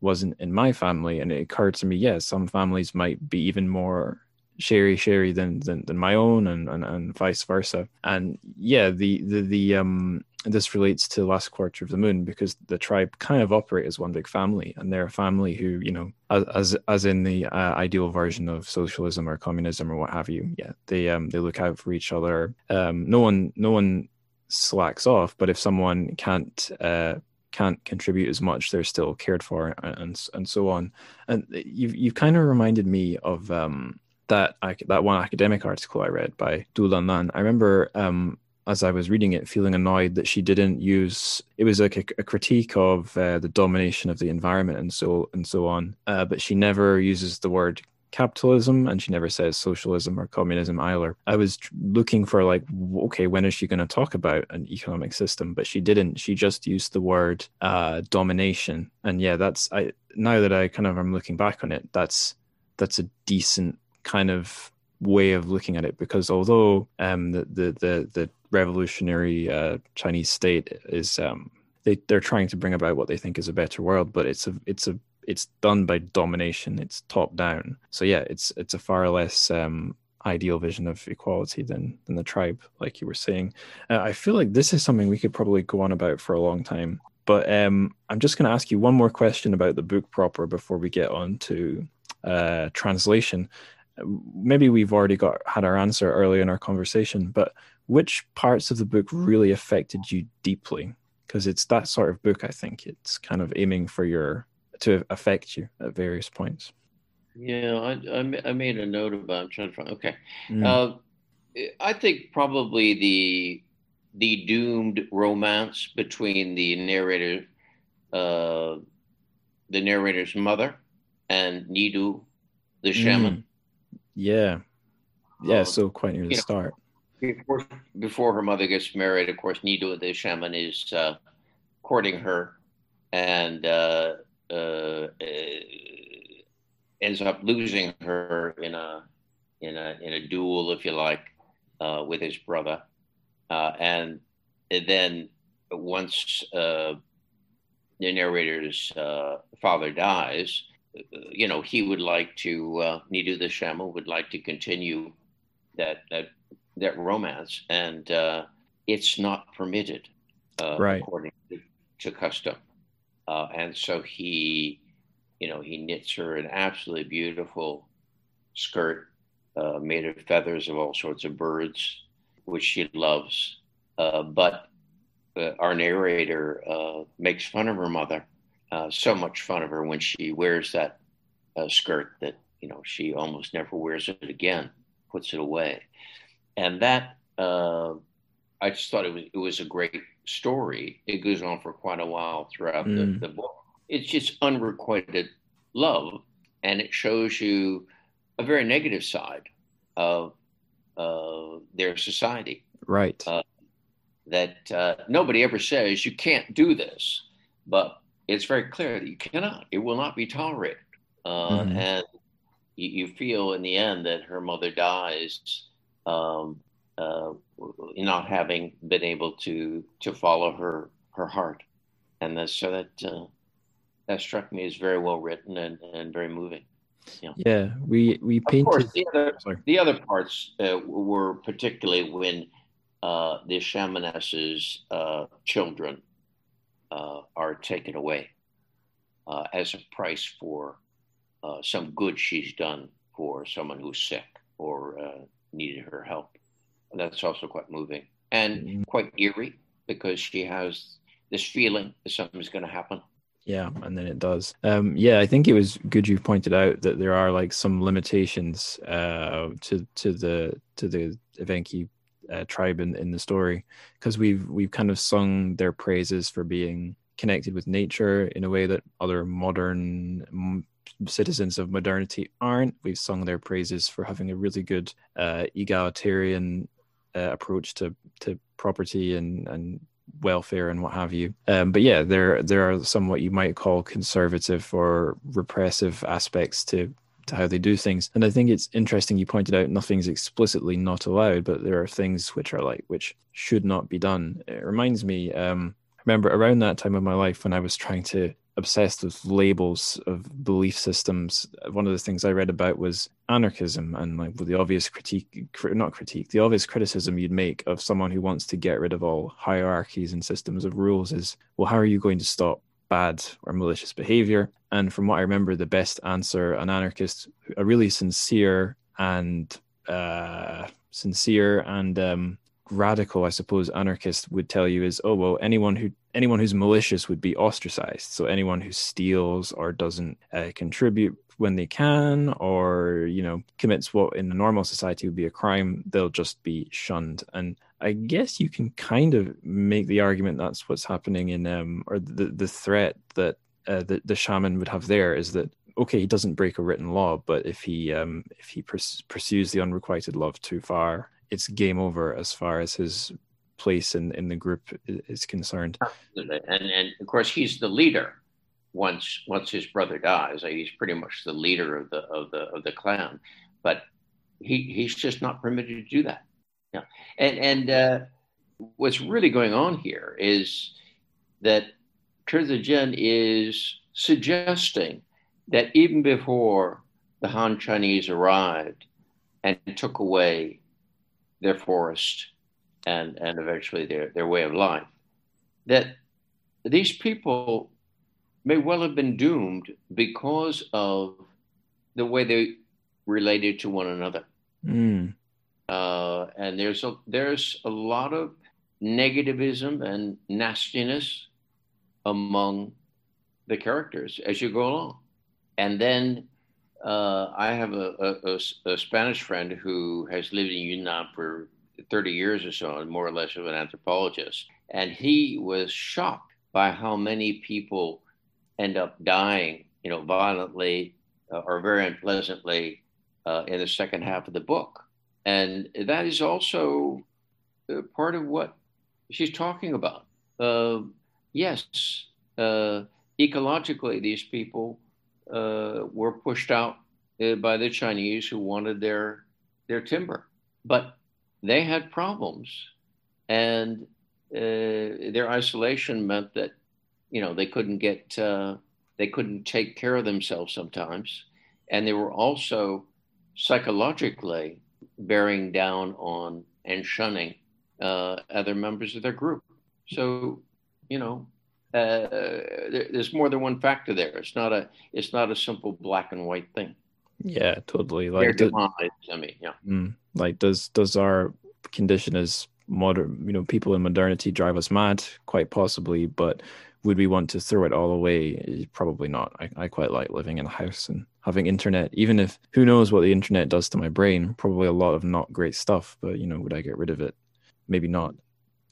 wasn't in my family, and it occurred to me, yes, yeah, some families might be even more sherry sherry than, than than my own, and, and and vice versa. And yeah, the the the um this relates to the last quarter of the moon because the tribe kind of operate as one big family and they're a family who you know as as in the uh, ideal version of socialism or communism or what have you. Yeah they um they look out for each other. Um no one no one slacks off but if someone can't uh can't contribute as much they're still cared for and and so on. And you've you've kind of reminded me of um that that one academic article I read by Du Lanlan. I remember um, as I was reading it, feeling annoyed that she didn't use. It was like a, a critique of uh, the domination of the environment and so and so on. Uh, but she never uses the word capitalism, and she never says socialism or communism either. I was looking for like, okay, when is she going to talk about an economic system? But she didn't. She just used the word uh, domination, and yeah, that's I. Now that I kind of am looking back on it, that's that's a decent kind of way of looking at it because although um, the, the the the revolutionary uh, Chinese state is um, they they're trying to bring about what they think is a better world, but it's a it's a it's done by domination. It's top down. So yeah, it's it's a far less um, ideal vision of equality than than the tribe, like you were saying. Uh, I feel like this is something we could probably go on about for a long time. But um, I'm just going to ask you one more question about the book proper before we get on to uh, translation. Maybe we've already got had our answer early in our conversation, but which parts of the book really affected you deeply? Because it's that sort of book, I think. It's kind of aiming for your to affect you at various points. Yeah, I, I, made a note about. trying to find. Okay, mm. uh, I think probably the the doomed romance between the narrator, uh, the narrator's mother, and Nidu, the shaman. Mm. Yeah, yeah. Um, so quite near the start. before before her mother gets married, of course, Nidu the shaman is uh, courting her, and uh, uh, ends up losing her in a in a in a duel, if you like, uh, with his brother, uh, and then once uh, the narrator's father dies, you know he would like to uh, Nidu the shaman would like to continue that that that romance, and uh, it's not permitted uh, right. according to, to custom. Uh, and so he, you know, he knits her an absolutely beautiful skirt uh, made of feathers of all sorts of birds, which she loves. Uh, but uh, our narrator makes fun of her mother, so much fun of her when she wears that skirt that you know she almost never wears it again, puts it away and that uh, I just thought it was it was a great story. It goes on for quite a while throughout mm. the, the book. It's just unrequited love, and it shows you a very negative side of uh, their society. Right. Uh, that uh, nobody ever says you can't do this, but it's very clear that you cannot. It will not be tolerated. Uh, mm-hmm. And you, you, feel in the end that her mother dies um, uh, not having been able to to follow her her heart, and that's, so that uh, that struck me as very well written and, and very moving. Yeah. yeah, we we painted. Of course, the other, the other parts uh, were particularly when uh, the shamaness's uh, children uh, are taken away uh, as a price for uh, some good she's done for someone who's sick or needed her help. And that's also quite moving and mm-hmm. quite eerie because she has this feeling that something's going to happen yeah, and then it does. Um, yeah, I think it was good you pointed out that there are like some limitations uh, to to the to the Evenki uh, tribe in, in the story because we've we've kind of sung their praises for being connected with nature in a way that other modern m- citizens of modernity aren't. We've sung their praises for having a really good uh, egalitarian uh, approach to to property and and welfare and what have you. Um, but yeah, there there are some what you might call conservative or repressive aspects to to how they do things. And I think it's interesting you pointed out nothing's explicitly not allowed, but there are things which are like which should not be done. It reminds me, um, I remember around that time of my life when I was trying to obsessed with labels of belief systems. One of the things I read about was anarchism and like the obvious critique, not critique, the obvious criticism you'd make of someone who wants to get rid of all hierarchies and systems of rules is, well, how are you going to stop bad or malicious behavior? And from what I remember, the best answer an anarchist, a really sincere and uh, sincere and um, radical, I suppose, anarchist would tell you is, oh well, anyone who anyone who's malicious would be ostracized. So anyone who steals or doesn't uh, contribute when they can, or you know, commits what in a normal society would be a crime, they'll just be shunned. And I guess you can kind of make the argument that's what's happening in, um, or the the threat that uh, the the shaman would have there is that okay, he doesn't break a written law, but if he um, if he pers- pursues the unrequited love too far, it's game over as far as his place in, in the group is concerned. Absolutely. And and of course he's the leader once once his brother dies. He's pretty much the leader of the of the of the clan, but he he's just not permitted to do that. Yeah, and and uh, what's really going on here is that Jen is suggesting that even before the Han Chinese arrived and took away their forest and, and eventually their, their way of life, that these people may well have been doomed because of the way they related to one another. Mm. Uh, and there's a, there's a lot of negativism and nastiness among the characters as you go along. And then uh, I have a, a, a, Spanish friend who has lived in Yunnan for 30 years or so, and more or less of an anthropologist. And he was shocked by how many people end up dying, you know, violently uh, or very unpleasantly uh, in the second half of the book. And that is also uh, part of what she's talking about. Uh, yes, uh, ecologically, these people uh, were pushed out uh, by the Chinese who wanted their their timber, but they had problems, and uh, their isolation meant that you know they couldn't get they couldn't take care of themselves sometimes, and they were also psychologically bearing down on and shunning uh, other members of their group. So you know uh, there, there's more than one factor there. It's not a it's not a simple black and white thing. Yeah, totally. Like, do, I mean, yeah. Mm, like, does does our condition as modern, you know, people in modernity drive us mad? Quite possibly, but would we want to throw it all away? Probably not. I, I quite like living in a house and having internet, even if who knows what the internet does to my brain. Probably a lot of not great stuff, but you know, would I get rid of it? Maybe not.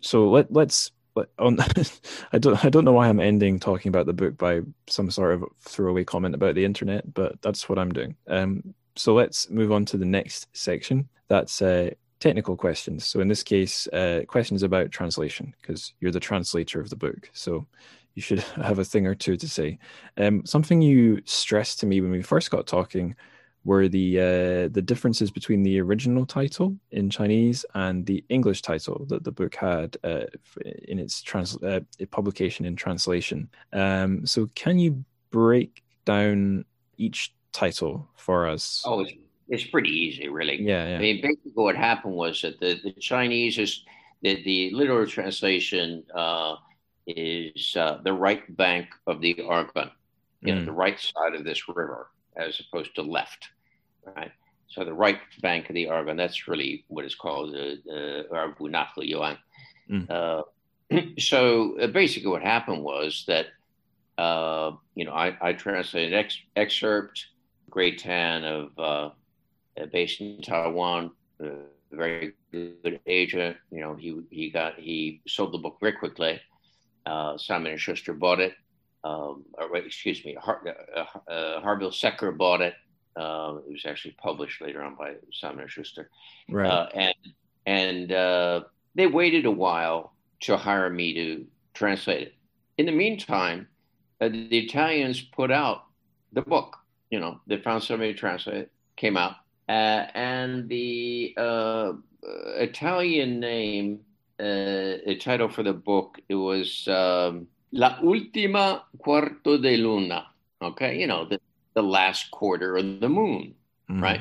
So let let's on [LAUGHS] I don't I don't know why I'm ending talking about the book by some sort of throwaway comment about the internet, but that's what I'm doing. Um, so let's move on to the next section. That's uh, technical questions. So in this case, uh, questions about translation because you're the translator of the book. So you should [LAUGHS] have a thing or two to say. Um, something you stressed to me when we first got talking were the uh, the differences between the original title in Chinese and the English title that the book had uh, in its trans- uh, publication in translation. Um, so, can you break down each title for us? Oh, it's, it's pretty easy, really. Yeah, yeah. I mean, basically, what happened was that the, the Chinese is the, the literal translation uh, is uh, the right bank of the Argun, you mm. know, the right side of this river as opposed to left, right? So the right bank of the Argun, that's really what is called the, the Argunakli Yuan. Mm. Uh, [CLEARS THROAT] so uh, basically what happened was that, uh, you know, I, I translated ex- excerpt, Gray Tan of, uh, based in Taiwan, a very good agent. You know, he, he got, he sold the book very quickly. Uh, Simon and Schuster bought it um, or excuse me, Har- uh, uh, Harvill Secker bought it. Uh, it was actually published later on by Simon and Schuster. Right. Uh, and and uh, they waited a while to hire me to translate it. In the meantime, uh, the Italians put out the book. You know, they found somebody to translate it, came out, and the Italian name, the title for the book, it was. Um, La última cuarto de luna. Okay, you know the the last quarter of the moon, mm-hmm. right?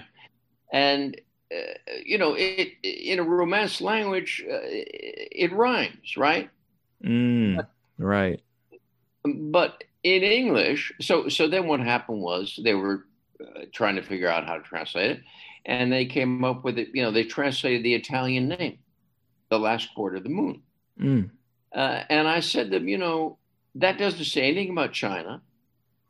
And uh, you know, it, in a Romance language, uh, it rhymes, right? Mm, but, right. But in English, so so then what happened was they were uh, trying to figure out how to translate it, and they came up with it. You know, they translated the Italian name, the last quarter of the moon. Mm. Uh, and I said to them, you know, that doesn't say anything about China.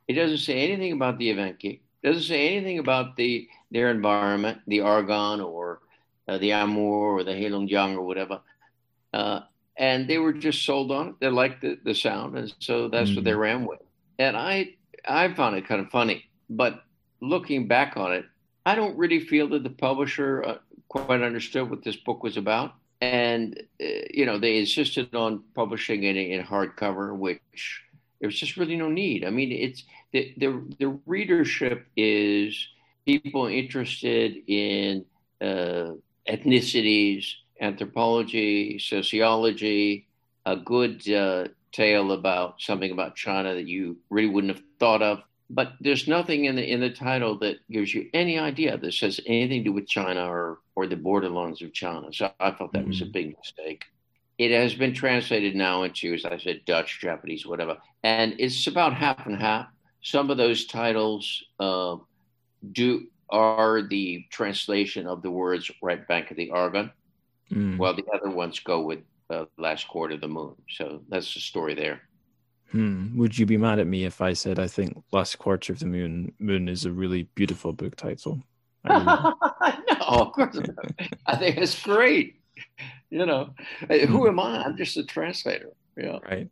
It doesn't say anything about the Evenki. It doesn't say anything about the their environment, the Argun or uh, the Amur or the Heilongjiang or whatever. Uh, and they were just sold on it. They liked the, the sound, and so that's mm-hmm. what they mm-hmm. ran with. And I I found it kind of funny, but looking back on it, I don't really feel that the publisher uh, quite understood what this book was about and uh, you know they insisted on publishing it in hardcover, which there's just really no need. I mean, it's the the, the readership is people interested in uh, ethnicities, anthropology, sociology, a good uh, tale about something about China that you really wouldn't have thought of but there's nothing in the in the title that gives you any idea that says anything to do with China or or the borderlands of China. So I thought that mm-hmm. was a mm-hmm. big mistake. It has been translated now into, as I said, Dutch, Japanese, whatever, and it's about half and half. Some of those titles uh, do are the translation of the words "right bank of the Argun," mm. while the other ones go with uh, "last quarter of the moon." So that's the story there. Hmm. Would you be mad at me if I said I think Last Quarter of the Moon Moon is a really beautiful book title? [LAUGHS] no, of course not. I think it's great. You know, who hmm. am I? I'm just a translator. Yeah. Right.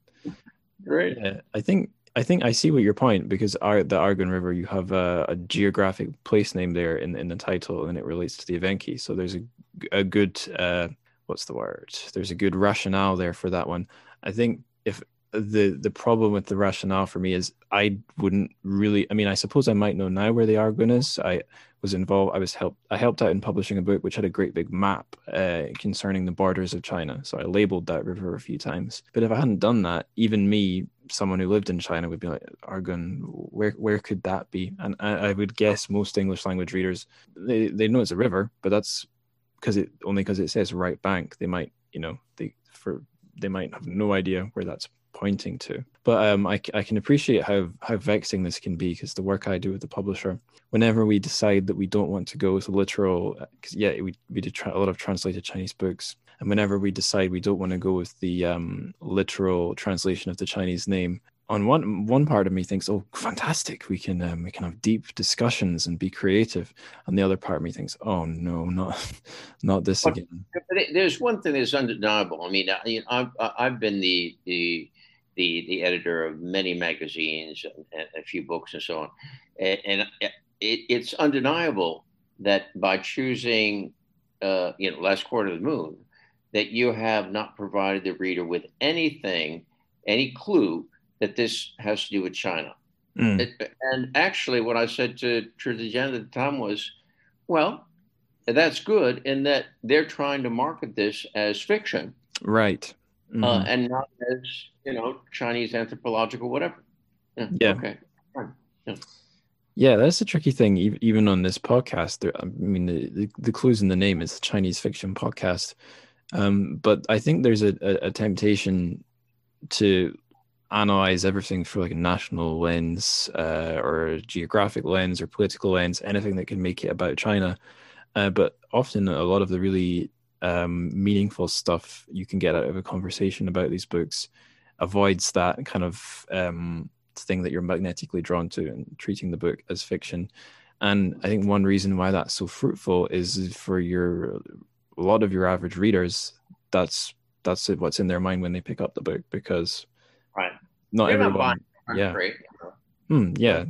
Great. Yeah, I think I think I see what your point because our, the Argun River, you have a, a, geographic place name there in in the title, and it relates to the Evenki. So there's a a good uh, what's the word? There's a good rationale there for that one. I think if the the problem with the rationale for me is I wouldn't really. I mean, I suppose I might know now where the Argun is. I was involved. I was helped. I helped out in publishing a book which had a great big map uh, concerning the borders of China. So I labeled that river a few times. But if I hadn't done that, even me, someone who lived in China, would be like, Argun, where where could that be? And I, I would guess most English language readers they they know it's a river, but that's because it only because it says right bank. They might you know they for they might have no idea where that's pointing to. But um, I, I can appreciate how how vexing this can be because the work I do with the publisher, whenever we decide that we don't want to go with a literal, because yeah, we we did tra- a lot of translated Chinese books, and whenever we decide we don't want to go with the um, literal translation of the Chinese name, on one one part of me thinks, "Oh, fantastic! We can um, we can have deep discussions and be creative," and the other part of me thinks, "Oh no, not [LAUGHS] not this but, again." But there's one thing that's undeniable. I mean, I, I've I've been the the the the editor of many magazines and, and a few books and so on, and, and it, it's undeniable that by choosing uh, you know, last quarter of the moon, that you have not provided the reader with anything, any clue that this has to do with China. Mm. It, and actually, what I said to Truth Agenda at the time was, well, that's good in that they're trying to market this as fiction, right? Uh, mm-hmm. Uh, and not as you know Chinese anthropological whatever. Yeah. yeah. Okay. Yeah. yeah. that's a tricky thing. Even on this podcast, there, I mean, the, the, clues in the name is Chinese fiction podcast, um, but I think there's a, a, a temptation to analyze everything through like a national lens uh, or a geographic lens or political lens, anything that can make it about China. Uh, but often, a lot of the really um, meaningful stuff you can get out of a conversation about these books avoids that kind of um, thing that you're magnetically drawn to and treating the book as fiction. And I think one reason why that's so fruitful is for your a lot of your average readers. That's that's what's in their mind when they pick up the book because right. not They're everyone. Not yeah. Hmm, yeah.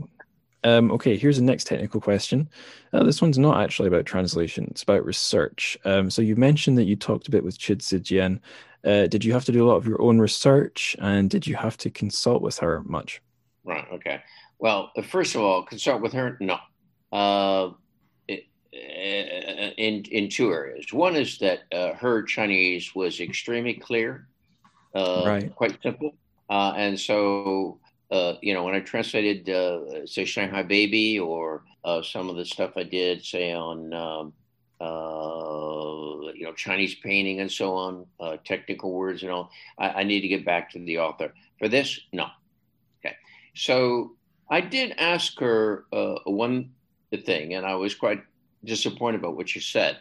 Um, okay, here's the next technical question. Uh, this one's not actually about translation; it's about research. Um, so you mentioned that you talked a bit with Chi Zijian. Uh, did you have to do a lot of your own research, and did you have to consult with her much? Right. Okay. Well, uh, first of all, consult with her. No. Uh, in in two areas. One is that uh, her Chinese was extremely clear, uh, right. quite simple, uh, and so uh, you know when I translated uh, say Shanghai Baby or uh, some of the stuff I did say on um, you know Chinese painting and so on, technical words and all, I, I need to get back to the author. For this, no. Okay, so I did ask her one thing, and I was quite disappointed about what you said.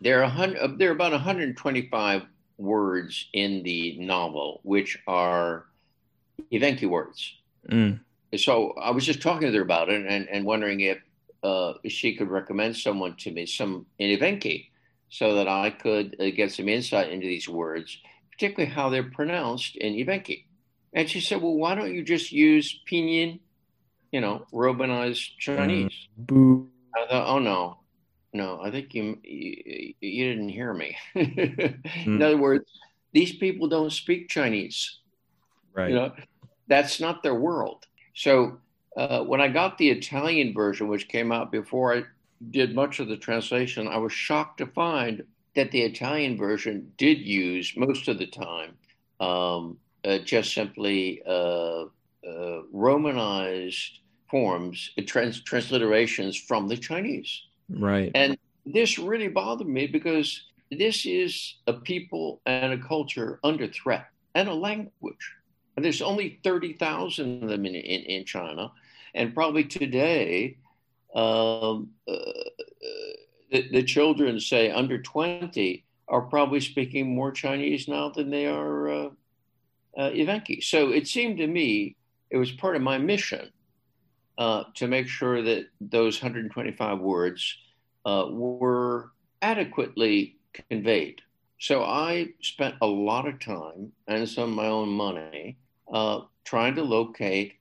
There are, uh, there are about 125 words in the novel which are Evenki words. Mm. So I was just talking to her about it and, and wondering if uh, she could recommend someone to me, some in Evenki, so that I could uh, get some insight into these words, particularly how they're pronounced in Evenki. And she said, well, why don't you just use Pinyin, you know, Romanized Chinese? Mm. I thought, oh no, no, I think you you, you didn't hear me. [LAUGHS] mm. In other words, these people don't speak Chinese. Right. You know, that's not their world. So uh, when I got the Italian version, which came out before I did much of the translation, I was shocked to find that the Italian version did use most of the time um, uh, just simply uh, uh Romanized forms, trans- transliterations from the Chinese. Right. And this really bothered me because this is a people and a culture under threat and a language. And there's only 30,000 of them in, in, in, China. And probably today, um, uh, the, the, children, say under 20, are probably speaking more Chinese now than they are uh, uh. So it seemed to me it was part of my mission uh, to make sure that those 125 words uh, were adequately conveyed. So I spent a lot of time and some of my own money uh, trying to locate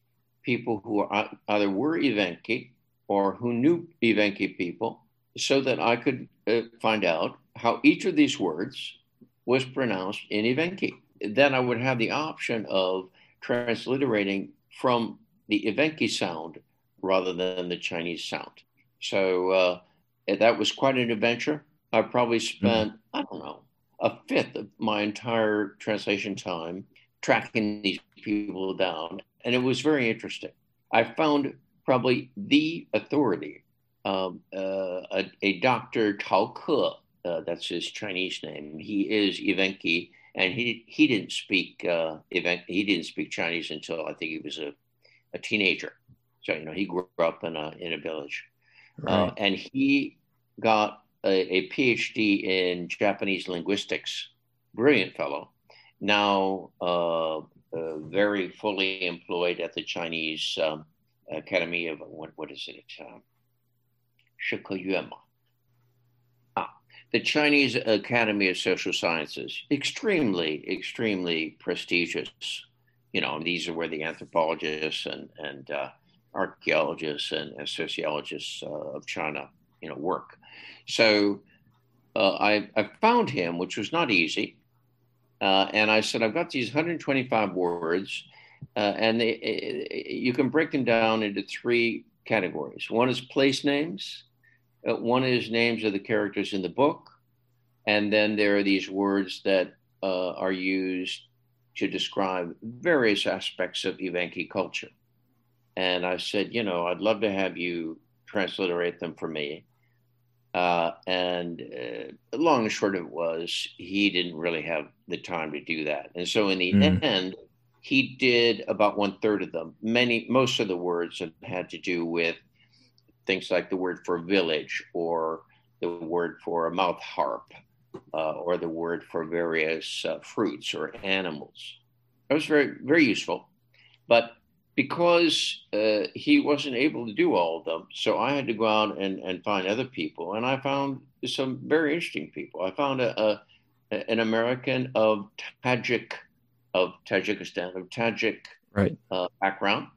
people who are, either were Evenki or who knew Evenki people so that I could uh, find out how each of these words was pronounced in Evenki. Then I would have the option of transliterating from the Evenki sound rather than the Chinese sound. So uh, that was quite an adventure. I probably mm-hmm. spent, mm-hmm. I don't know, a fifth of my entire translation time tracking these people down. And it was very interesting. I found probably the authority, um, uh, a, a, Dr. Tao Ke, uh, that's his Chinese name. He is Evenki, and he he didn't speak uh, event, he didn't speak Chinese until I think he was a, a teenager. So you know, he grew up in a in a village, uh, right. uh, and he got a, a, PhD in Japanese linguistics. Brilliant fellow. Now uh, uh, very fully employed at the Chinese um, Academy of what what is it? Um, ah, the Chinese Academy of Social Sciences, extremely, extremely prestigious. You know, these are where the anthropologists and and uh, archaeologists and, and sociologists uh, of China, you know, work. So uh, I, I found him, which was not easy. Uh, and I said, I've got these 125 words, uh, and they, you can break them down into three categories. One is place names, uh, one is names of the characters in the book, and then there are these words that uh, are used to describe various aspects of Evenki culture. And I said, you know, I'd love to have you transliterate them for me. Uh, and uh, long and short of it was, he didn't really have the time to do that. And so in the mm. end, he did about one third of them. Many, most of the words had to do with things like the word for village or the word for a mouth harp uh, or the word for various uh, fruits or animals. That was very, very useful. But because uh, he wasn't able to do all of them, so I had to go out and, and find other people. And I found some very interesting people. I found a, a an American of Tajik, of Tajikistan, of Tajik right. uh, background,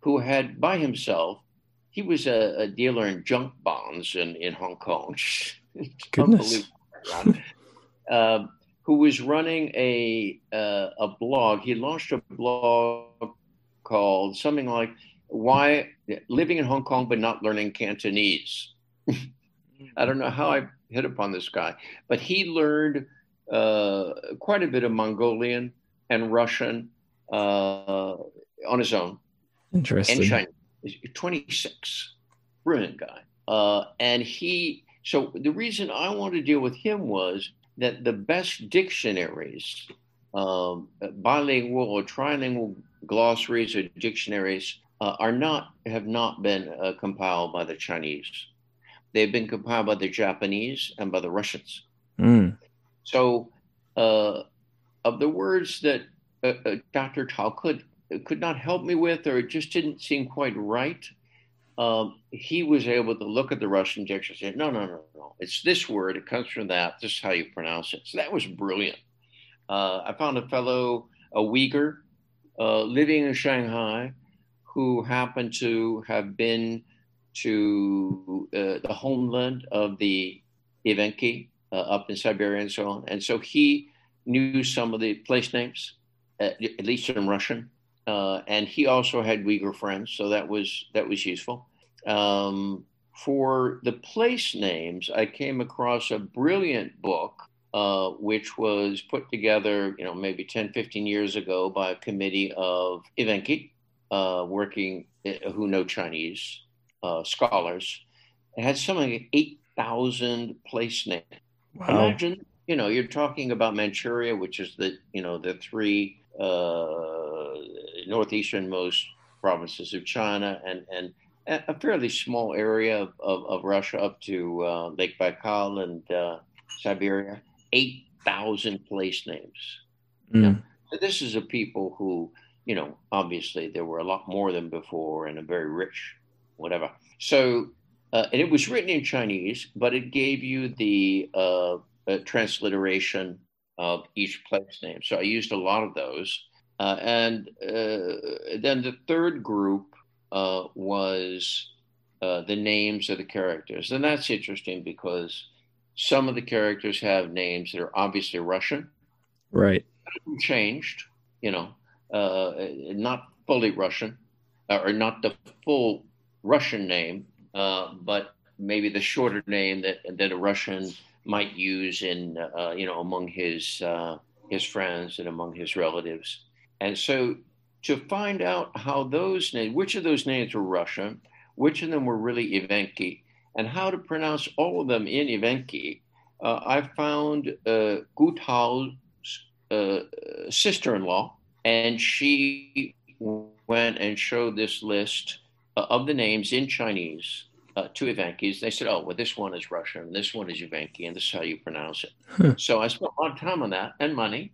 who had by himself, he was a, a dealer in junk bonds in, in Hong Kong. [LAUGHS] Goodness. uh, who was running a uh, a blog. He launched a blog called something like "Why Living in Hong Kong but Not Learning Cantonese." [LAUGHS] I don't know how I hit upon this guy, but he learned uh, quite a bit of Mongolian and Russian uh, on his own. Interesting. And Chinese. 26, brilliant guy. Uh, and he so the reason I wanted to deal with him was that the best dictionaries, um, bilingual or trilingual glossaries or dictionaries, uh, are not have not been uh, compiled by the Chinese. They've been compiled by the Japanese and by the Russians. Mm. So, uh, of the words that uh, uh, Dr. Tao could could not help me with, or it just didn't seem quite right, um, he was able to look at the Russian dictionary and say, no, no, no, no, it's this word, it comes from that, this is how you pronounce it. So that was brilliant. Uh, I found a fellow, a Uyghur, uh, living in Shanghai, who happened to have been to uh, the homeland of the Evenki uh, up in Siberia and so on. And so he knew some of the place names, at, at least in Russian. Uh, and he also had Uyghur friends, so that was that was useful. Um, for the place names, I came across a brilliant book uh, which was put together, you know, maybe 10, 15 years ago by a committee of Evenki, uh, working, uh, who know Chinese uh, scholars. It had something like 8,000 place names. Wow. Imagine, you know, you're talking about Manchuria, which is the, you know, the three uh, northeasternmost provinces of China and, and a fairly small area of, of, of Russia up to uh, Lake Baikal and uh, Siberia, 8,000 place names. Mm. so this is a people who, you know, obviously there were a lot more than before and a very rich, whatever. So, uh, and it was written in Chinese, but it gave you the uh, transliteration of each place name. So I used a lot of those. Uh, and uh, then the third group uh, was uh, the names of the characters. And that's interesting because some of the characters have names that are obviously Russian. Right. Changed, you know, uh, not fully Russian or not the full Russian name, uh, but maybe the shorter name that, that a Russian might use in uh, you know among his uh, his friends and among his relatives. And so to find out how those names, which of those names were Russian, which of them were really Evenki, and how to pronounce all of them in Evenki, uh, I found uh, Tao's uh, sister-in-law, and she went and showed this list uh, of the names in Chinese uh, to Evenkis. They said, "Oh, well, this one is Russian, this one is Evenki, and this is how you pronounce it." So I spent a lot of time on that and money,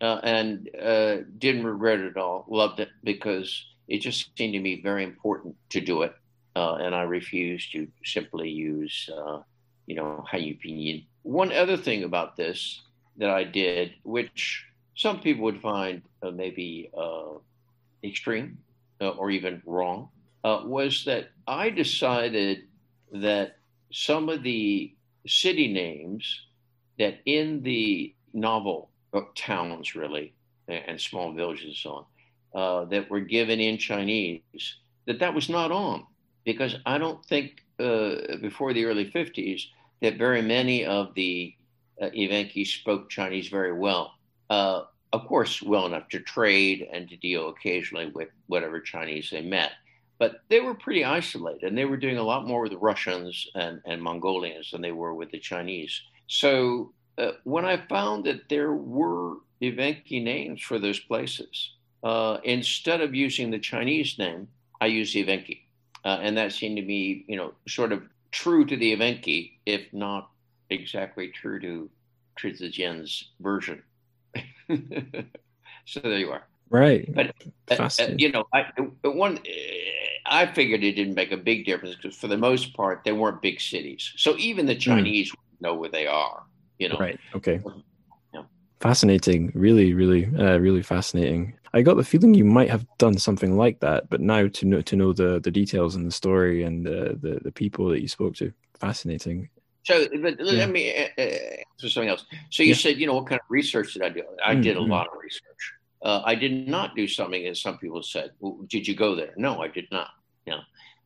uh, and uh, didn't regret it at all. Loved it because it just seemed to me very important to do it, uh, and I refused to simply use, uh, you know, Hanyu Pinyin. One other thing about this that I did, which some people would find uh, maybe extreme or even wrong uh, was that I decided that some of the city names that in the novel uh, towns really and small villages and so on uh, that were given in Chinese that that was not on because I don't think uh, before the early 50s that very many of the uh, Evenki spoke Chinese very well. Uh, of course, well enough to trade and to deal occasionally with whatever Chinese they met. But they were pretty isolated and they were doing a lot more with the Russians and, and Mongolians than they were with the Chinese. So uh, when I found that there were Evenki names for those places, uh, instead of using the Chinese name, I used Evenki. Uh, and that seemed to me, you know, sort of true to the Evenki, if not exactly true to Chi Zijian's version. [LAUGHS] so there you are. Right. But uh, uh, you know, I, one uh, I figured it didn't make a big difference because for the most part they weren't big cities. So even the hmm. Chinese mm. know where they are. You know. Right. Okay. Yeah. Fascinating. Really, really, uh, really fascinating. I got the feeling you might have done something like that, but now to know to know the the details and the story and the the, the people that you spoke to, fascinating. So, but yeah. let me uh, answer something else. So you yeah. said, you know, what kind of research did I do? I mm-hmm. did a mm-hmm. lot of research. Uh, I did not do something as some people said. Well, did you go there? No, I did not. Yeah,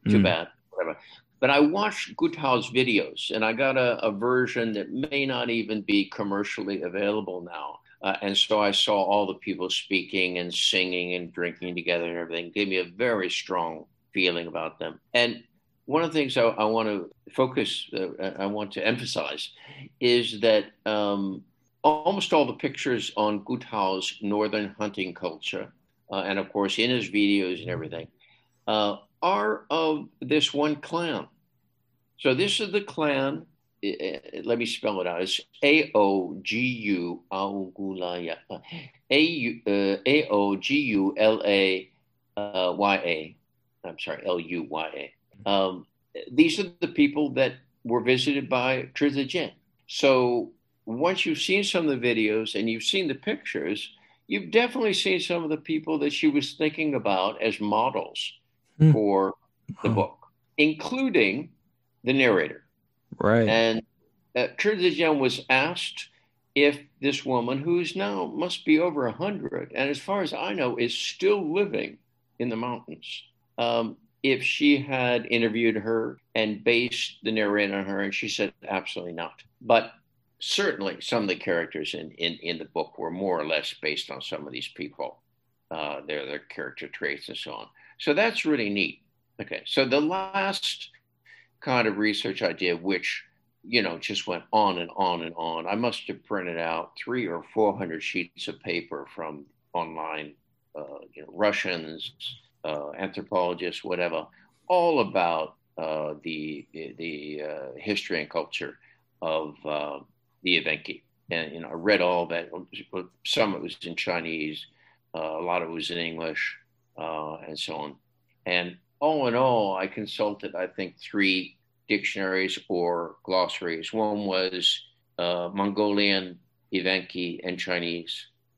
too mm. bad. Whatever. But I watched Gu Tao's videos, and I got a, a, version that may not even be commercially available now. Uh, and so I saw all the people speaking and singing and drinking together and everything. It gave me a very strong feeling about them. And one of the things I, I want to focus, uh, I want to emphasize, is that um, almost all the pictures on Gu Tao's northern hunting culture, uh, and of course in his videos and everything, uh, are of this one clan. So this is the clan. Let me spell it out. It's A O G U Aogulaya. A O G U L A Y A. I'm sorry, L U Y A. Um, these are the people that were visited by Chi Zijian. So once you've seen some of the videos and you've seen the pictures, you've definitely seen some of the people that she was thinking about as models mm. for the book, including the narrator. Right. And uh, Chi Zijian was asked if this woman, who's now must be over a hundred, and as far as I know, is still living in the mountains, um, if she had interviewed her and based the narrative on her, and she said absolutely not. But certainly some of the characters in, in, in the book were more or less based on some of these people, uh, their, their character traits and so on. So that's really neat. Okay, so the last kind of research I did, which you know just went on and on and on. I must have printed out three or four hundred sheets of paper from online, uh, you know, Russians, uh, anthropologists, whatever, all about uh, the the uh, history and culture of uh, the Evenki. And you know, I read all that. Some of it was in Chinese, uh, a lot of it was in English, and so on. And all in all, I consulted, I think, three dictionaries or glossaries. One was Mongolian, Evenki, and Chinese,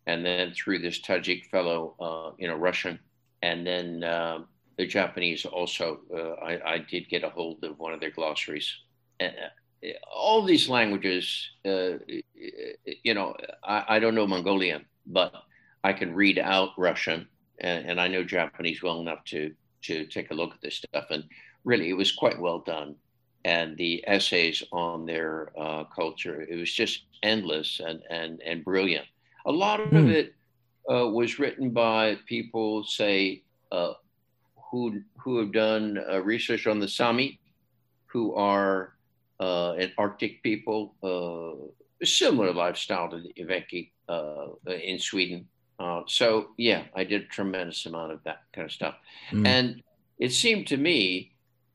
and then through this Tajik fellow, you know, Russian and then uh, the Japanese also. Uh, I, I, did get a hold of one of their glossaries. Uh, all these languages, uh, you know, I, I, don't know Mongolian, but I can read out Russian, and, and, I know Japanese well enough to to take a look at this stuff. And really, it was quite well done. And the essays on their uh, culture, it was just endless and and and brilliant. A lot of mm. it uh, was written by people, say, uh, who who have done uh, research on the Sami, who are uh, an Arctic people, uh, similar lifestyle to the Evenki uh, in Sweden. So yeah, I did a tremendous amount of that kind of stuff, mm. and it seemed to me,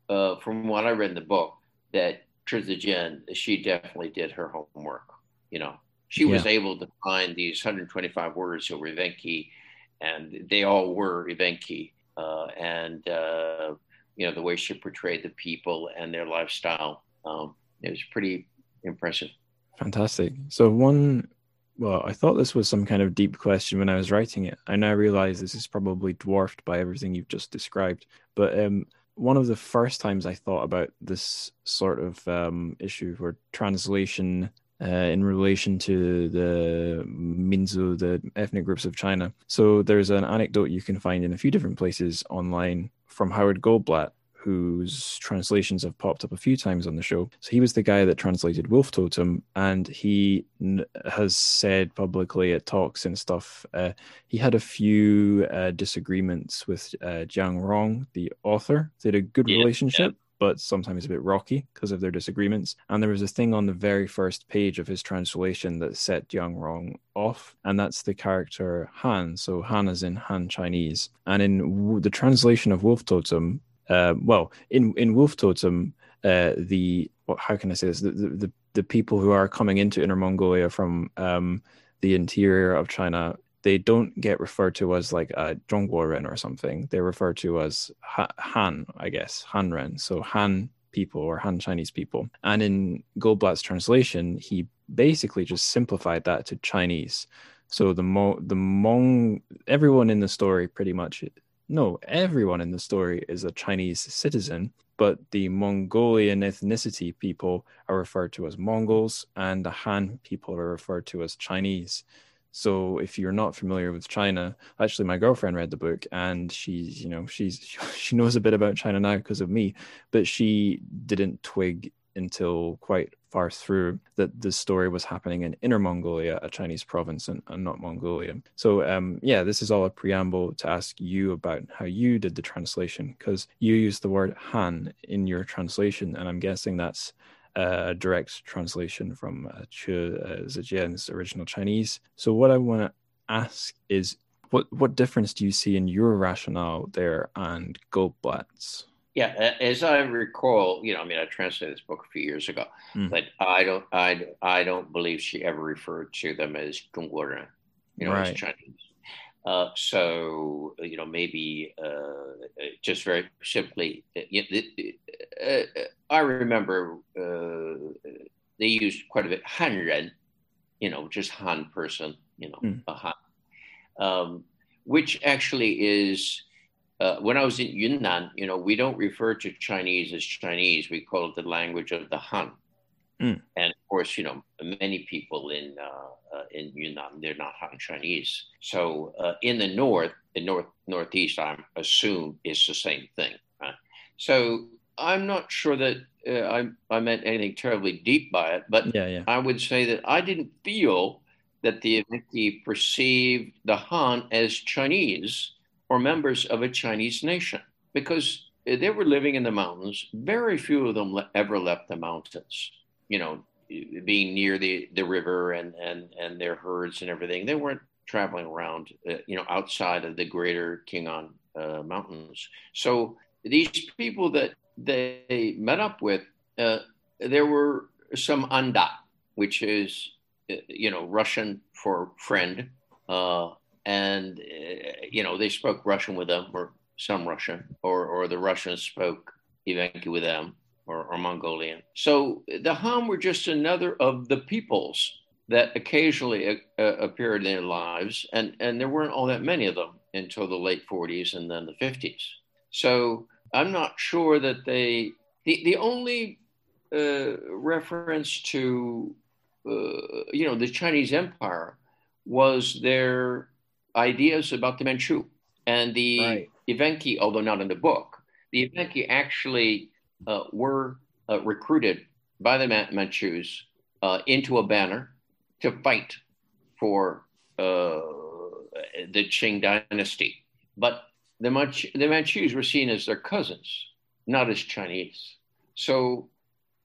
from what I read in the book, that Chi Zijian, she definitely did her homework. You know, she yeah. was able to find these 125 words were Evenki, and they all were Evenki. Uh, and uh, you know the way she portrayed the people and their lifestyle, um, it was pretty impressive. Fantastic. So one, well, I thought this was some kind of deep question when I was writing it. I now realize this is probably dwarfed by everything you've just described. But um, one of the first times I thought about this sort of um, issue where translation uh, in relation to the Minzu, the ethnic groups of China. So there's an anecdote you can find in a few different places online from Howard Goldblatt, whose translations have popped up a few times on the show. So he was the guy that translated Wolf Totem, and he n- has said publicly at talks and stuff, uh, he had a few uh, disagreements with uh, Jiang Rong, the author. They had a good yeah, relationship. Yeah. But sometimes a bit rocky because of their disagreements. And there was a thing on the very first page of his translation that set Jiang Rong off, and that's the character Han. So Han is in Han Chinese. And in w- the translation of Wolf Totem, uh, well, in in Wolf Totem, uh, the how can I say this? The, the the people who are coming into Inner Mongolia from um, the interior of China, they don't get referred to as like a Zhongguoren or something. They're referred to as Han, I guess, Hanren. So Han people or Han Chinese people. And in Goldblatt's translation, he basically just simplified that to Chinese. So the Mo, the Mong, everyone in the story pretty much no, everyone in the story is a Chinese citizen, but the Mongolian ethnicity people are referred to as Mongols, and the Han people are referred to as Chinese. So if you're not familiar with China, actually my girlfriend read the book and she's, you know, she's [LAUGHS] she knows a bit about China now because of me, but she didn't twig until quite far through that the story was happening in Inner Mongolia, a Chinese province, and, and not Mongolia. So, um, yeah, this is all a preamble to ask you about how you did the translation, because you used the word Han in your translation, and I'm guessing that's a direct translation from uh, Chi uh, Zijian's original Chinese. So, what I want to ask is, what what difference do you see in your rationale there and Goldblatt's? Yeah, as I recall, you know, I mean, I translated this book a few years ago, mm. but I don't, I, I don't believe she ever referred to them as Zhongguoren, you know, right. as Chinese. Uh, so, you know, maybe uh, just very simply, you know, uh, I remember uh, they used quite a bit Han you know, just Han person, you know, mm. a Han, um, which actually is uh, when I was in Yunnan, you know, we don't refer to Chinese as Chinese. We call it the language of the Han. Mm. And of course, you know, many people in uh, uh, in Yunnan they're not Han Chinese. So uh, in the north, the north northeast, I assume is the same thing. Right? So I'm not sure that uh, I I meant anything terribly deep by it, but yeah, yeah. I would say that I didn't feel that the Evenki perceived the Han as Chinese or members of a Chinese nation because they were living in the mountains. Very few of them ever left the mountains, you know, being near the, the river and, and, and their herds and everything. They weren't traveling around, uh, you know, outside of the greater Khingan uh, mountains. So these people that they met up with, uh, there were some anda, which is, uh, you know, Russian for friend, uh, and uh, you know they spoke Russian with them, or some Russian, or or the Russians spoke Evenki with them, or, or Mongolian. So the Han were just another of the peoples that occasionally uh, uh, appeared in their lives, and and there weren't all that many of them until the late 40s and then the 50s. So I'm not sure that they the the only uh, reference to uh, you know the Chinese Empire was their ideas about the Manchu. And the right. Evenki, although not in the book, the Evenki actually uh, were uh, recruited by the Manchus uh, into a banner to fight for uh, the Qing dynasty. But the, Manch- the Manchus were seen as their cousins, not as Chinese. So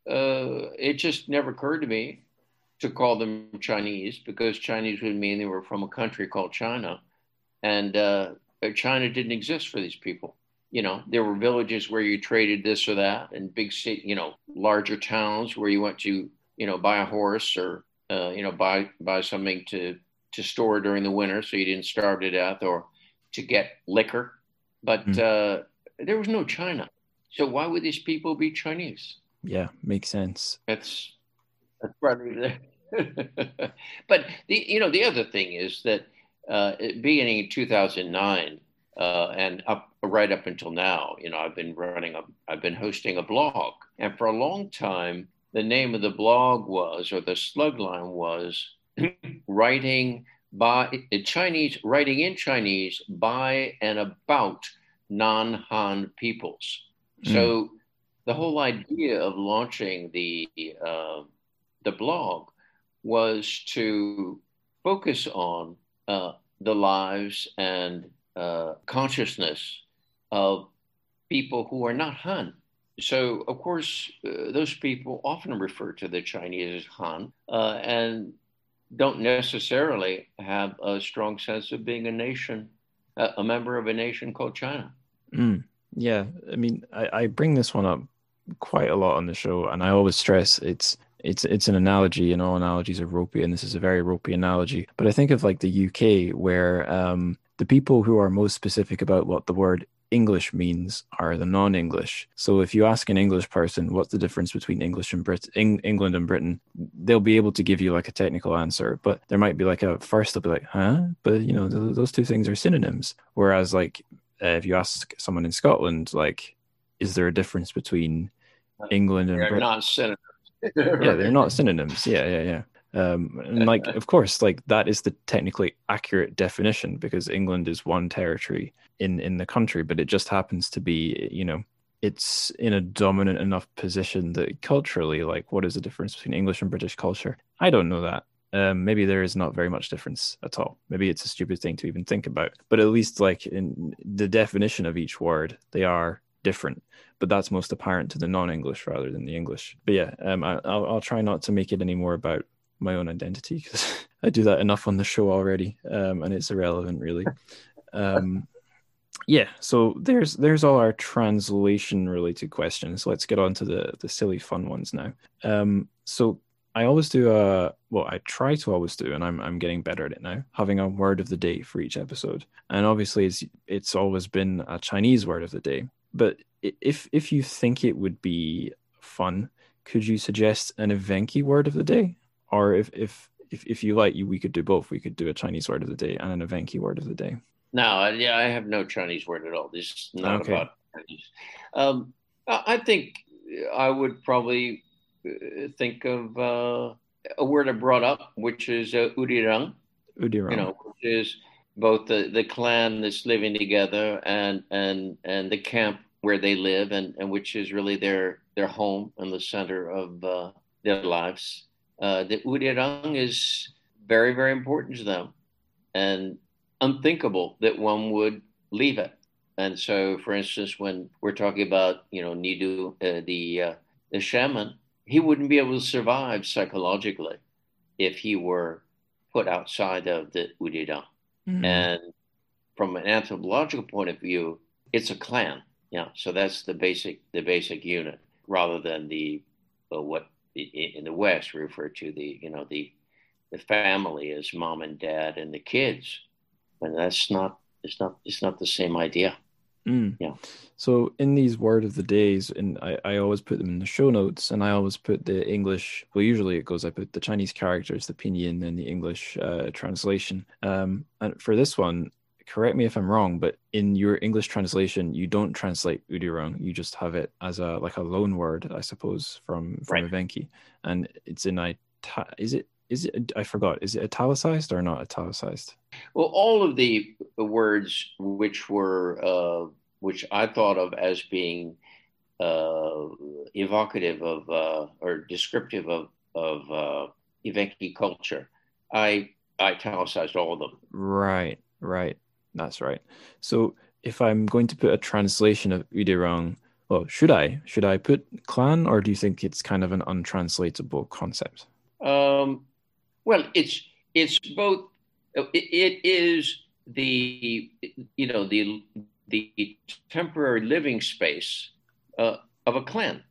uh, it just never occurred to me to call them Chinese because Chinese would mean they were from a country called China, and uh, China didn't exist for these people. You know, there were villages where you traded this or that, and big city, you know, larger towns where you went to, you know, buy a horse or, uh, you know, buy buy something to to store during the winter so you didn't starve to death, or to get liquor. But mm. uh, there was no China, so why would these people be Chinese? Yeah, makes sense. That's [LAUGHS] but the you know the other thing is that uh, beginning in 2009 uh, and up right up until now. You know, I've been running a, I've been hosting a blog, and for a long time, the name of the blog was, or the slugline was, [CLEARS THROAT] writing by Chinese, writing in Chinese by and about non-Han peoples. Mm. So the whole idea of launching the uh, the blog was to focus on uh, the lives and uh, consciousness of people who are not Han. So, of course, uh, those people often refer to the Chinese as Han uh, and don't necessarily have a strong sense of being a nation, a member of a nation called China. Mm, yeah, I mean, I, I bring this one up quite a lot on the show, and I always stress it's it's it's an analogy, and all analogies are ropey, and this is a very ropey analogy. But I think of like the UK, where um, the people who are most specific about what the word English means are the non-English. So if you ask an English person what's the difference between English and Brit- Eng- England and Britain, they'll be able to give you like a technical answer, but there might be like a first they'll be like, "Huh?" But you know, th- those two things are synonyms. Whereas like uh, if you ask someone in Scotland, like, is there a difference between England and they're Britain? not synonyms. [LAUGHS] yeah, they're not synonyms. Yeah, yeah, yeah. Um, and like, of course, like that is the technically accurate definition because England is one territory in in the country, but it just happens to be, you know, it's in a dominant enough position that culturally, like, what is the difference between English and British culture? I don't know that. Um, maybe there is not very much difference at all. Maybe it's a stupid thing to even think about. But at least, like in the definition of each word, they are different. But that's most apparent to the non-English rather than the English. But yeah, um, I, will I'll try not to make it any more about my own identity because [LAUGHS] I do that enough on the show already, um, and it's irrelevant really. Um, yeah, so there's there's all our translation related questions. Let's get on to the the silly fun ones now. Um, so I always do a well, I try to always do, and I'm I'm getting better at it now. Having a word of the day for each episode, and obviously it's it's always been a Chinese word of the day. But if if you think it would be fun, could you suggest an Evenki word of the day? Or if if if, if you like, you we could do both. We could do a Chinese word of the day and an Evenki word of the day. No, yeah, I have no Chinese word at all. This is not okay. about Chinese. Um, I think I would probably uh, think of uh, a word I brought up, which is uh, urireng. Urireng. You know, which is both the, the clan that's living together and and and the camp where they live and, and which is really their their home and the center of uh, their lives. Uh, the Urireng is very very important to them, and unthinkable that one would leave it. And so, for instance, when we're talking about you know Nidu, uh, the uh, the shaman, he wouldn't be able to survive psychologically if he were put outside of the Urireng. Mm-hmm. And from an anthropological point of view, it's a clan. Yeah, so that's the basic the basic unit, rather than the uh, what in the West we refer to the you know the the family as mom and dad and the kids, and that's not it's not it's not the same idea. Mm. Yeah. So in these word of the days, and I, I always put them in the show notes, and I always put the English. Well, usually it goes. I put the Chinese characters, the pinyin, and the English uh, translation. Um, and for this one, correct me if I'm wrong, but in your English translation, you don't translate Urireng. You just have it as a like a loan word, I suppose, from from right. Evenki, and it's in I. Is it is it i forgot is it italicized or not italicized? Well all of the, words which were uh, which i thought of as being uh, evocative of uh, or descriptive of of uh, Evenki culture i italicized all of them. Right right. That's right. So if i'm going to put a translation of urireng well should i? Should i put clan or do you think it's kind of an untranslatable concept? Um, well, it's it's both. It, it is the you know the the temporary living space uh, of a clan.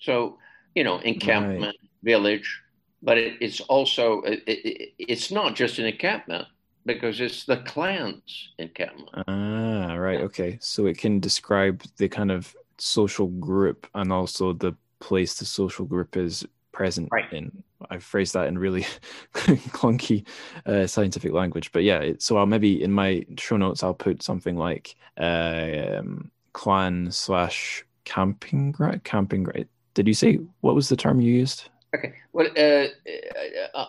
So you know encampment right. village, but it, it's also it, it's not just an encampment because it's the clan's encampment. Ah, right. Okay, so it can describe the kind of social group and also the place the social group is present Right. in. I've phrased that in really [LAUGHS] clunky uh, scientific language, but yeah. It, so I'll maybe in my show notes I'll put something like uh, um, clan slash camping ground. Camping ground. Did you say what was the term you used? Okay. Well, uh,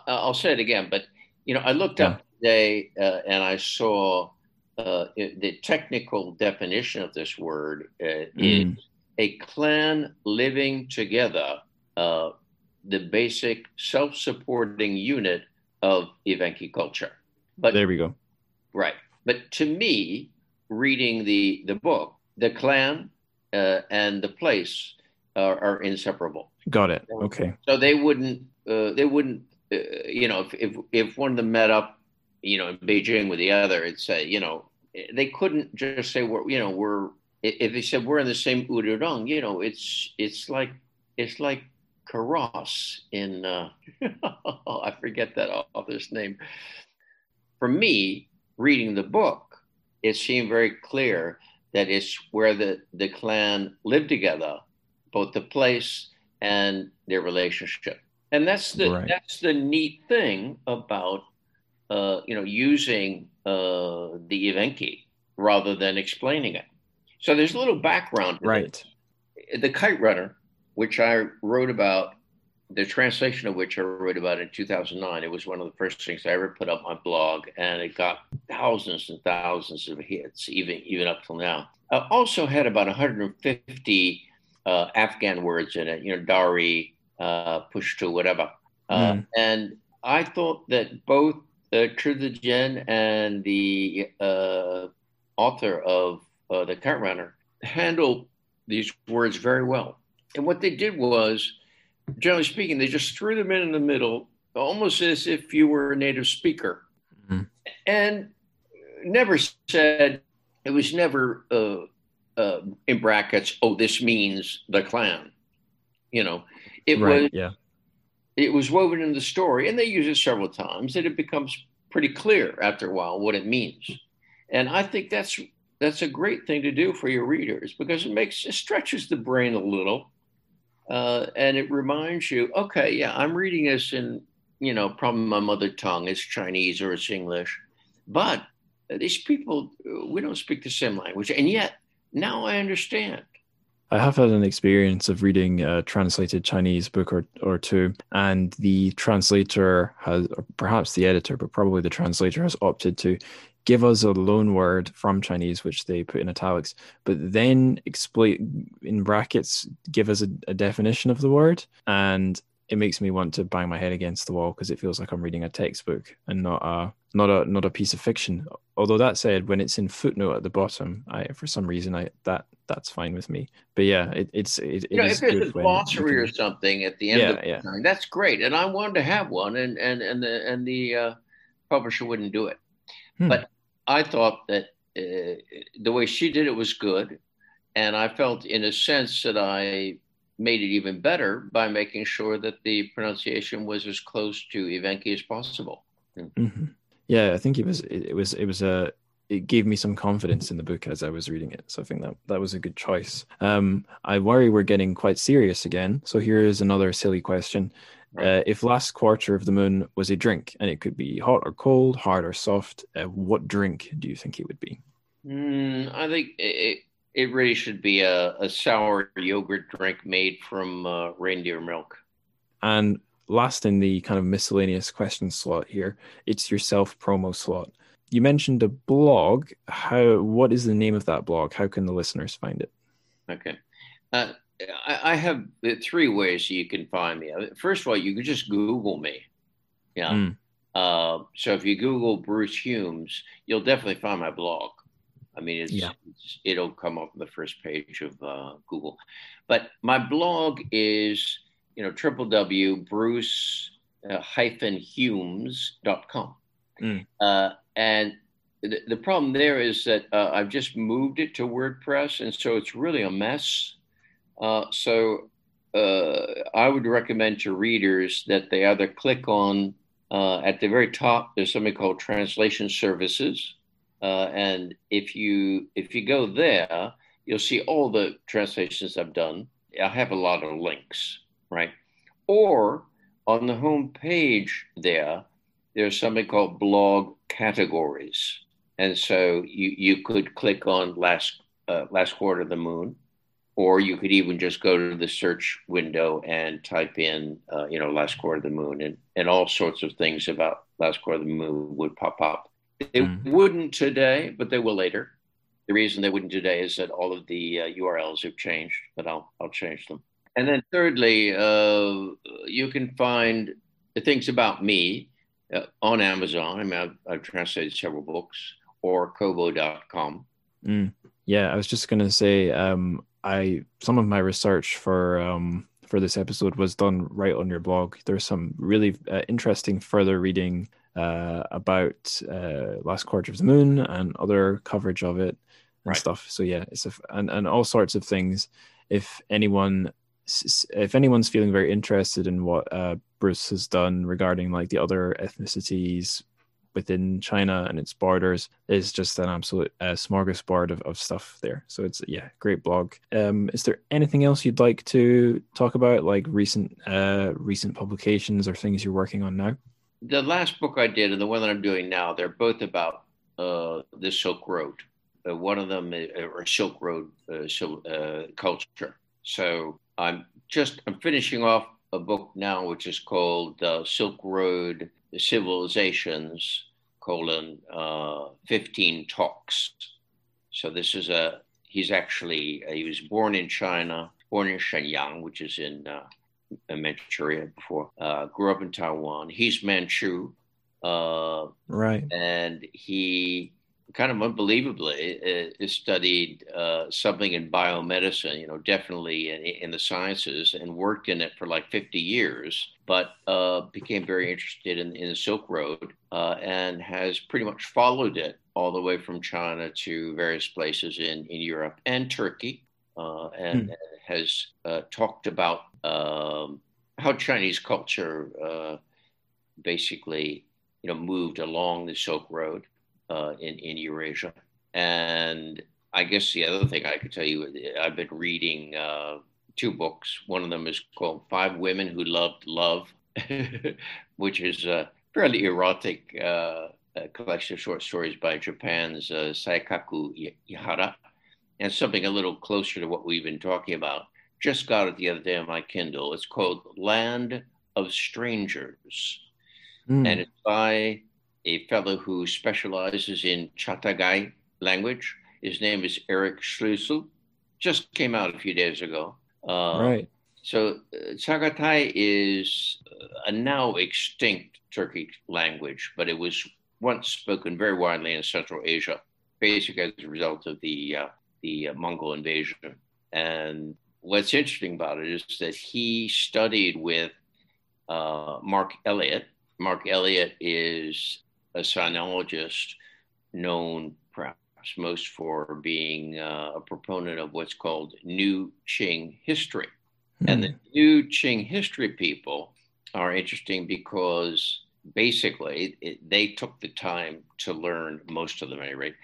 I'll say it again, but you know, I looked Yeah. up today uh, and I saw uh, the technical definition of this word uh, Mm. is a clan living together, uh, the basic self-supporting unit of Evenki culture. But There we go. Right. But to me, reading the the book, the clan uh, and the place are, are inseparable. Got it. Okay. So they wouldn't uh, they wouldn't uh, you know if, if if one of them met up you know in Beijing with the other, it'd say you know they couldn't just say we're you know we're if they said we're in the same Udurong, you know it's it's like it's like Karas in uh, [LAUGHS] I forget that author's name. For me, reading the book, it seemed very clear that it's where the, the clan lived together, both the place and their relationship. And that's the Right. that's the neat thing about uh, you know using uh, the Evenki rather than explaining it. So there's a little background. Right. this. The Kite Runner, which I wrote about, the translation of which I wrote about in 2009. It was one of the first things I ever put up my blog, and it got thousands and thousands of hits, even even up till now. I also had about 150 uh, Afghan words in it, you know, Dari, uh, Pushtu, whatever. Uh, Mm. And I thought that both uh, Chi Zijian and the uh, author of uh, The Kite Runner handled these words very well. And what they did was, generally speaking, they just threw them in in the middle, almost as if you were a native speaker, Mhm. and never said it was never uh, uh, in brackets. Oh, this means the clan. You know, it right. was Yeah. it was woven in the story, and they use it several times, and it becomes pretty clear after a while what it means. And I think that's that's a great thing to do for your readers because it makes it stretches the brain a little, uh, and it reminds you, okay, yeah, I'm reading this in you know probably my mother tongue, it's Chinese or it's English, but these people we don't speak the same language, and yet now I understand. I have had an experience of reading a translated Chinese book or, or two, and the translator has, or perhaps the editor, but probably the translator has opted to give us a loan word from Chinese, which they put in italics, but then explain in brackets, give us a, a definition of the word. And it makes me want to bang my head against the wall because it feels like I'm reading a textbook and not a not a not a piece of fiction. Although that said, when it's in footnote at the bottom, I for some reason I that that's fine with me. But yeah, it, it's it, you know, it if there's a glossary or something at the end Yeah, of the yeah. time, that's great. And I wanted to have one, and and and the and the uh, publisher wouldn't do it. Hmm. But I thought that uh, the way she did it was good, and I felt, in a sense, that I made it even better by making sure that the pronunciation was as close to Evenki as possible. Mhm. Yeah, I think it was it, it was it was a it gave me some confidence in the book as I was reading it. So I think that that was a good choice. Um, I worry we're getting quite serious again. So here is another silly question. Uh, if last quarter of the moon was a drink, and it could be hot or cold, hard or soft, uh, what drink do you think it would be? Mm, I think it, it really should be a, a sour yogurt drink made from uh, reindeer milk. And last in the kind of miscellaneous question slot here, it's your self promo slot. You mentioned a blog. How? What is the name of that blog? How can the listeners find it? Okay. Uh, I, I have three ways you can find me. First of all, you can just Google me. Yeah. Mm. Uh, so if you Google Bruce Humes, you'll definitely find my blog. I mean, it's, Yeah. it's it'll come up on the first page of uh, Google. But my blog is, you know, www.bruce uh, hyphen humes.com. Mm. Uh, and the, the problem there is that uh, I've just moved it to WordPress, and so it's really a mess. Uh, so uh, I would recommend to readers that they either click on uh, at the very top. There's something called Translation Services, uh, and if you if you go there, you'll see all the translations I've done. I have a lot of links, right? Or on the home page there, there's something called blog categories. And so you, you could click on last uh, last quarter of the moon, or you could even just go to the search window and type in, uh, you know, last quarter of the moon, and, and all sorts of things about last quarter of the moon would pop up. They mm. wouldn't today, but they will later. The reason they wouldn't today is that all of the uh, URLs have changed, but I'll I'll change them. And then thirdly, uh, you can find the things about me uh, on Amazon. I mean, I've, I've, translated several books or kobo.com. Mm. Yeah, I was just going to say, um, I some of my research for um, for this episode was done right on your blog. There's some really uh, interesting further reading uh, about uh, Last Quarter of the Moon and other coverage of it and right. stuff. So yeah, it's a, and and all sorts of things. If anyone if anyone's feeling very interested in what uh, Bruce has done regarding like the other ethnicities within China and its borders, is just an absolute uh, smorgasbord of, of stuff there. So it's yeah, great blog. Um, is there anything else you'd like to talk about, like recent uh, recent publications or things you're working on now? The last book I did and the one that I'm doing now, they're both about uh, the Silk Road. Uh, one of them, is, uh, or Silk Road uh, culture. So I'm just I'm finishing off a book now, which is called uh, Silk Road Civilizations: colon uh, 15 talks. So this is a he's actually uh, he was born in China, born in Shenyang, which is in uh, Manchuria before. Uh, grew up in Taiwan. He's Manchu, uh, right? And he kind of unbelievably uh, studied uh, something in biomedicine, you know, definitely in, in, the sciences and worked in it for like 50 years, but uh, became very interested in, in the Silk Road uh, and has pretty much followed it all the way from China to various places in, in Europe and Turkey uh, and hmm. has uh, talked about um, how Chinese culture basically, you know, moved along the Silk Road uh, in, in Eurasia. And I guess the other thing I could tell you, I've been reading uh, two books. One of them is called Five Women Who Loved Love, [LAUGHS] which is a fairly erotic uh, collection of short stories by Japan's uh, Saikaku Ihara, and something a little closer to what we've been talking about. Just got it the other day on my Kindle. It's called Land of Strangers, mm. and it's by a fellow who specializes in Chagatai language. His name is Eric Schlüssel. Just came out a few days ago. Uh, right. So uh, Chagatai is a now extinct Turkic language, but it was once spoken very widely in Central Asia, basically as a result of the uh, the uh, Mongol invasion. And what's interesting about it is that he studied with uh, Mark Elliott. Mark Elliott is a sinologist known perhaps most for being uh, a proponent of what's called New Qing history. Mm-hmm. And the. New Qing history people are interesting because basically it, they took the time to learn, most of them at any rate,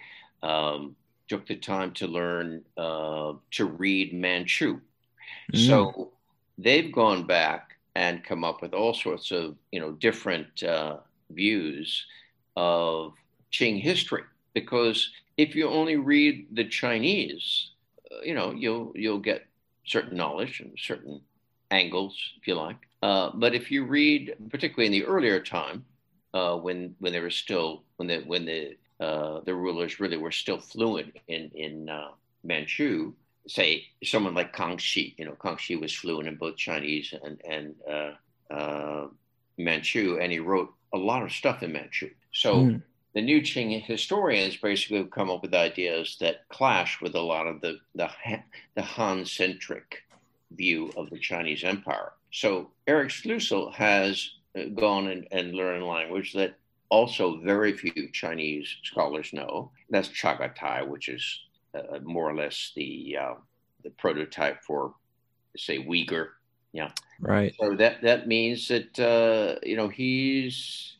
um, took the time to learn uh, to read Manchu. Mm-hmm. So they've gone back and come up with all sorts of you know different uh, views of Qing history because if you only read the Chinese, uh, you know, you'll you'll get certain knowledge and certain angles, if you like. Uh, but if you read, particularly in the earlier time, uh, when when they were still when the when the uh, the rulers really were still fluent in in uh, Manchu, say someone like Kangxi, you know, Kangxi was fluent in both Chinese and and uh, Manchu, and he wrote a lot of stuff in Manchu. So mm. the new Qing historians basically have come up with ideas that clash with a lot of the the, the Han centric view of the Chinese Empire. So Eric Schlüssel has uh, gone and, and learned a language that also very few Chinese scholars know. That's Chagatai, which is uh, more or less the uh, the prototype for, say, Uyghur. Yeah, right. So that that means that uh, you know he's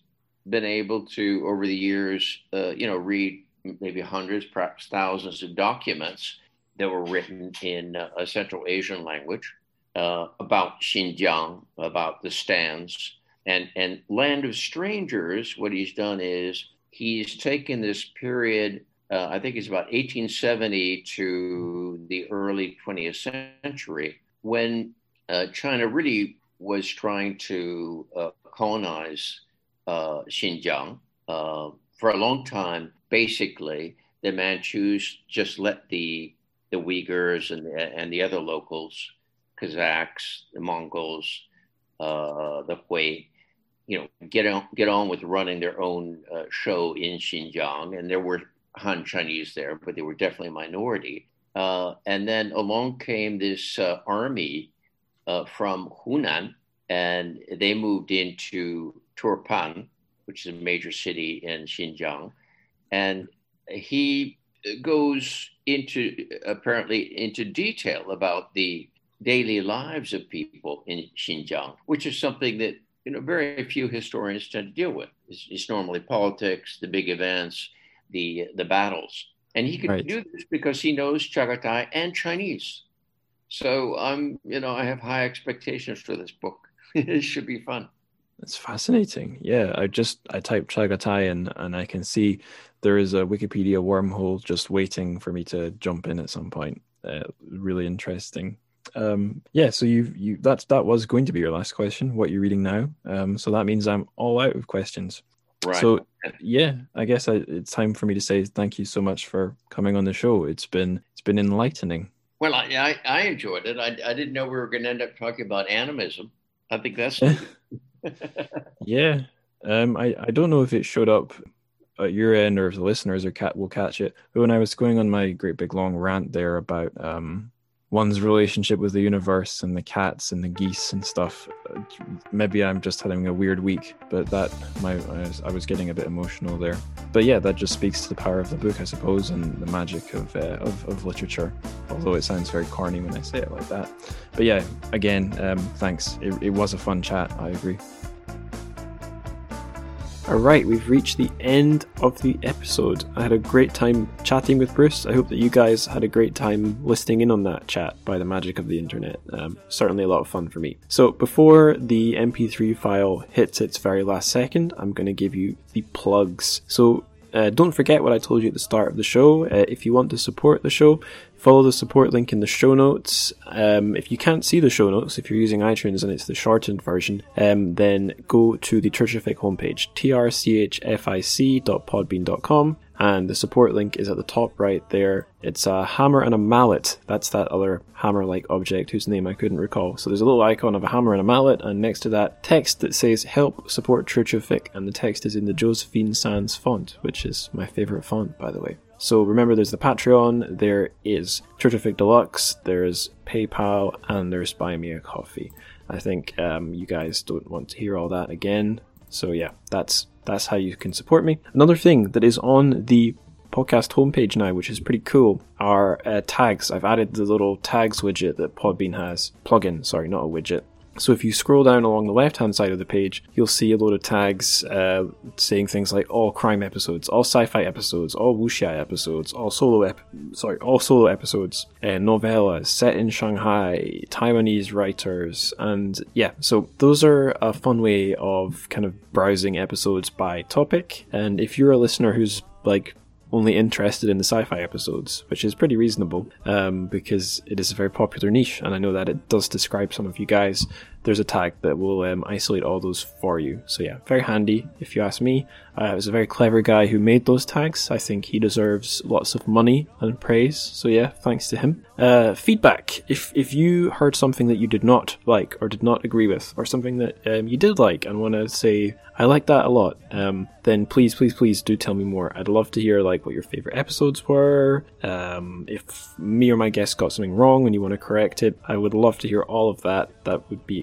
been able to, over the years, uh, you know, read maybe hundreds, perhaps thousands of documents that were written in a Central Asian language, uh, about Xinjiang, about the stands. And, and Land of Strangers, what he's done is he's taken this period, uh, I think it's about 1870 to the early 20th century, when uh, China really was trying to uh, colonize uh, Xinjiang. Uh, for a long time, basically, the Manchus just let the the Uyghurs and the, and the other locals, Kazakhs, the Mongols, uh, the Hui, you know, get on get on with running their own uh, show in Xinjiang, and there were Han Chinese there, but they were definitely a minority. Uh, and then along came this uh, army uh, from Hunan, and they moved into Turpan, which is a major city in Xinjiang, and he goes into apparently into detail about the daily lives of people in Xinjiang, which is something that you know very few historians tend to deal with. It's, it's normally politics, the big events, the the battles, and he can right. do this because he knows Chagatai and Chinese. So I'm, you know, I have high expectations for this book. [LAUGHS] it should be fun. That's fascinating. Yeah, I just I typed Chagatai and and I can see there is a Wikipedia wormhole just waiting for me to jump in at some point. Uh, really interesting. Um, yeah, so you you that's that was going to be your last question. What you're reading now? Um, so that means I'm all out of questions. Right. So yeah, I guess I, it's time for me to say thank you so much for coming on the show. It's been it's been enlightening. Well, I I, I enjoyed it. I I didn't know we were going to end up talking about animism. I think that's [LAUGHS] yeah. Um, I, I don't know if it showed up at your end or if the listeners are cat will catch it. But when I was going on my great big long rant there about um, one's relationship with the universe and the cats and the geese and stuff, maybe I'm just having a weird week. But that my I was, I was getting a bit emotional there. But yeah, that just speaks to the power of the book, I suppose, and the magic of uh, of, of literature. Although it sounds very corny when I say it like that. But yeah, again, um, thanks. It, it was a fun chat. I agree. Alright, we've reached the end of the episode. I had a great time chatting with Bruce. I hope that you guys had a great time listening in on that chat by the magic of the internet. Um, certainly a lot of fun for me. So, before the MP3 file hits its very last second, I'm going to give you the plugs. So, uh, don't forget what I told you at the start of the show. Uh, if you want to support the show, follow the support link in the show notes. Um, if you can't see the show notes, if you're using iTunes and it's the shortened version, um, then go to the TrChFic homepage, trchfic.podbean.com and the support link is at the top right there. It's a hammer and a mallet. That's that other hammer like object whose name I couldn't recall. So there's a little icon of a hammer and a mallet, and next to that, text that says Help Support TrChFic and the text is in the Josephine Sans font, which is my favorite font, by the way. So remember, there's the Patreon, there is TrChFic Deluxe, there's PayPal, and there's Buy Me a Coffee. I think um, you guys don't want to hear all that again. So yeah, that's that's how you can support me. Another thing that is on the podcast homepage now, which is pretty cool, are uh, tags. I've added the little tags widget that Podbean has. Plugin, sorry, not a widget. So if you scroll down along the left hand side of the page, you'll see a load of tags uh, saying things like all crime episodes, all sci-fi episodes, all wuxia episodes, all solo ep- sorry, all solo episodes, uh, novellas set in Shanghai, Taiwanese writers, and yeah. So those are a fun way of kind of browsing episodes by topic. And if you're a listener who's like only interested in the sci-fi episodes, which is pretty reasonable um, because it is a very popular niche, and I know that it does describe some of you guys there's a tag that will um, isolate all those for you. So yeah, very handy if you ask me. Uh, it was a very clever guy who made those tags. I think he deserves lots of money and praise. So yeah, thanks to him. Uh, feedback. If if you heard something that you did not like or did not agree with, or something that um, you did like and want to say I like that a lot, um, then please, please, please do tell me more. I'd love to hear like what your favorite episodes were. Um, if me or my guest got something wrong and you want to correct it, I would love to hear all of that. That would be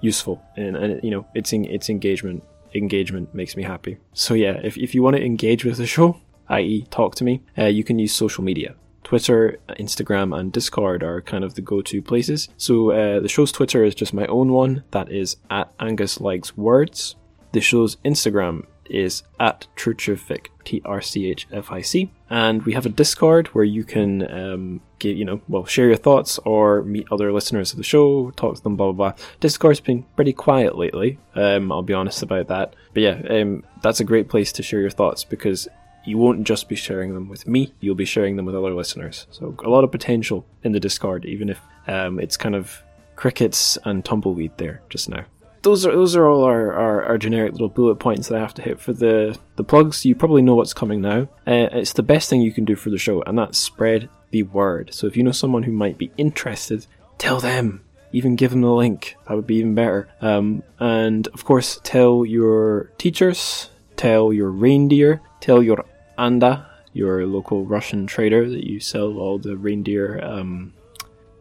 useful, and, and you know, it's in, it's engagement. Engagement makes me happy. So yeah, if if you want to engage with the show, i.e., talk to me, uh, you can use social media. Twitter, Instagram, and Discord are kind of the go-to places. So uh, the show's Twitter is just my own one. That is at Angus Likes Words. The show's Instagram is at Trchfic, T R C H F I C. And we have a Discord where you can um, get, you know, well, share your thoughts or meet other listeners of the show, talk to them, blah, blah, blah. Discord's been pretty quiet lately. Um, I'll be honest about that. But yeah, um, that's a great place to share your thoughts because you won't just be sharing them with me, you'll be sharing them with other listeners. So a lot of potential in the Discord, even if um, it's kind of crickets and tumbleweed there just now those are those are all our, our, our, generic little bullet points that I have to hit for the the plugs. You probably know what's coming now. Uh, it's the best thing you can do for the show, and that's spread the word. So if you know someone who might be interested, tell them. Even give them the link. That would be even better. Um, and of course, tell your teachers, tell your reindeer, tell your anda, your local Russian trader that you sell all the reindeer. Um,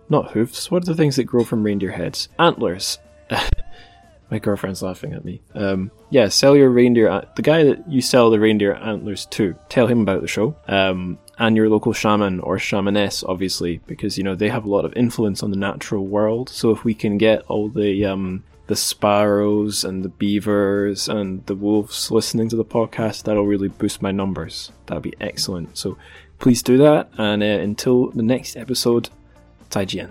not hoofs. What are the things that grow from reindeer heads? Antlers. [LAUGHS] My girlfriend's laughing at me. Um, yeah, sell your reindeer. the guy that you sell the reindeer antlers to, tell him about the show. Um, and your local shaman or shamaness, obviously, because you know they have a lot of influence on the natural world. So if we can get all the um, the sparrows and the beavers and the wolves listening to the podcast, that'll really boost my numbers. That'd be excellent. So please do that. And uh, until the next episode, 再见。